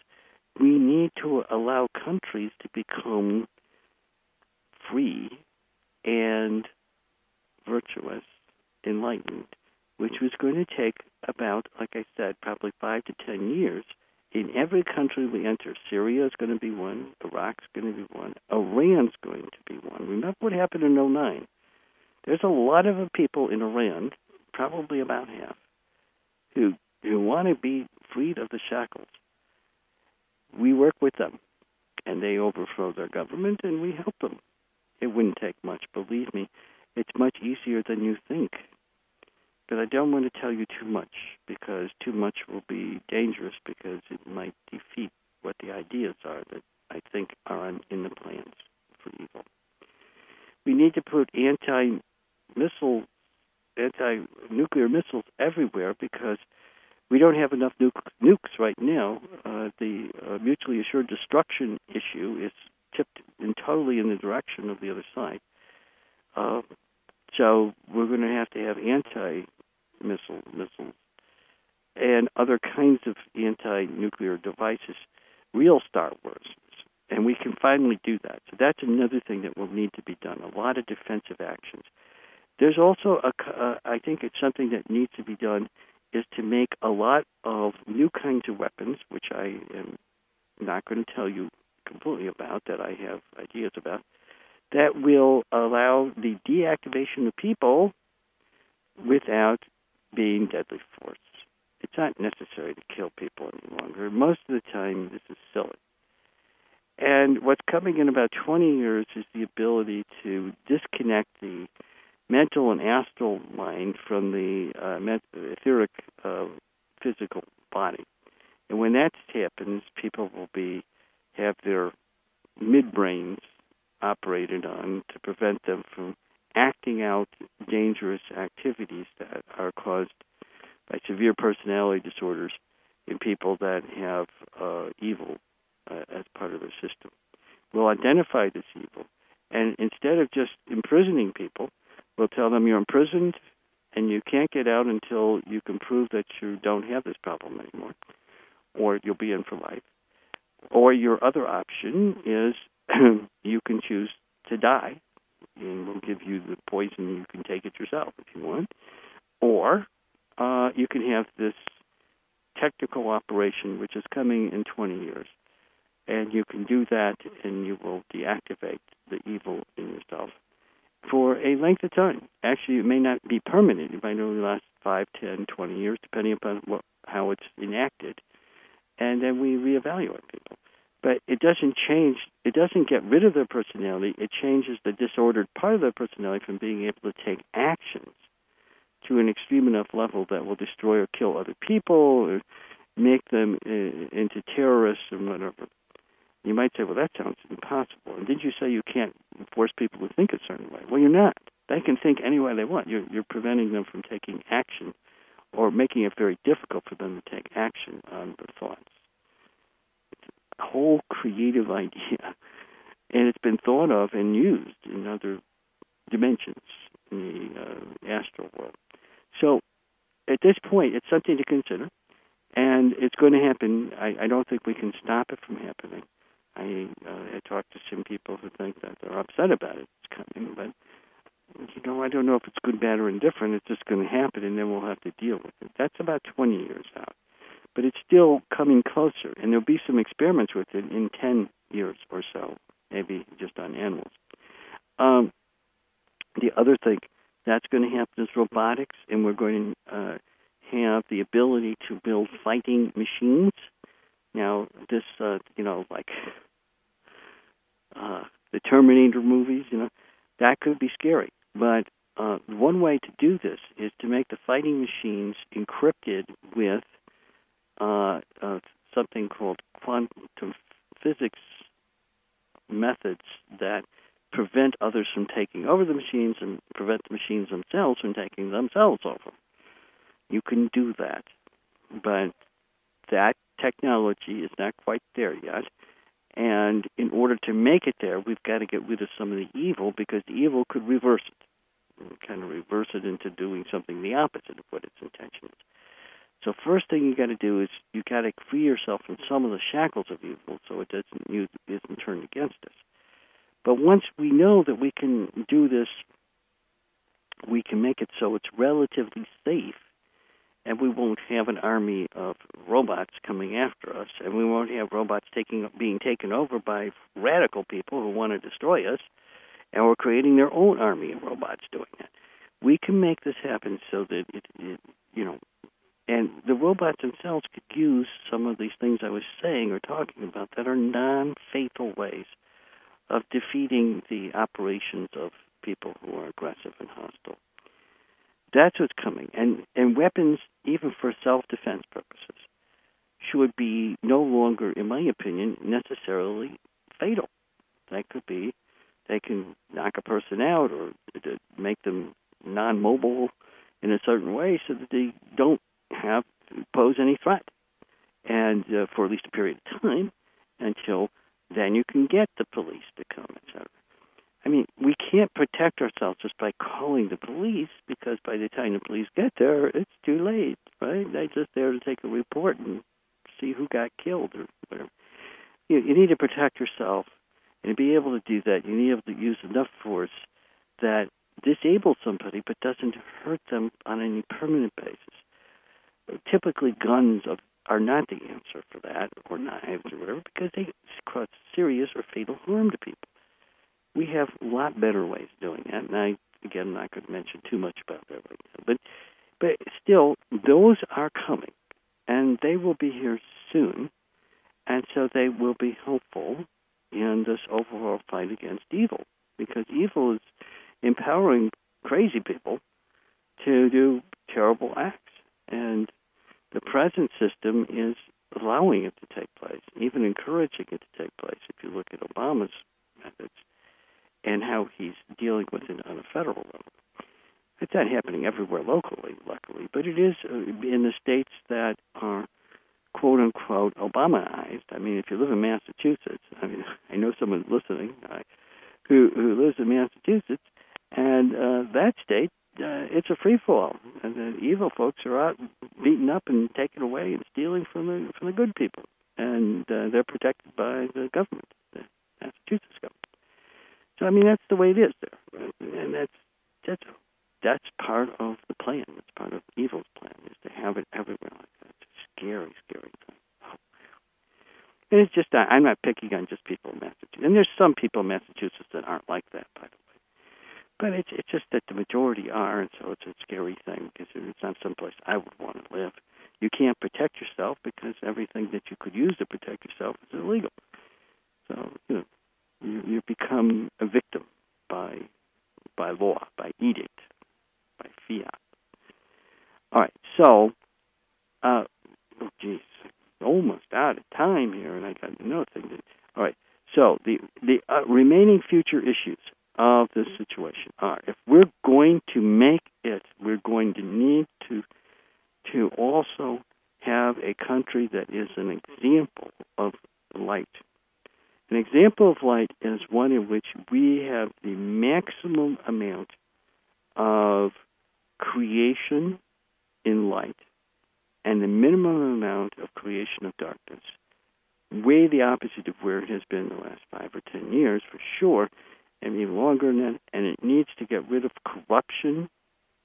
We need to allow countries to become free and virtuous enlightened, which was going to take about, like I said, probably five to ten years. In every country we enter, Syria is going to be one, Iraq's going to be one, Iran's going to be one. Remember what happened in 09. There's a lot of people in Iran, probably about half, who who want to be freed of the shackles. We work with them, and they overthrow their government, and we help them. It wouldn't take much, believe me. It's much easier than you think. But I don't want to tell you too much because too much will be dangerous because it might defeat what the ideas are that I think are in the plans for evil. We need to put anti missile, anti nuclear missiles everywhere because we don't have enough nuke, nukes right now. Uh, the uh, mutually assured destruction issue is tipped entirely in the direction of the other side. Uh, so we're going to have to have anti-missile missiles and other kinds of anti-nuclear devices, real Star Wars, and we can finally do that. So that's another thing that will need to be done. A lot of defensive actions. There's also a, uh, I think it's something that needs to be done is to make a lot of new kinds of weapons, which I am not going to tell you completely about, that I have ideas about, that will allow the deactivation of people without being deadly force. It's not necessary to kill people any longer. Most of the time, this is silly. And what's coming in about 20 years is the ability to disconnect the mental and astral mind from the uh, etheric uh, physical body. And when that happens, people will be have their midbrains operated on to prevent them from acting out dangerous activities that are caused by severe personality disorders in people that have uh, evil uh, as part of their system. We'll identify this evil, and instead of just imprisoning people, we'll tell them you're imprisoned and you can't get out until you can prove that you don't have this problem anymore, or you'll be in for life. Or your other option is you can choose to die and we'll give you the poison. You can take it yourself if you want, or uh, you can have this technical operation which is coming in 20 years, and you can do that, and you will deactivate the evil in yourself for a length of time. Actually, it may not be permanent. It might only last 5, 10, 20 years, depending upon what, how it's enacted. And then we reevaluate people. But it doesn't change, it doesn't get rid of their personality. It changes the disordered part of their personality from being able to take actions to an extreme enough level that will destroy or kill other people or make them uh, into terrorists or whatever. You might say, well, that sounds impossible. And did you say you can't force people to think a certain way? Well, you're not. They can think any way they want. You're, you're preventing them from taking action or making it very difficult for them to take action on their thoughts. Whole creative idea, and it's been thought of and used in other dimensions in the uh, astral world. So at this point, it's something to consider, and it's going to happen. I, I don't think we can stop it from happening. I uh, I talked to some people who think that they're upset about it. It's coming, but you know, I don't know if it's good, bad, or indifferent. It's just going to happen, and then we'll have to deal with it. That's about 20 years out, but it's still coming closer, and there'll be some experiments with it in 10 years or so, maybe just on animals. Um, the other thing that's going to happen is robotics, and we're going to uh, have the ability to build fighting machines. Now, this, uh, you know, like uh, the Terminator movies, you know, that could be scary. But uh, one way to do this is to make the fighting machines encrypted with uh, uh, something called quantum physics methods that prevent others from taking over the machines and prevent the machines themselves from taking themselves over. You can do that, but that technology is not quite there yet. And in order to make it there, we've got to get rid of some of the evil because the evil could reverse it, kind of reverse it into doing something the opposite of what its intention is. So first thing you got to do is you got to free yourself from some of the shackles of evil, so it doesn't use, isn't turned against us. But once we know that we can do this, we can make it so it's relatively safe, and we won't have an army of robots coming after us, and we won't have robots taking being taken over by radical people who want to destroy us, and we're creating their own army of robots doing that. We can make this happen so that it, it you know, and the robots themselves could use some of these things I was saying or talking about that are non-fatal ways of defeating the operations of people who are aggressive and hostile. That's what's coming. And, and weapons, even for self defense purposes, should be no longer, in my opinion, necessarily fatal. That could be they can knock a person out or make them non mobile in a certain way so that they don't have pose any threat. And uh, for at least a period of time until then you can get the police to come, etc. I mean, we can't protect ourselves just by calling the police because by the time the police get there, it's too late, right? They're just there to take a report and see who got killed or whatever. You, you need to protect yourself, and to be able to do that, you need to be able to use enough force that disables somebody but doesn't hurt them on any permanent basis. Typically, guns of are not the answer for that, or knives or whatever, because they cause serious or fatal harm to people. We have a lot better ways of doing that, and I again I'm not going to mention too much about that right now, but but still those are coming, and they will be here soon, and so they will be helpful in this overall fight against evil, because evil is empowering crazy people to do terrible acts, and the present system is allowing it to take place, even encouraging it to take place. If you look at Obama's methods and how he's dealing with it on a federal level, it's not happening everywhere locally, luckily, but it is uh, in the states that are quote unquote Obamaized. I mean, if you live in Massachusetts, I mean, I know someone listening uh, who who lives in Massachusetts, and uh, that state uh, it's a free fall, and the evil folks are out beating up and taking away and stealing from the from the good people, and uh, they're protected by the government, the Massachusetts government. So I mean that's the way it is there, right? and that's that's that's part of the plan. That's part of evil's plan is to have it everywhere like that. It's a scary, scary thing. And it's just I'm not picking on just people in Massachusetts, and there's some people in Massachusetts that aren't like that, by the way but it's it's just that the majority are, and so it's a scary thing because it's not someplace I would want to live. You can't protect yourself because everything that you could use to protect yourself is illegal. So you know, you, you become a victim by by law, by edict, by fiat. All right, so uh, oh geez, almost out of time here, and I got another thing. To, all right, so the the uh, remaining future issues of this situation are: if we're going to make it, we're going to need to to also have a country that is an example of light. An example of light is one in which we have the maximum amount of creation in light and the minimum amount of creation of darkness. Way the opposite of where it has been the last five or ten years, for sure, and even longer than that. And it needs to get rid of corruption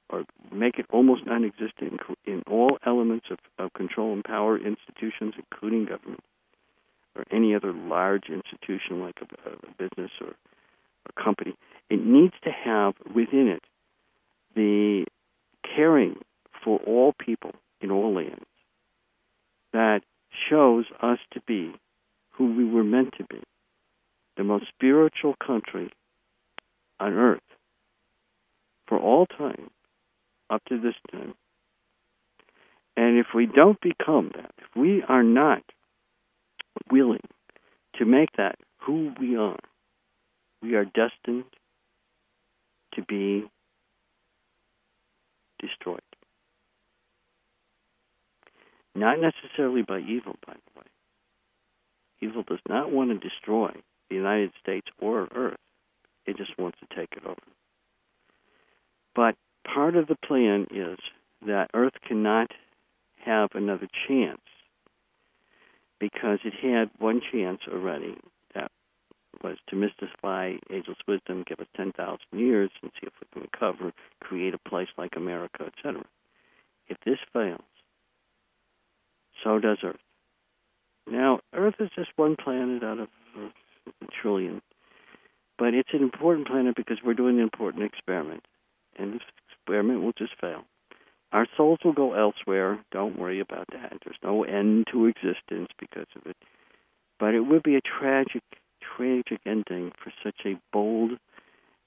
or make it almost non-existent in all elements of, of control and power institutions, including government or any other large institution like a, a business or a company. It needs to have within it the caring for all people in all lands that shows us to be who we were meant to be the most spiritual country on earth for all time up to this time. And if we don't become that, if we are not willing to make that who we are, we are destined to be destroyed. Not necessarily by evil, by the way. Evil does not want to destroy the United States or Earth. It just wants to take it over. But part of the plan is that Earth cannot have another chance because it had one chance already that was to mystify ageless wisdom, give us 10,000 years and see if we can recover, create a place like America, etc. If this fails, so does Earth. Now, Earth is just one planet out of a trillion, but it's an important planet because we're doing an important experiment, and this experiment will just fail. Our souls will go elsewhere. Don't worry about that. There's no end to existence because of it. But it would be a tragic, tragic ending for such a bold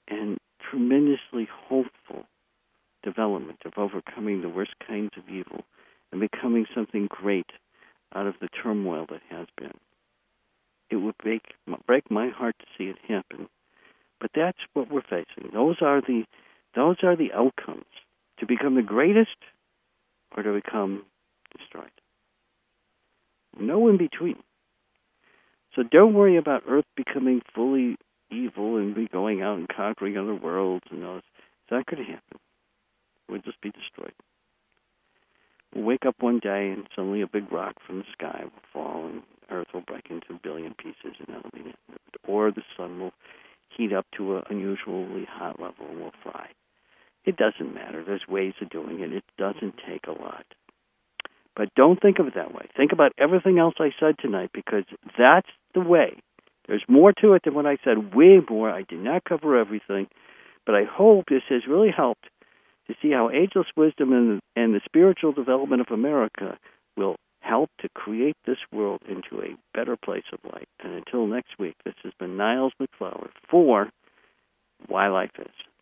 and tremendously hopeful development of overcoming the worst kinds of evil and becoming something great out of the turmoil that has been. It would break break my heart to see it happen, but that's what we're facing. Those are the those are the outcomes to become the greatest or to become destroyed. No in between. So don't worry about Earth becoming fully evil and we going out and conquering other worlds and those. It's not going to happen. We'll just be destroyed. We'll wake up one day and suddenly a big rock from the sky will fall and Earth will break into a billion pieces and that'll be it. Or the sun will heat up to an unusually hot level and will fry. It doesn't matter. There's ways of doing it. It doesn't take a lot. But don't think of it that way. Think about everything else I said tonight because that's the way. There's more to it than what I said, way more. I did not cover everything, but I hope this has really helped to see how ageless wisdom and, and the spiritual development of America will help to create this world into a better place of light. And until next week, this has been Niles MacFlouer for Why Life Is.